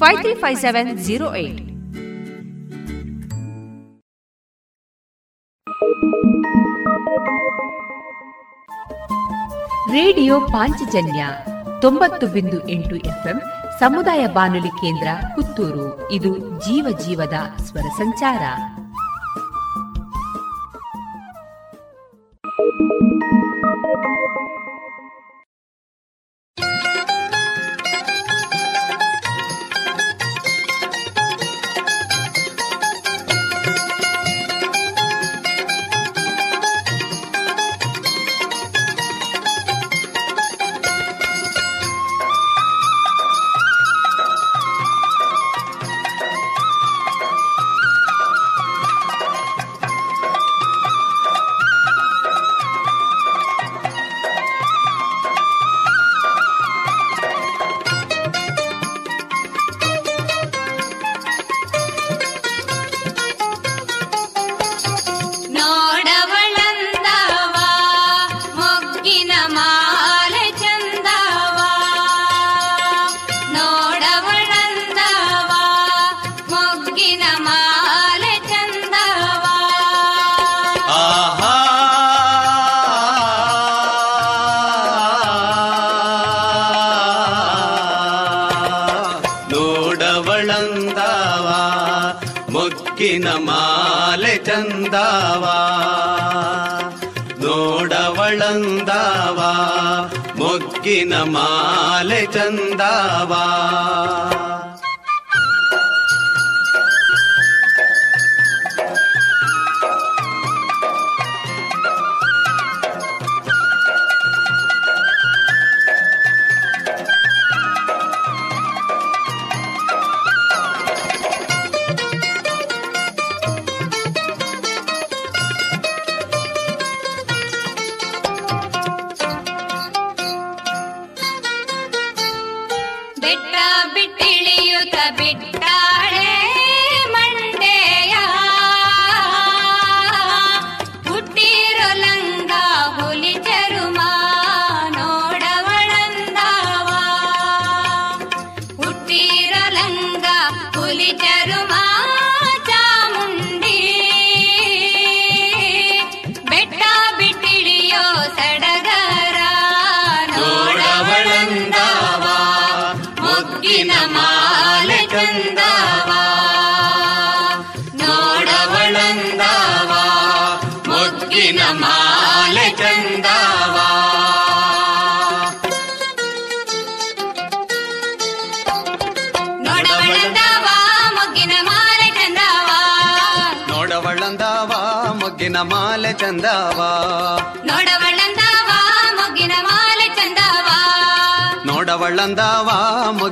five three five seven zero eight radio Panchajanya ತೊಂಬತ್ತು ಬಿಂದು ಎಂಟು ಎಫ್ಎಂ ಸಮುದಾಯ ಬಾನುಲಿ ಕೇಂದ್ರ ಪುತ್ತೂರು. ಇದು ಜೀವ ಜೀವದ ಸ್ವರ ಸಂಚಾರ.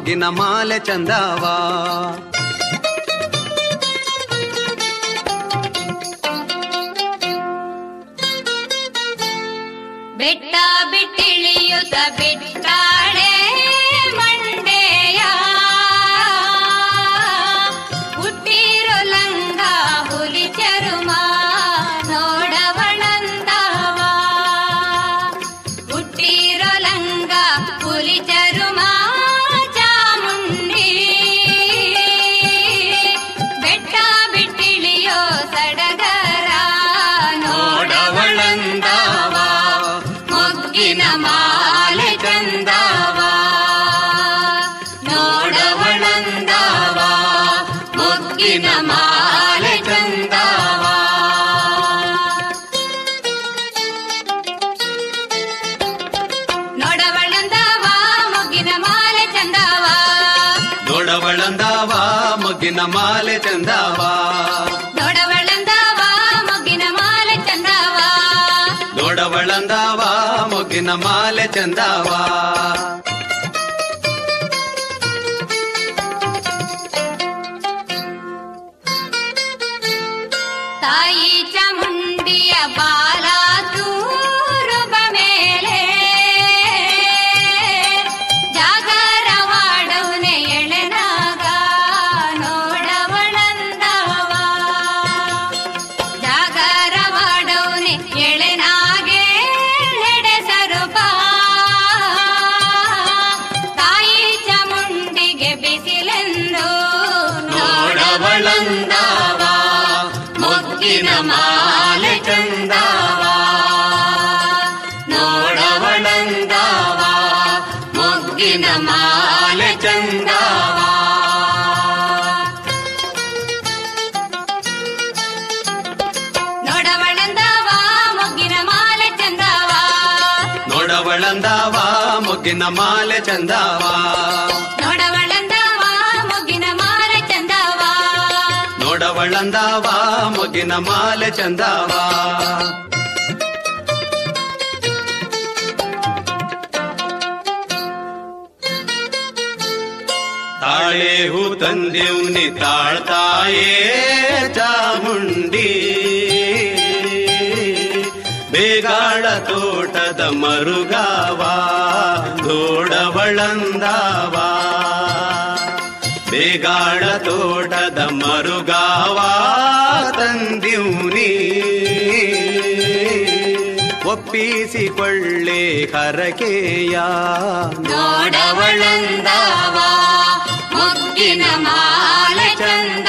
ಮುತ್ತಿನ ಮಾಲೆ ಚಂದವಾ. ಚಂದವಾ. ನೋಡವಳಂದವಾ ಮೊಗ್ಗಿನ ಮಾಲೆ ಚಂದವಾ. ಒಳಂದಾವ ಮುಗಿನ ಮಾಲೆ ಚಂದವಾ. ನೋಡ ಒಳಂದಾವ ಮುಗಿನ ಮಾಲೆ ಚಂದವಾ. ಮಾಲೆ ತಾಳೆ ಹೂ ತಂದೆವ್ನಿ ತಾಳ್ತಾಯೇ ಚಾಮುಂಡಿ. ಬೇಗಾಳ ತೋ ಮರದ ಮರುಗಾವ ಧೋಡವಳಂದಾವ ಬೇಗಾಳ ತೋಟದ ಮರುಗಾವ ತಂದಿವ್ನಿ. ಒಪ್ಪಿಸಿಕೊಳ್ಳೆ ಹರಕೆಯ ನೋಡವಳಂದಾವ ಮುಕ್ಕಿನ ಮಾಲ ಚಂದ.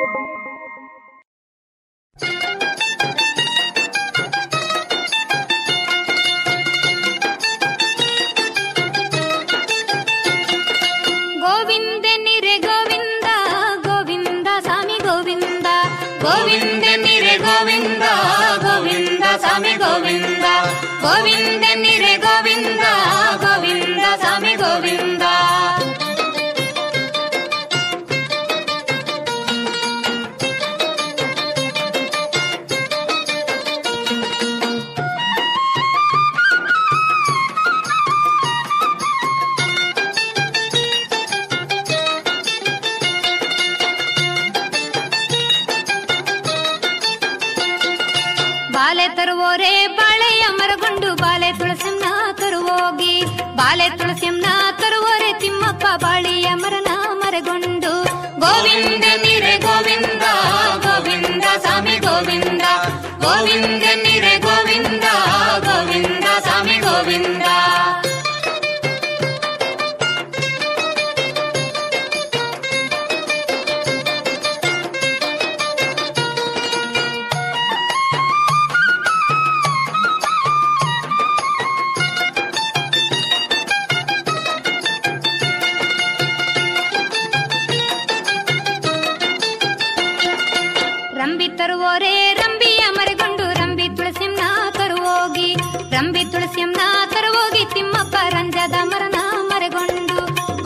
ಬಾಳೆಯ ಮರನ ಮರಗೊಂಡು. ಗೋವಿಂದ ನಿರೆ ಗೋವಿಂದ ಗೋವಿಂದ ಸ್ವಾಮಿ ಗೋವಿಂದ. ಗೋವಿಂದ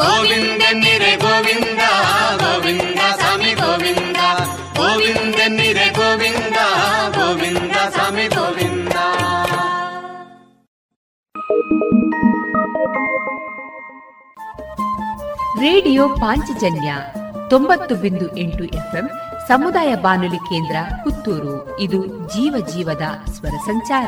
ಗೋವಿಂದ ನಿರೆ ಗೋವಿಂದ ಗೋವಿಂದ ಸ್ವಾಮಿ ಗೋವಿಂದ. ಗೋವಿಂದ ನಿರೆ ಗೋವಿಂದ ಗೋವಿಂದ ಸ್ವಾಮಿ ಗೋವಿಂದ. ರೇಡಿಯೋ ಪಾಂಚಜನ್ಯ ತೊಂಬತ್ತು ಬಿಂದು ಎಂಟು ಎಫ್ಎಂ ಸಮುದಾಯ ಬಾನುಲಿ ಕೇಂದ್ರ ಪುತ್ತೂರು. ಇದು ಜೀವ ಜೀವದ ಸ್ವರ ಸಂಚಾರ.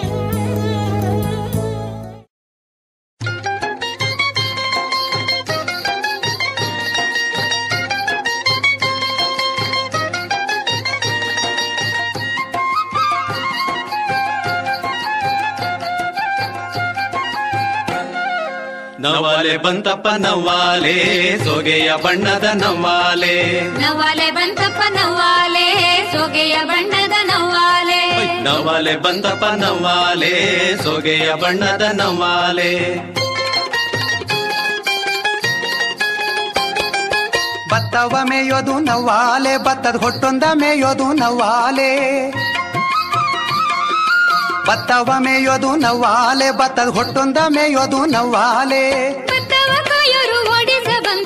ನವಾಲೆ ಬಂತಪ್ಪ ನವಾಲೆ ಸೊಗೆಯ ಬಣ್ಣದ ನವಾಲೆ. ನವಾಲೆ ಬಂತಪ್ಪ ನವಾಲೆ ಸೊಗೆಯ ಬಣ್ಣದ ನವಾಲೆ. ನವಾಲೆ ಬಂತಪ್ಪ ನವಾಲೆ ಸೊಗೆಯ ಬಣ್ಣದ ನವಾಲೆ. ಬತ್ತವ ಮೇಯೋದು ನವಾಲೆ ಬತ್ತದ ಹೊಟ್ಟೊಂದ ಮೇಯೋದು ನವಾಲೆ. ಬತ್ತವ ಮೇಯೋದು ನವಾಲೆ ಬತ್ತದ ಹೊಟ್ಟೊಂದ ಮೇಯೋದು ಕಾಯೋರು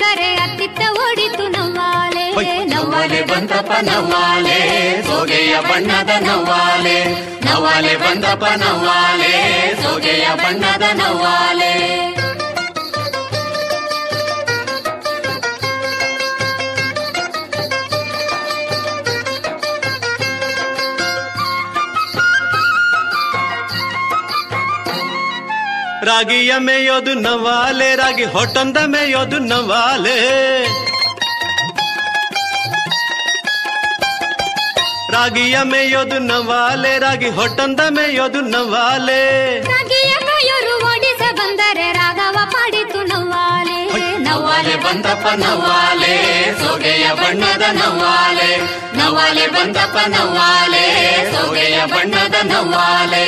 ಬಂದರೆ ಅತ್ತಿತ್ತ ಓಡಿತು ನವ್ವಾಲೆ. ನವ್ವಾಲೆ ಬಂದಪ್ಪ ನವ್ವಾಲೆ. ಸೋಗೆಯ ಬಣ್ಣದ ನವ್ವಾಲೆ. ನವ್ವಾಲೆ ಬಂದಪ್ಪ ನವ್ವಾಲೆ. ಸೋಗೆಯ ಬಣ್ಣದ ನವ್ವಾಲೆ. ರಾಗಿಯ ಮೇಯೋದು ನವಾಲೆ ರಾಗಿ ಹೊಟ್ಟೊಂದ ಮೇಯೋದು ನವಾಲೆ. ರಾಗಿಯ ಮೇಯೋದು ನವಾಲೆ ರಾಗಿ ಹೊಟ್ಟೊಂದ ಮೇಯೋದು ನವಾಲೆ. ರಾಗಿಯ ಮೇಯೋರು ಓಡಿಸ ಬಂದರೆ ರಾಗವ ಪಾಡಿತು ನವಾಲೆ ನವಾಲೆ ಬಂದಪ್ಪ ನವಾಲೆ ಸೊಗೆಯ ಬಣ್ಣದ ನವಾಲೆ ನವಾಲೆ ಬಂದಪ್ಪ ನವಾಲೆ ಸೊಗೆಯ ಬಣ್ಣದ ನವ್ವಾಲೆ.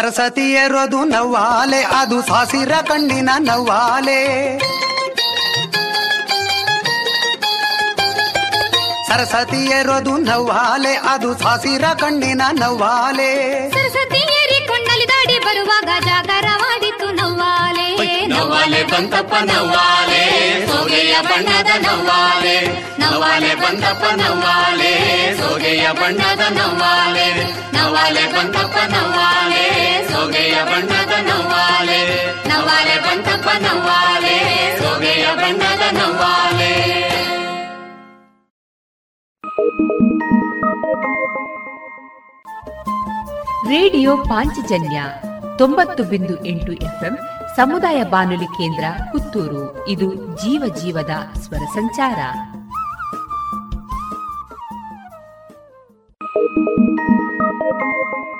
ಸರ ಸರಸ್ವತಿ ಎರೋದು ನವ್ವಾಲೆ ಅದು ಸಾಸಿರ ಕಣ್ಣಿನ ನವ್ವಾಲೆ. ಸರಸ್ವತಿ ಎರೋದು ನವ್ವಾಲೆ ಅದು ಸಾಸಿರ ಕಣ್ಣಿನ ನವ್ವಾಲೆ. ಸರಸ್ವತಿಯರಿ ಕೊಂಡಲಿ ದಾಡಿ ಬರುವಾಗ ಜಾಗರ ಮಾಡಿತು ನವ್ವಾಲೆ. ನವ್ವಾಲೆ ಬಂತಪ್ಪ ನವ್ವಾಲೆ ಸೋಗೆಯ ಬಣ್ಣದ ನವ್ವಾಲೆ. ನವ್ವಾಲೆ ಬಂತಪ್ಪ ನವ್ವಾಲೆ ಸೋಗೆಯ ಬಣ್ಣದ ನವ್ವಾಲೆ. ನವ್ವಾಲೆ ಬಂತಪ್ಪ ನವ್ವಾಲೆ. ಸೋಗೆಯ ಬಣ್ಣದ ನವ್ವಾಲೆ ನವ್ವಾಲೆ ಬಂತಪ್ಪ ನವ್ವಾಲೆ, ಸೋಗೆಯ ಬಣ್ಣದ ನವ್ವಾಲೆ. ರೇಡಿಯೋ ಪಾಂಚಜನ್ಯ ತೊಂಬತ್ತು ಬಿಂದು ಎಂಟು ಎಫ್ಎಂ ಸಮುದಾಯ ಬಾನುಲಿ ಕೇಂದ್ರ ಪುತ್ತೂರು. ಇದು ಜೀವ ಜೀವದ ಸ್ವರ ಸಂಚಾರ. ಬಾಗಿ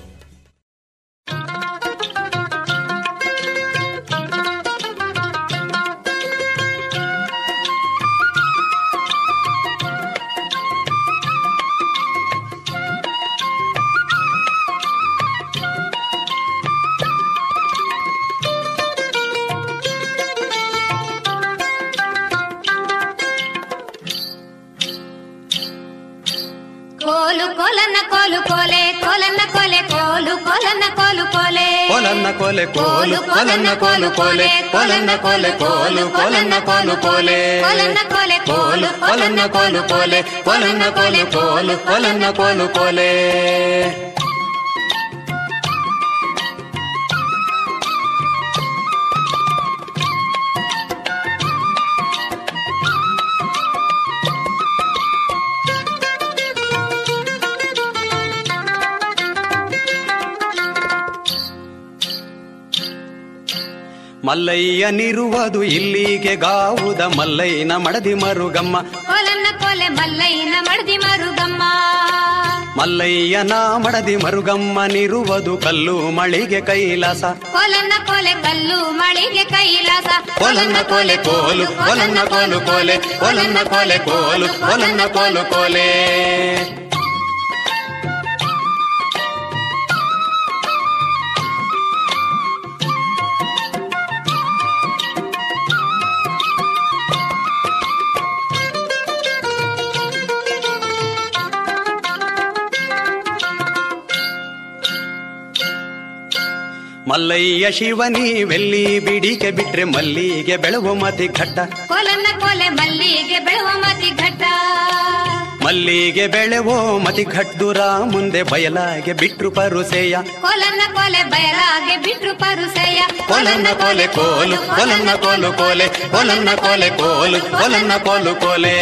ಕೋಲು ಕೋಲನ್ನ ಕೋಲು ಕೋಲೆ ಕೋಲನ್ನ ಕೋಲೆ ಕೋಲು ಕೋಲನ್ನ ಕೋಲು ಕೋಲೆ ಕೋಲನ್ನ ಕೋಲೆ ಕೋಲು ಕೋಲನ್ನ ಕೋಲು ಕೋಲೆ ಕೋಲನ್ನ ಕೋಲೆ ಕೋಲು ಕೋಲನ್ನ ಕೋಲು ಕೋಲೆ ಕೋಲನ್ನ ಕೋಲು ಕೋಲು ಕೋಲನ್ನ ಕೋಲು ಮಲ್ಲಯ್ಯನಿರುವುದು ಇಲ್ಲಿಗೆ ಗಾವುದ ಮಲ್ಲಯ್ಯನ ಮಡದಿ ಮರುಗಮ್ಮ. ಕೊಲನ್ನ ಕೊಲೆ ಮಲ್ಲಯ್ಯನ ಮಡದಿ ಮರುಗಮ್ಮ. ಮಲ್ಲಯ್ಯನ ಮಡದಿ ಮರುಗಮ್ಮನಿರುವುದು ಕಲ್ಲು ಮಳಿಗೆ ಕೈಲಾಸ. ಕೊಲನ್ನ ಕೊಲೆ ಕಲ್ಲು ಮಳಿಗೆ ಕೈಲಾಸ. ಕೊಲನ್ನ ಕೊಲೆ ಕೋಲು ಕೊಲನ್ನ ಕೋಲು ಕೋಲೆ ಕೊಲನ್ನ ಕೊಲೆ ಕೋಲು ಕೊಲನ್ನ ಕೋಲು ಕೋಲೆ. ಮಲ್ಲಯ್ಯ ಶಿವನಿ ವೆಲ್ಲಿ ಬಿಡಿಕೆ ಬಿಟ್ರೆ ಮಲ್ಲಿಗೆ ಬೆಳವು ಮತಿ ಘಟ್ಟ. ಕೋಲನ್ನ ಕೋಲೆ ಮಲ್ಲಿಗೆ ಬೆಳುವ ಮತಿ ಘಟ್ಟ. ಮಲ್ಲಿಗೆ ಬೆಳೆವೋ ಮತಿ ಘಟ್ಟುರ ಮುಂದೆ ಬಯಲಾಗೆ ಬಿಟ್ರು ಪರುಸೆಯ. ಕೋಲನ್ನ ಕೋಲೆ ಬಯಲಾಗೆ ಬಿಟ್ರು ಪರುಸೆಯ. ಕೋಲನ್ನ ಕೋಲೆ ಕೋಲು ಕೋಲನ್ನ ಕೋಲು ಕೋಲೆ ಕೋಲನ್ನ ಕೋಲೆ ಕೋಲು ಕೋಲನ್ನ ಕೋಲು ಕೋಲೆ.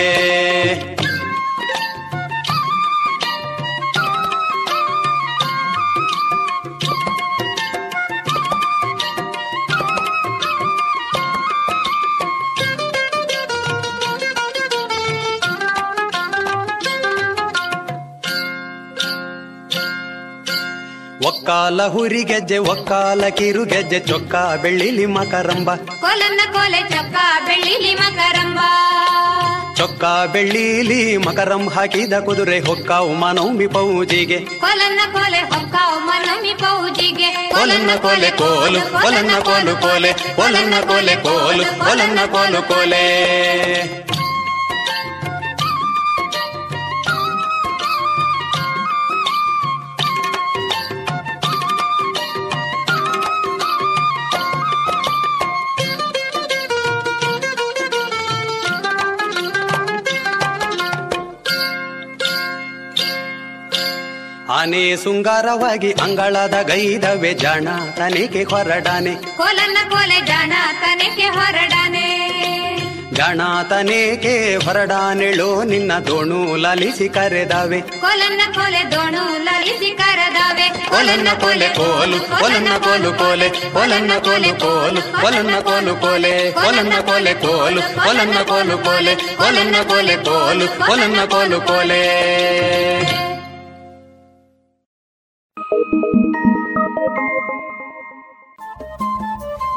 ಒಕ್ಕಾಲ ಹುರಿಗೆಜ್ಜೆ ಒಕ್ಕಾಲ ಕಿರುಗೆಜ್ಜೆ ಚೊಕ್ಕ ಬೆಳ್ಳಿಲಿ ಮಕರಂಬ. ಕೋಲನ್ನ ಕೋಲೆ ಚೊಕ್ಕ ಬೆಳ್ಳಿಲಿ ಮಕರಂಬ. ಚೊಕ್ಕ ಬೆಳ್ಳಿಲಿ ಮಕರಂ ಹಾಕಿದ ಕುದುರೆ ಹೊಕ್ಕ ಮನೌಮಿ ಪೌಜಿಗೆ. ಕೋಲನ್ನ ಕೋಲೆ ಹೊಕ್ಕಾವು ಮನಮಿ ಪೌಜಿಗೆ. ಕೋಲನ್ನ ಕೋಲೆ ಕೋಲು ಕೋಲನ್ನ ಕೋಲು ಕೋಲೆ ಕೋಲನ್ನ ಕೋಲೆ ಕೋಲು ಕೋಲನ್ನ ಕೋಲು ಕೋಲೆ. ಆನೆ ಸುಂಗಾರವಾಗಿ ಅಂಗಳದ ಗೈದವೆ ಜಾಣ ತನಿಖೆ ಹೊರಡಾನೆ. ಕೋಲನ್ನ ಕೋಲೆ ಜಾಣ ತನಿಖೆ ಹೊರಡಾನೆ. ಜಾಣ ತನೇಕೆ ಹೊರಡಾನೆಳು ನಿನ್ನ ದೋಣು ಲಲಿಸಿ ಕರೆದಾವೆ. ಕೋಲನ್ನ ಕೋಲೆ ದೋಣು ಲಲಿಸಿ ಕರೆದಾವೆ. ಕೋಲನ್ನ ಕೋಲೆ ಕೋಲು ಕೋಲನ್ನ ಕೋಲು ಕೋಲೆ ಕೋಲನ್ನ ಕೋಲು ಕೋಲು ಕೋಲನ್ನ ಕೋಲು ಕೋಲೆ ಕೋಲನ್ನ ಕೋಲೆ ಕೋಲು ಕೋಲನ್ನ ಕೋಲು ಕೋಲೆ ಕೋಲನ್ನ ಕೋಲೆ ಕೋಲು ಕೋಲನ್ನ ಕೋಲು ಕೋಲೆ.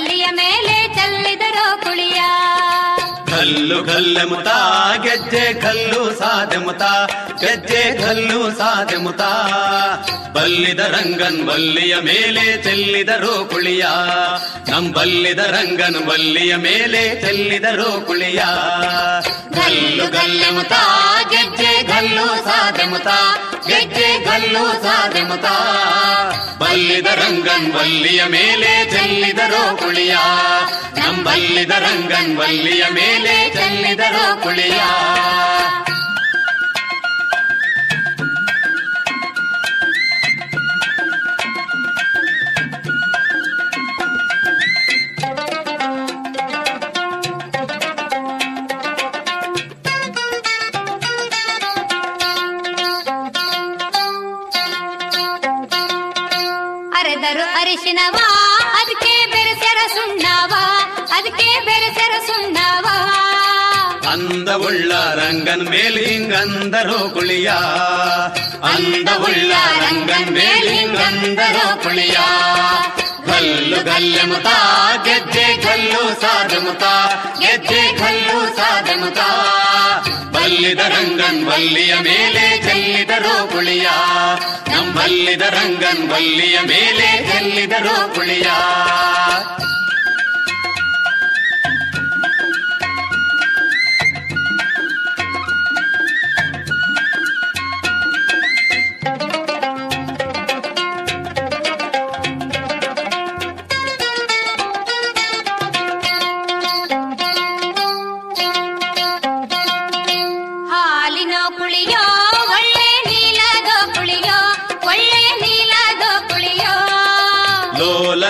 ರಂಗನ್ ಕಲ್ಲು ಕಲ್ಲೆಮುತ ಗೆಜ್ಜೆ ಕಲ್ಲು ಸಾದೆಮುತ ಗೆಜ್ಜೆ ಕಲ್ಲು ಸಾದೆಮುತಾ ಬಲ್ಲಿದ ರಂಗನ್ ಬಲ್ಲಿಯ ಮೇಲೆ ಚೆಲ್ಲಿದರು ಕುಳಿಯ. ನಂಬಲ್ಲಿದ ರಂಗನ್ ಬಲ್ಲಿಯ ಮೇಲೆ ಚೆಲ್ಲಿದರು ಕುಳಿಯ. ಗಲ್ಲು ಗಲ್ಲೆ ಮುತ, ಗೆಜ್ಜೆ ಗಲ್ಲು ಸಾದೆಮುತ ಗೆಜ್ಜೆ ಗಲ್ಲು ಸಾದೆಮುತ ಬಲ್ಲಿದ ರಂಗನ್ ಬಲ್ಲಿಯ ಮೇಲೆ ಚೆಲ್ಲಿದರು ಕುಳಿಯ. ನಂಬಲ್ಲಿದ ರಂಗನ್ ಬಲ್ಲಿಯ ಮೇಲೆ ಮಳೆ ಚೆಲ್ಲಿದರು ಕುಳಿಯ. ಅರಿಶಿನವಾ ಅದಕ್ಕೆ ಬೆರೆಸರ ಸುಣ್ಣವಾ ಅದಕ್ಕೆ ಬೇರೆ ಸುಣ್ಣವಾ ಅಂದ ಉಳ್ಳ ರಂಗನ್ ಮೇಲಿಂಗಂದರೋ ಕುಳಿಯ. ಅಂದ ಉಳ್ಳ ರಂಗನ್ ಮೇಲಿಂಗಂದರೋ ಕುಳಿಯ. ಕಲ್ಲು ಕಲ್ಲ ಮುತ, ಗೆಜ್ಜೆ ಕಲ್ಲು ಸಾಧ ಮುತ, ಗೆಜ್ಜೆ ಕಲ್ಲು ಸಾಧ ಮುತ. ಬಲ್ಲಿದ ರಂಗನ್ ಬಲ್ಲಿಯ ಮೇಲೆ ಚಲ್ಲಿದರೋ ಕುಳಿಯ. ನಮ್ಮಲ್ಲಿದ ರಂಗನ್ ಬಲ್ಲಿಯ ಮೇಲೆ ಚಲ್ಲಿದರೋ ಕುಳಿಯ.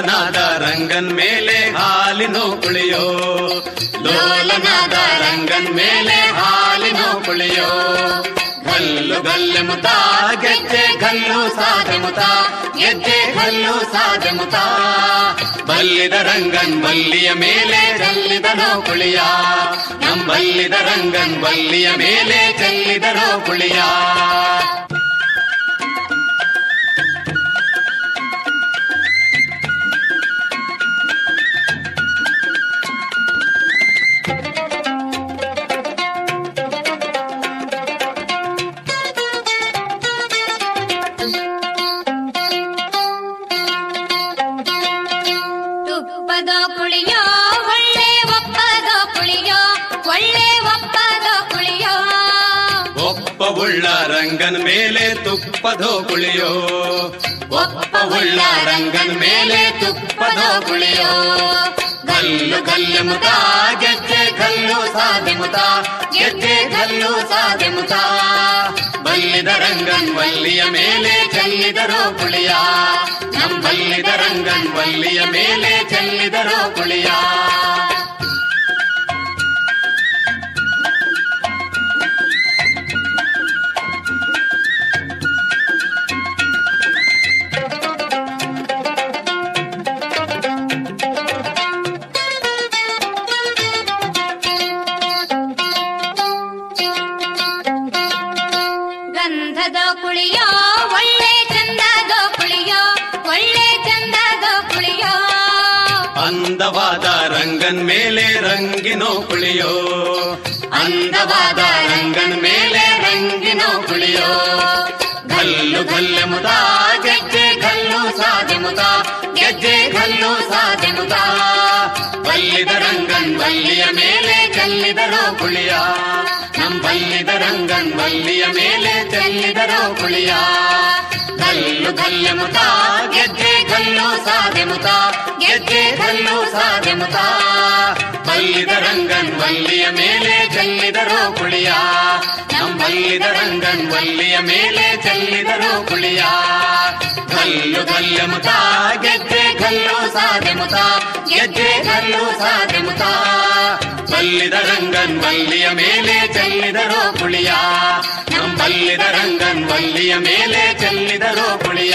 ಲೋಲನಾದ ರಂಗನ್ ಮೇಲೆ ಹಾಲಿನೋ ಕುಳಿಯೋ. ಲೋಲನಾದ ರಂಗನ್ ಮೇಲೆ ಹಾಲಿನೋ ಕುಳಿಯೋ. ಗಲ್ಲು ಗಲ್ಲೆಮುತಾ ಗೆಜ್ಜೆ ಗಲ್ಲು ಸಾಧೆಮುತಾ ಗೆಜ್ಜೆ ಗಲ್ಲು ಸಾಧೆಮುತಾ ಬಲ್ಲಿದ ರಂಗನ್ ಬಲ್ಲಿಯ ಮೇಲೆ ಚೆಲ್ಲಿದನೋ ಕುಳಿಯ. ನಂಬಲ್ಲಿದ ರಂಗನ್ ಬಲ್ಲಿಯ ಮೇಲೆ ಚಲ್ಲಿದ ಕುಳಿಯ. ಒಪ್ಪವುಳ್ಳ ರಂಗನ್ ಮೇಲೆ ತುಪ್ಪದೋ ಕುಳಿಯೋ. ಒಪ್ಪವುಳ್ಳ ರಂಗನ್ ಮೇಲೆ ತುಪ್ಪದೋ ಕುಳಿಯೋ. ಗಲ್ಲು ಮುತ, ಗೆಜ್ಜೆ ಗಲ್ಲು ಸಾಧೆಮುತ ಗೆಜ್ಜೆ ಗಲ್ಲು ಸಾಧೆಮುತ ಬಲ್ಲಿದ ರಂಗನ್ ಬಲ್ಲಿಯ ಮೇಲೆ ಚೆಲ್ಲಿದರೋ ಕುಳಿಯ. ನಂಬಲ್ಲಿದ ರಂಗನ್ ಬಲ್ಲಿಯ ಮೇಲೆ ಚೆಲ್ಲಿದರೋ ಕುಳಿಯ. ಅಂದವಾದ ರಂಗನ್ ಮೇಲೆ ರಂಗಿನೋ ಕುಳಿಯೋ. ಅಂದವಾದ ರಂಗನ್ ಮೇಲೆ ರಂಗಿನೋ ಕುಳಿಯೋ. ಗಲ್ಲು ಗಲ್ಲ ಮುದ, ಗೆಜ್ಜೆ ಗಲ್ಲು ಸಾಧೆ ಮುದ, ಗೆಜ್ಜೆ ಗಲ್ಲು ಸಾಧೆ ಮುದ. ಬಲ್ಲಿದ ರಂಗನ್ ಬಲ್ಲಿಯ ಮೇಲೆ ಚೆಲ್ಲಿದರೋ ಕುಳಿಯ. ನಮ್ ಬಲ್ಲಿದ ರಂಗನ್ ಬಲ್ಲಿಯ ಮೇಲೆ ಚೆಲ್ಲಿದರೋ ಕುಳಿಯ. ಗಲ್ಲು ಗಲ್ಲ ಮುತ ಗೆಜ್ಜೆ ಗಲ್ಲು ಸಾಧೆ ಮುತ ಗೆಜ್ಜೆ ಗಲ್ಲು ಸಾಧೆ ಮುತ ಬಲ್ಲಿದ ರಂಗನ್ ಬಲ್ಲಿಯ ಮೇಲೆ ಚೆಲ್ಲಿದರೋ ಕುಳಿಯ ನಮ್ಮ ಬಲ್ಲಿದ ರಂಗನ್ ಬಲ್ಲಿಯ ಮೇಲೆ ಚೆಲ್ಲಿದರೋ ಕುಳಿಯ. ಕಲ್ಲು ಗಲ್ಲೆ ಮುತ ಗೆಜ್ಜೆ ಗಲ್ಲು ಗೆದ್ದೆ ಮುತ ಗೆಜ್ಜೆ ಗಲ್ಲು ಸಾಧೆ ಮುತ ಬಲ್ಲಿದ ರಂಗನ್ ಬಲ್ಲಿಯ ಮೇಲೆ ಚೆಲ್ಲಿದರೋ ಕುಳಿಯ ನಮ್ಮ ಬಲ್ಲಿದ ರಂಗನ್ ಬಲ್ಲಿಯ ಮೇಲೆ ಚೆಲ್ಲಿದರೋ ಕುಳಿಯ.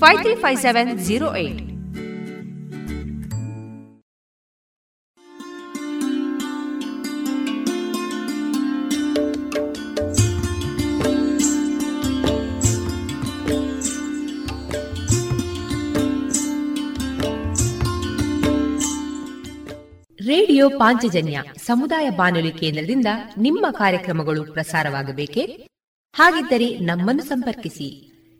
five three five seven zero eight radio Panchajanya ಸಮುದಾಯ ಬಾನುಲಿ ಕೇಂದ್ರದಿಂದ ನಿಮ್ಮ ಕಾರ್ಯಕ್ರಮಗಳು ಪ್ರಸಾರವಾಗಬೇಕೇ? ಹಾಗಿದ್ದರೆ ನಮ್ಮನ್ನು ಸಂಪರ್ಕಿಸಿ.